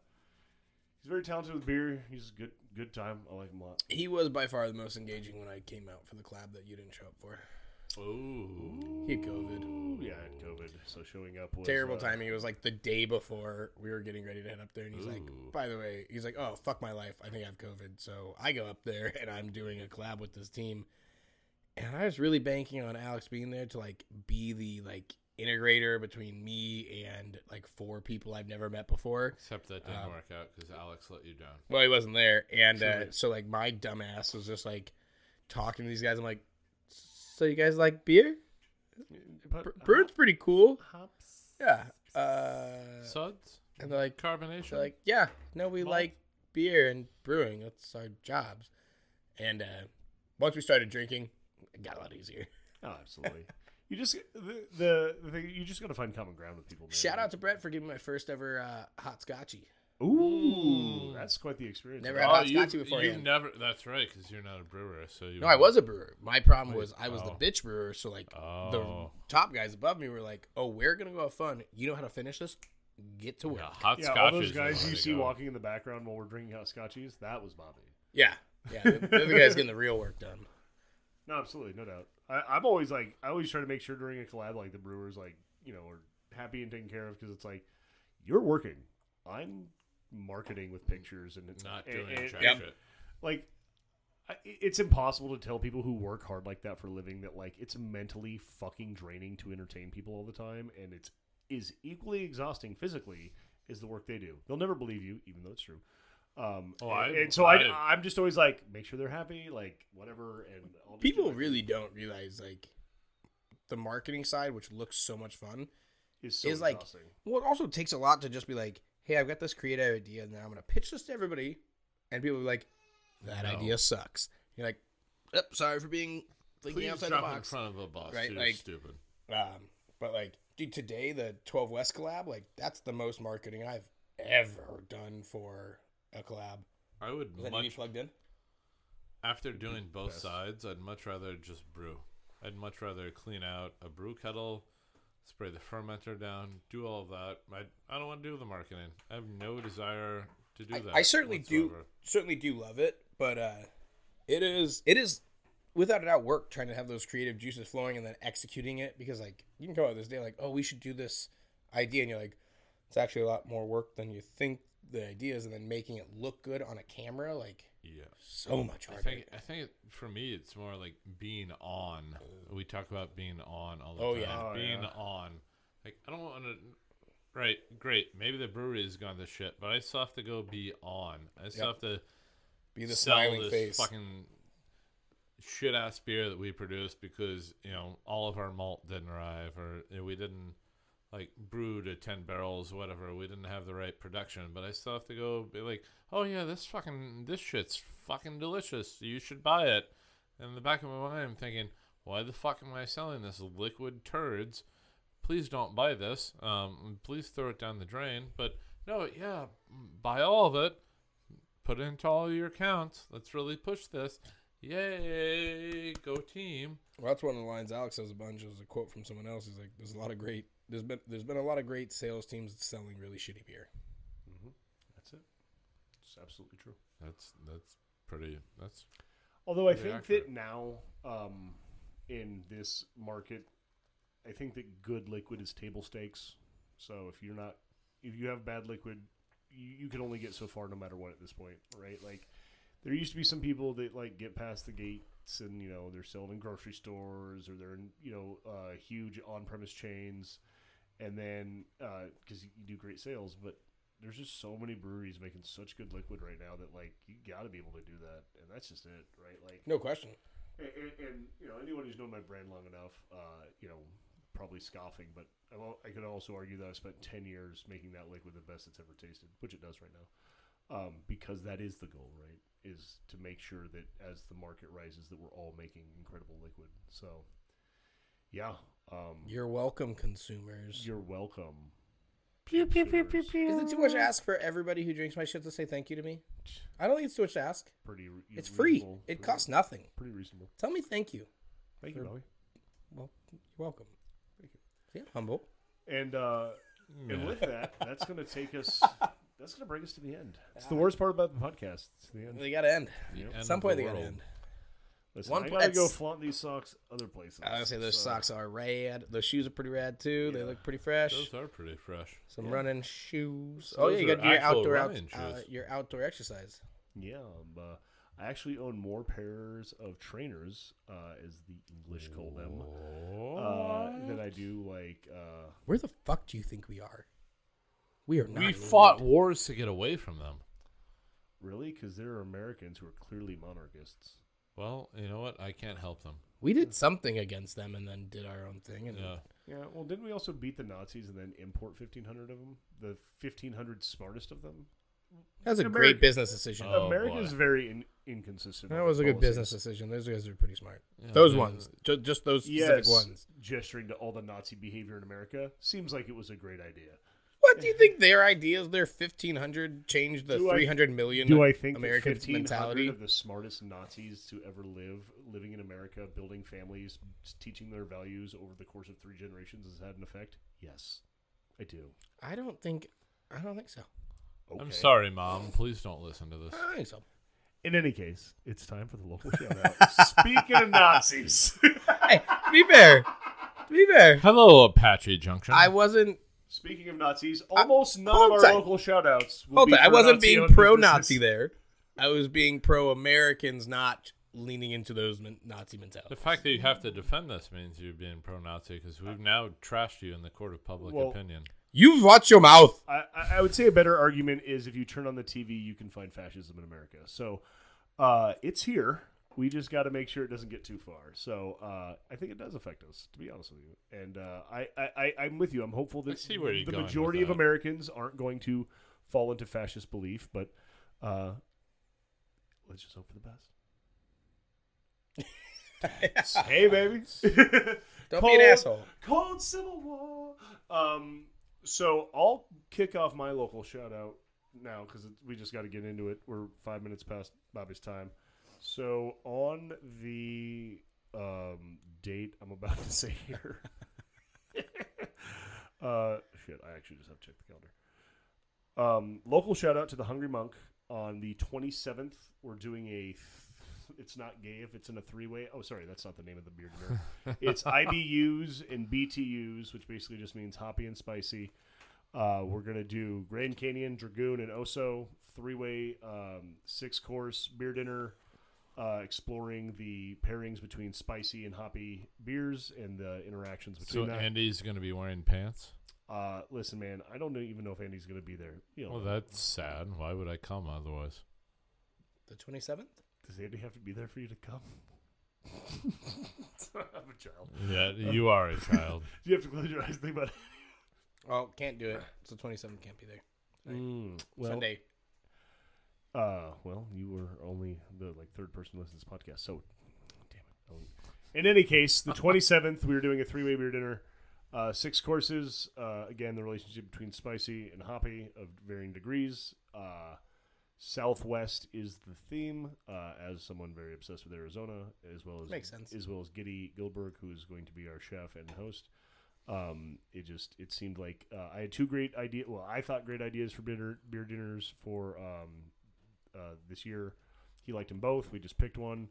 he's very talented with beer. He's a good good time. I like him a lot. He was by far the most engaging when I came out for the collab that you didn't show up for. Ooh. He had COVID. Yeah, I had COVID, so showing up was Terrible uh, timing. It was like the day before we were getting ready to head up there, and he's like, Ooh. "By the way, he's like, oh fuck my life. I think I have COVID." So I go up there and I'm doing a collab with this team, and I was really banking on Alex being there to like be the like integrator between me and like four people I've never met before. Except that didn't Um, work out because Alex let you down. Well, he wasn't there, and uh, so like my dumbass was just like talking to these guys. I'm like, "So you guys like beer? But, Br- Brewing's pretty cool, hops. yeah." Uh, Suds? and they're like, Carbonation? They're like, yeah, no, we Malt? like beer and brewing. That's our jobs. And uh, once we started drinking, it got a lot easier. Oh, absolutely. you just the, the the thing you just got to find common ground with people. Man. Shout out to Brett for giving me my first ever uh, hot scotchy. Ooh, that's quite the experience. Never oh, had oh, hot you, scotchy you never. That's right, because you're not a brewer. So you. No, I was a brewer. My problem was I was oh. the bitch brewer. So like Oh. the top guys above me were like, "Oh, we're gonna go have fun. You know how to finish this? Get to work." Yeah, hot Yeah, scotch all those guys you see go. walking in the background while we're drinking hot scotchies, that was Bobby. Yeah, yeah. The, the other guy's getting the real work done. No, absolutely, no doubt. I, I'm always like, I always try to make sure during a collab, like the brewers, like you know, are happy and taken care of because it's like you're working. I'm marketing with pictures and Not doing and- jack Yep. shit. like it's impossible to tell people who work hard like that for a living that like it's mentally fucking draining to entertain people all the time and it's is equally exhausting physically is the work they do they'll never believe you even though it's true um Oh, and, I- and so I, I- i'm just always like make sure they're happy like whatever and I'll just do People really don't realize like the marketing side, which looks so much fun. is so is like- Well, it also takes a lot to just be like, "Hey, I've got this creative idea, and now I'm going to pitch this to everybody," and people will be like, "That No. idea sucks." You're like, "Yep, sorry for being thinking Please outside the jump in front of a boss. Right, You're like- stupid. Um, but like, dude, today the 12 West collab, like, that's the most marketing I've ever done for a collab. I would Is that much plugged in? after doing both Best. sides. I'd much rather just brew. I'd much rather clean out a brew kettle, spray the fermenter down, do all of that. I I don't want to do the marketing. I have no desire to do I, that. I certainly do, certainly do love it, but uh, it is, it is without a doubt work trying to have those creative juices flowing and then executing it because like you can come out this day like, oh, we should do this idea, and you're like, it's actually a lot more work than you think the ideas and then making it look good on a camera, like Yeah. so much I harder. think I think it, for me it's more like being on. We talk about being on all the Oh, time. yeah. Oh, being yeah. on. Like I don't want to. Right, great. Maybe the brewery has gone to shit, but I still have to go be on. I still Yep. have to Be the sell smiling this face. fucking shit ass beer that we produced because you know all of our malt didn't arrive or you know, we didn't like brew to 10 barrels whatever we didn't have the right production but i still have to go be like oh yeah this fucking this shit's fucking delicious you should buy it and in the back of my mind i'm thinking why the fuck am i selling this liquid turds please don't buy this um, please throw it down the drain but no yeah buy all of it put it into all your accounts. Let's really push this. Yay, go team. Well, that's one of the lines Alex says a bunch. Is a quote from someone else. He's like, "There's a lot of great. There's been there's been a lot of great sales teams selling really shitty beer." that's it it's absolutely true That's that's pretty. That's Although I think accurate. that now, um, in this market, I think that good liquid is table stakes. So if you're not, if you have bad liquid, you, you can only get so far no matter what at this point, right? Like there used to be some people that like get past the gates and you know they're selling in grocery stores or they're in you know uh, huge on-premise chains, and then because you do great sales, but there's just so many breweries making such good liquid right now that like you got to be able to do that, and that's just it, right? Like, No question. and, and, and you know, anyone who's known my brand long enough, uh, you know, probably scoffing, but I could also argue that I spent ten years making that liquid the best it's ever tasted, which it does right now, um, because that is the goal, right? Is to make sure that as the market rises, that we're all making incredible liquid. So, yeah, um, You're welcome, consumers. you're welcome. Pew, pew, pew, pew, pew. Is it too much to ask for everybody who drinks my shit to say thank you to me? I don't think it's too much to ask. Pretty. re- It's free. reasonable. It Pretty- costs nothing. Pretty reasonable. Tell me thank you. Thank you, Sure. Bobby. Well, you're welcome. Thank you. See, I'm humble. And uh, and with that, that's going to take us. That's going to bring us to the end. It's the worst part about the podcast. It's the end. They gotta end. The At end some point, the they gotta end. Listen, One I pl- got to go flaunt these socks other places. I would say those So, socks are rad. Those shoes are pretty rad too. They look pretty fresh. Those are pretty fresh. Some yeah. running shoes. So oh yeah, you got your outdoor out, running uh, shoes. your outdoor exercise. Yeah, um, uh, I actually own more pairs of trainers, uh, as the English call them, uh, than I do like. Uh, Where the fuck do you think we are? We are not. we fought England. wars to get away from them. really, because there are Americans who are clearly monarchists. Well, you know what? I can't help them. We did something against them and then did our own thing. And Yeah. Yeah, well, didn't we also beat the Nazis and then import fifteen hundred of them? The fifteen hundred smartest of them. that was a America- great business decision. Oh, America's boy. very in- inconsistent. that with was a their good policies. business decision. Those guys are pretty smart. Yeah, those they- ones, Ju- just those specific Yes, ones. gesturing to all the Nazi behavior in America seems like it was a great idea. What do you think their ideas, their fifteen hundred, changed the Do I- three hundred million Do I think American fifteen hundred mentality? of the smartest Nazis to ever live, living in America, building families, teaching their values over the course of three generations, has had an effect? Yes, I do. I don't think. I don't think so. Okay. I'm sorry, Mom. Please don't listen to this. I don't think so. In any case, it's time for the local shout out. Speaking of Nazis, hey, to be fair, to be fair, Hello, Apache Junction. I wasn't. Speaking of Nazis, almost none of our tight. local shoutouts. Hold on, I wasn't being pro-Nazi there. I was being pro-Americans, not leaning into those men- Nazi mentality. the fact that you have to defend this means you're being pro-Nazi because we've now trashed you in the court of public Well- opinion. You watch your mouth. I, I I would say a better argument is if you turn on the TV, you can find fascism in America. So uh, it's here. We just got to make sure it doesn't get too far. So uh, I think it does affect us, to be honest with you. And uh, I, I, I, I'm with you. I'm hopeful that see where the majority of. Americans aren't going to fall into fascist belief. But uh, let's just hope for the best. hey, baby. Don't be an asshole. Cold Civil War. Um, so I'll kick off my local shout out now because we just got to get into it. We're five minutes past Bobby's time. So on the um, date I'm about to say here, uh, shit, I actually just have to check the calendar. Um, local shout out to the Hungry Monk on the 27th. We're doing a. It's not gay if it's in a three way. Oh, sorry, that's not the name of the beer dinner. it's IBUs and BTUs, which basically just means hoppy and spicy. Uh, we're gonna do Grand Canyon, Dragoon, and Oso three way um, six course beer dinner, uh, exploring the pairings between spicy and hoppy beers and the interactions between So that. Andy's going to be wearing pants? uh, listen, man, I don't know, even know if Andy's gonna be there. You know, Well, that's sad. Why would I come otherwise? The twenty seventh. does Andy have to be there for you to come? I'm a child. Yeah, you are a child. You have to close your eyes and think about it. Oh, can't do it. So twenty seven can't be there. Mm, well, Sunday. Uh, well, you were only the like third person to listen to this podcast, so damn it. In any case, the twenty seventh, we were doing a three way beer dinner, uh, six courses. Uh, again, the relationship between spicy and hoppy of varying degrees. Uh, Southwest is the theme. Uh, as someone very obsessed with Arizona, as well as Makes sense. as well as Giddy Gilberg, who is going to be our chef and host. Um, it just it seemed like uh, I had two great ideas. Well, I thought great ideas for beer beer dinners for um, uh, this year. He liked them both. We just picked one.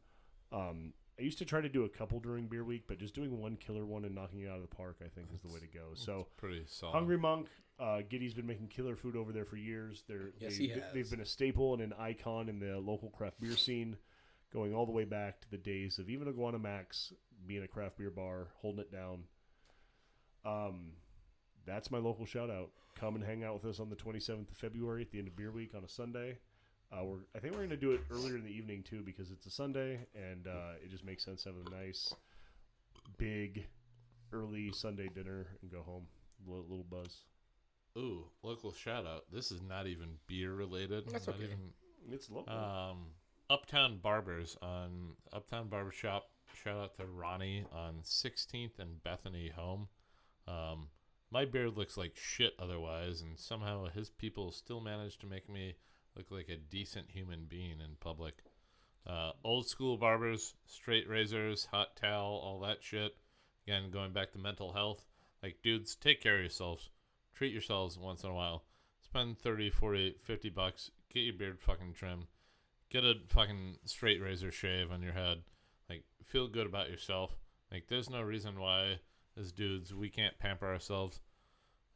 Um, I used to try to do a couple during beer week, but just doing one killer one and knocking it out of the park, I think, is the way to go. So, Pretty solid. Hungry Monk, uh, Giddy's been making killer food over there for years. They're, Yes, they, he has. They've been a staple and an icon in the local craft beer scene, going all the way back to the days of even Iguana Max being a craft beer bar, holding it down. Um, that's my local shout out. Come and hang out with us on the 27th of February at the end of Beer Week on a Sunday. Uh, we're I think we're going to do it earlier in the evening too because it's a Sunday and uh, it just makes sense to have a nice, big, early Sunday dinner and go home. Little, little buzz. Ooh, local shout out. This is not even beer related. That's not okay. even It's local. Um, Uptown Barbers on Uptown Barbershop. Shout out to Ronnie on 16th and Bethany Home. Um, my beard looks like shit otherwise, and somehow his people still managed to make me look like a decent human being in public. Uh, old school barbers, straight razors, hot towel, all that shit. Again, going back to mental health. Like, dudes, take care of yourselves. Treat yourselves once in a while. Spend 30, 40, 50 bucks. Get your beard fucking trimmed. Get a fucking straight razor shave on your head. Like, feel good about yourself. Like, there's no reason why, as dudes, we can't pamper ourselves.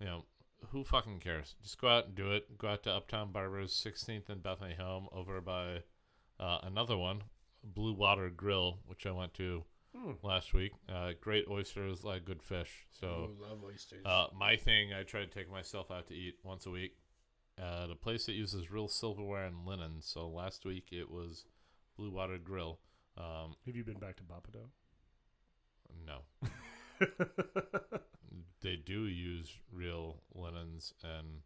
You know, who fucking cares? Just go out and do it. Go out to Uptown Barbers, 16th and Bethany Home, over by uh, another one, Blue Water Grill, which I went to Hmm. last week. Uh, great oysters, a lot of good fish. So, Ooh, love oysters. uh, my thing, I try to take myself out to eat once a week at a place that uses real silverware and linen. So last week it was Blue Water Grill. Um, Have you been back to Papado? no, they do use real linens and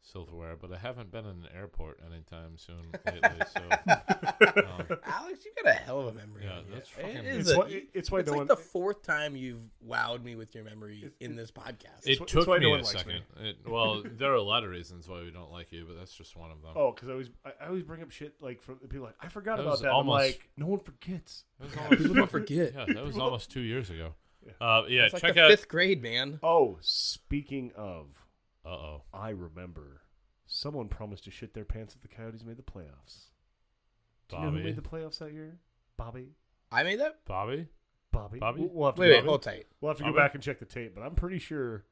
silverware, but I haven't been in an airport anytime soon lately. So um, Alex, you've got a hell of a memory. Yeah, that's It fucking- is it's, a- why, it's why it's no like one. the fourth time you've wowed me with your memory in this podcast. it wh- it's took why no me one a likes second. me. It, well, there are a lot of reasons why we don't like you, but that's just one of them. Oh, because I always I, I always bring up shit like from people like I forgot That about that. almost- I'm like, no one forgets. That was almost- people don't forget. yeah, that was almost two years ago. Yeah. Uh, yeah, it's like check the out. fifth grade, man. Oh, speaking of, Uh oh. I remember someone promised to shit their pants if the Coyotes made the playoffs. Do you know who Bobby. made the playoffs that year? Bobby. I made that. Bobby? Bobby. Bobby? We'll, we'll have to, Wait, wait, hold tight. we'll have to go Bobby? back and check the tape, but I'm pretty sure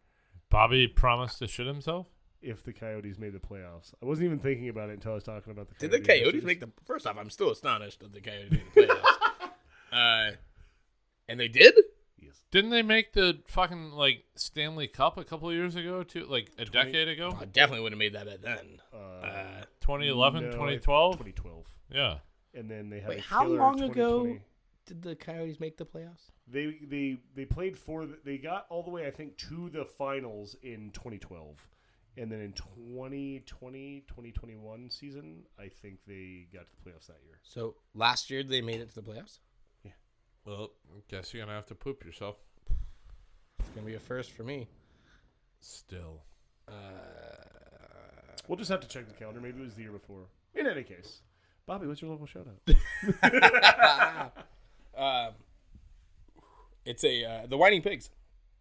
Bobby promised to shit himself? if the Coyotes made the playoffs, I wasn't even thinking about it until I was talking about the. Coyotes. Did the Coyotes Coyotes make the? First off, I'm still astonished that the Coyotes made the playoffs. uh, and they did. Yes. Didn't they make the fucking like Stanley Cup a couple years ago too? Like a 20 decade ago? I definitely would have made that bet then. Uh, Uh, 2011, no, 2012? 2012. Yeah. And then they had Wait, a how long ago did the Coyotes make the playoffs? They they they played for they got all the way I think to the finals in 2012. And then in 2020 2021 season, I think they got to the playoffs that year. So last year they made it to the playoffs. Well, guess you're gonna have to poop yourself. It's gonna be a first for me. Still. Uh, We'll just have to check the calendar. Maybe it was the year before. In any case, Bobby, what's your local shout out? um, it's a uh, the Whining Pigs.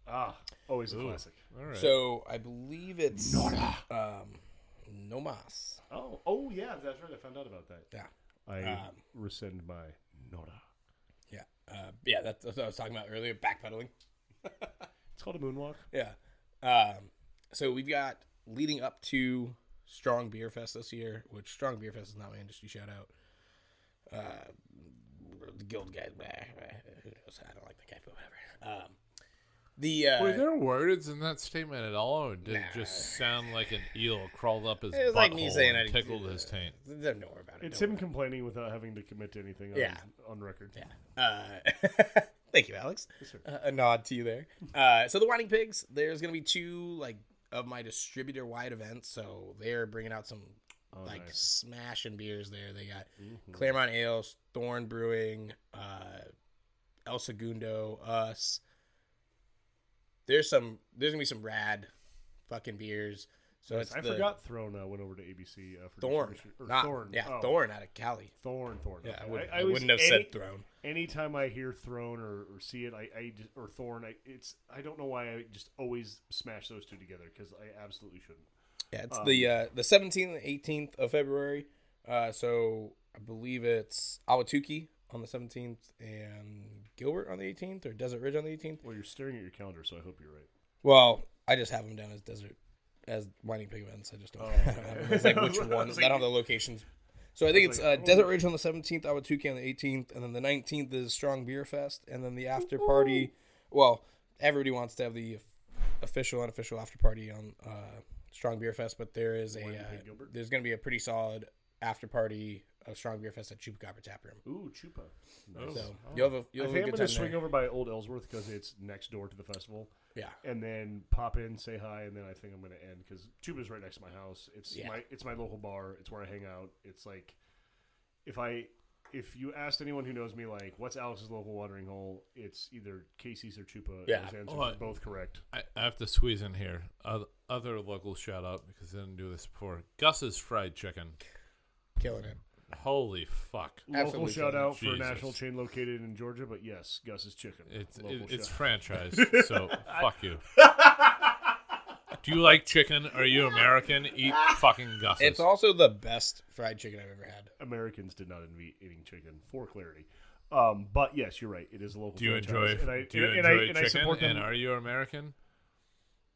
ah, always a Ooh. classic. All right. So I believe it's um, no mas. Oh, oh yeah, that's right. I found out about that. Yeah, I Um, rescind my Nora. Yeah, uh, yeah. That's, that's what I was talking about earlier. Backpedaling. It's called a moonwalk. Yeah. Um, so we've got leading up to Strong Beer Fest this year, which Strong Beer Fest is not my industry shout out. Uh, the guild guys, blah, blah, who knows? I don't like that guy, but whatever. Um, the uh, Were there words in that statement at all, or did Nah. it just sound like an eel crawled up his It was like me saying and I- tickled his taint? they don't know about it. It's him complaining without having to commit to anything on, Yeah. on record. Yeah. Uh, thank you, Alex. Yes. Uh, a nod to you there. Uh, so the Whining Pigs, there's gonna be two like of my distributor wide events. So they're bringing out some Oh, like nice. smashing beers there. They got Mhm. Claremont Ales, Thorn Brewing, uh, El Segundo, us. There's some. There's gonna be some rad, fucking beers. So it's I the forgot Throne uh, went over to ABC uh, for Thorn, distribution- or not Thorn. yeah, Oh, Thorn out of Cali. Thorn, Thorn. Yeah, I, would, I, I, was- wouldn't have any, said Throne. Anytime I hear Throne or, or see it, I, I just, or Thorn, I it's I don't know why I just always smash those two together because I absolutely shouldn't. Yeah, it's Um, the uh, the 17th and 18th of February. Uh, so I believe it's Ahwatukee on the 17th and Gilbert on the 18th or Desert Ridge on the 18th. Well, you're staring at your calendar, so I hope you're right. Well, I just have them down as Desert as Whining Pig events. I just don't. Oh, I them as, like okay. which I ones. like- I don't have the locations. So I think was it's like, uh, oh. Desert Ridge on the 17th, Ahwatukee on the 18th, and then the 19th is Strong Beer Fest, and then the after party. Well, everybody wants to have the official unofficial after party on uh, Strong Beer Fest, but there is a uh, there's going to be a pretty solid after party of Strong Beer Fest at Chupacabra Tap Room. Ooh, Chupa. Nice. So Oh. you'll have a you'll I have think a I'm good gonna time swing there. over by Old Ellsworth because it's next door to the festival, Yeah, and then pop in, say hi, and then I think I'm gonna end because Chupa's right next to my house. It's Yeah. my it's my local bar. It's where I hang out. It's like if I if you asked anyone who knows me, like, what's Alex's local watering hole? It's either Casey's or Chupa. Yeah. Those answers Oh, I- both correct. I, I have to squeeze in here. Other, other local shout out because I didn't do this before. Gus's Fried Chicken. killing it. Holy fuck. Local Absolutely shout killing it. out for a Jesus. national chain located in Georgia, but yes, Gus's Chicken. It's Local it, it's shout- franchise, so fuck you. Do you like chicken? Are you American? Eat fucking Gus's. It's also the best fried chicken I've ever had. Americans did not invent eating chicken, for clarity. Um, but yes, you're right. It is a local. do you franchise, enjoy? and I, do you and, enjoy I, and I chicken? support them. and are you American?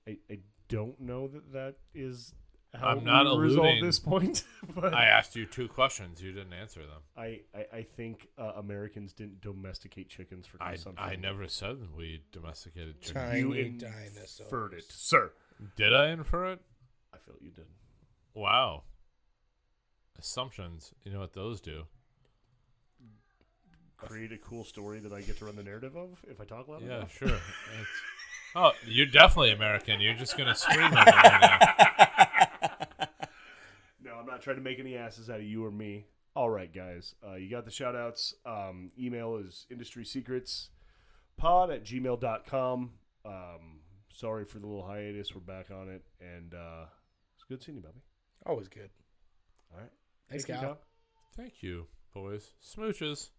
I, I don't know that that is how I'm not we resolve alluding- this point, but I asked you two questions. You didn't answer them. I, I, I think uh, Americans didn't domesticate chickens for I, consumption. I never said we domesticated chicken. Tiny You dinosaurs. inferred it, sir. Did I infer it? I feel you did. Wow. Assumptions. You know what those do? Create a cool story that I get to run the narrative of if I talk loud Yeah, enough. sure. It's, oh, you're definitely American. You're just gonna scream over me now. No, I'm not trying to make any asses out of you or me. All right, guys. Uh, you got the shout outs. Um, email is industry secrets pod at gmail.com. Um, sorry for the little hiatus. We're back on it. And uh, it's good seeing you, Bobby. Always good. All right. Thanks, Thank you, Kyle. Kyle. Thank you, boys. Smooches.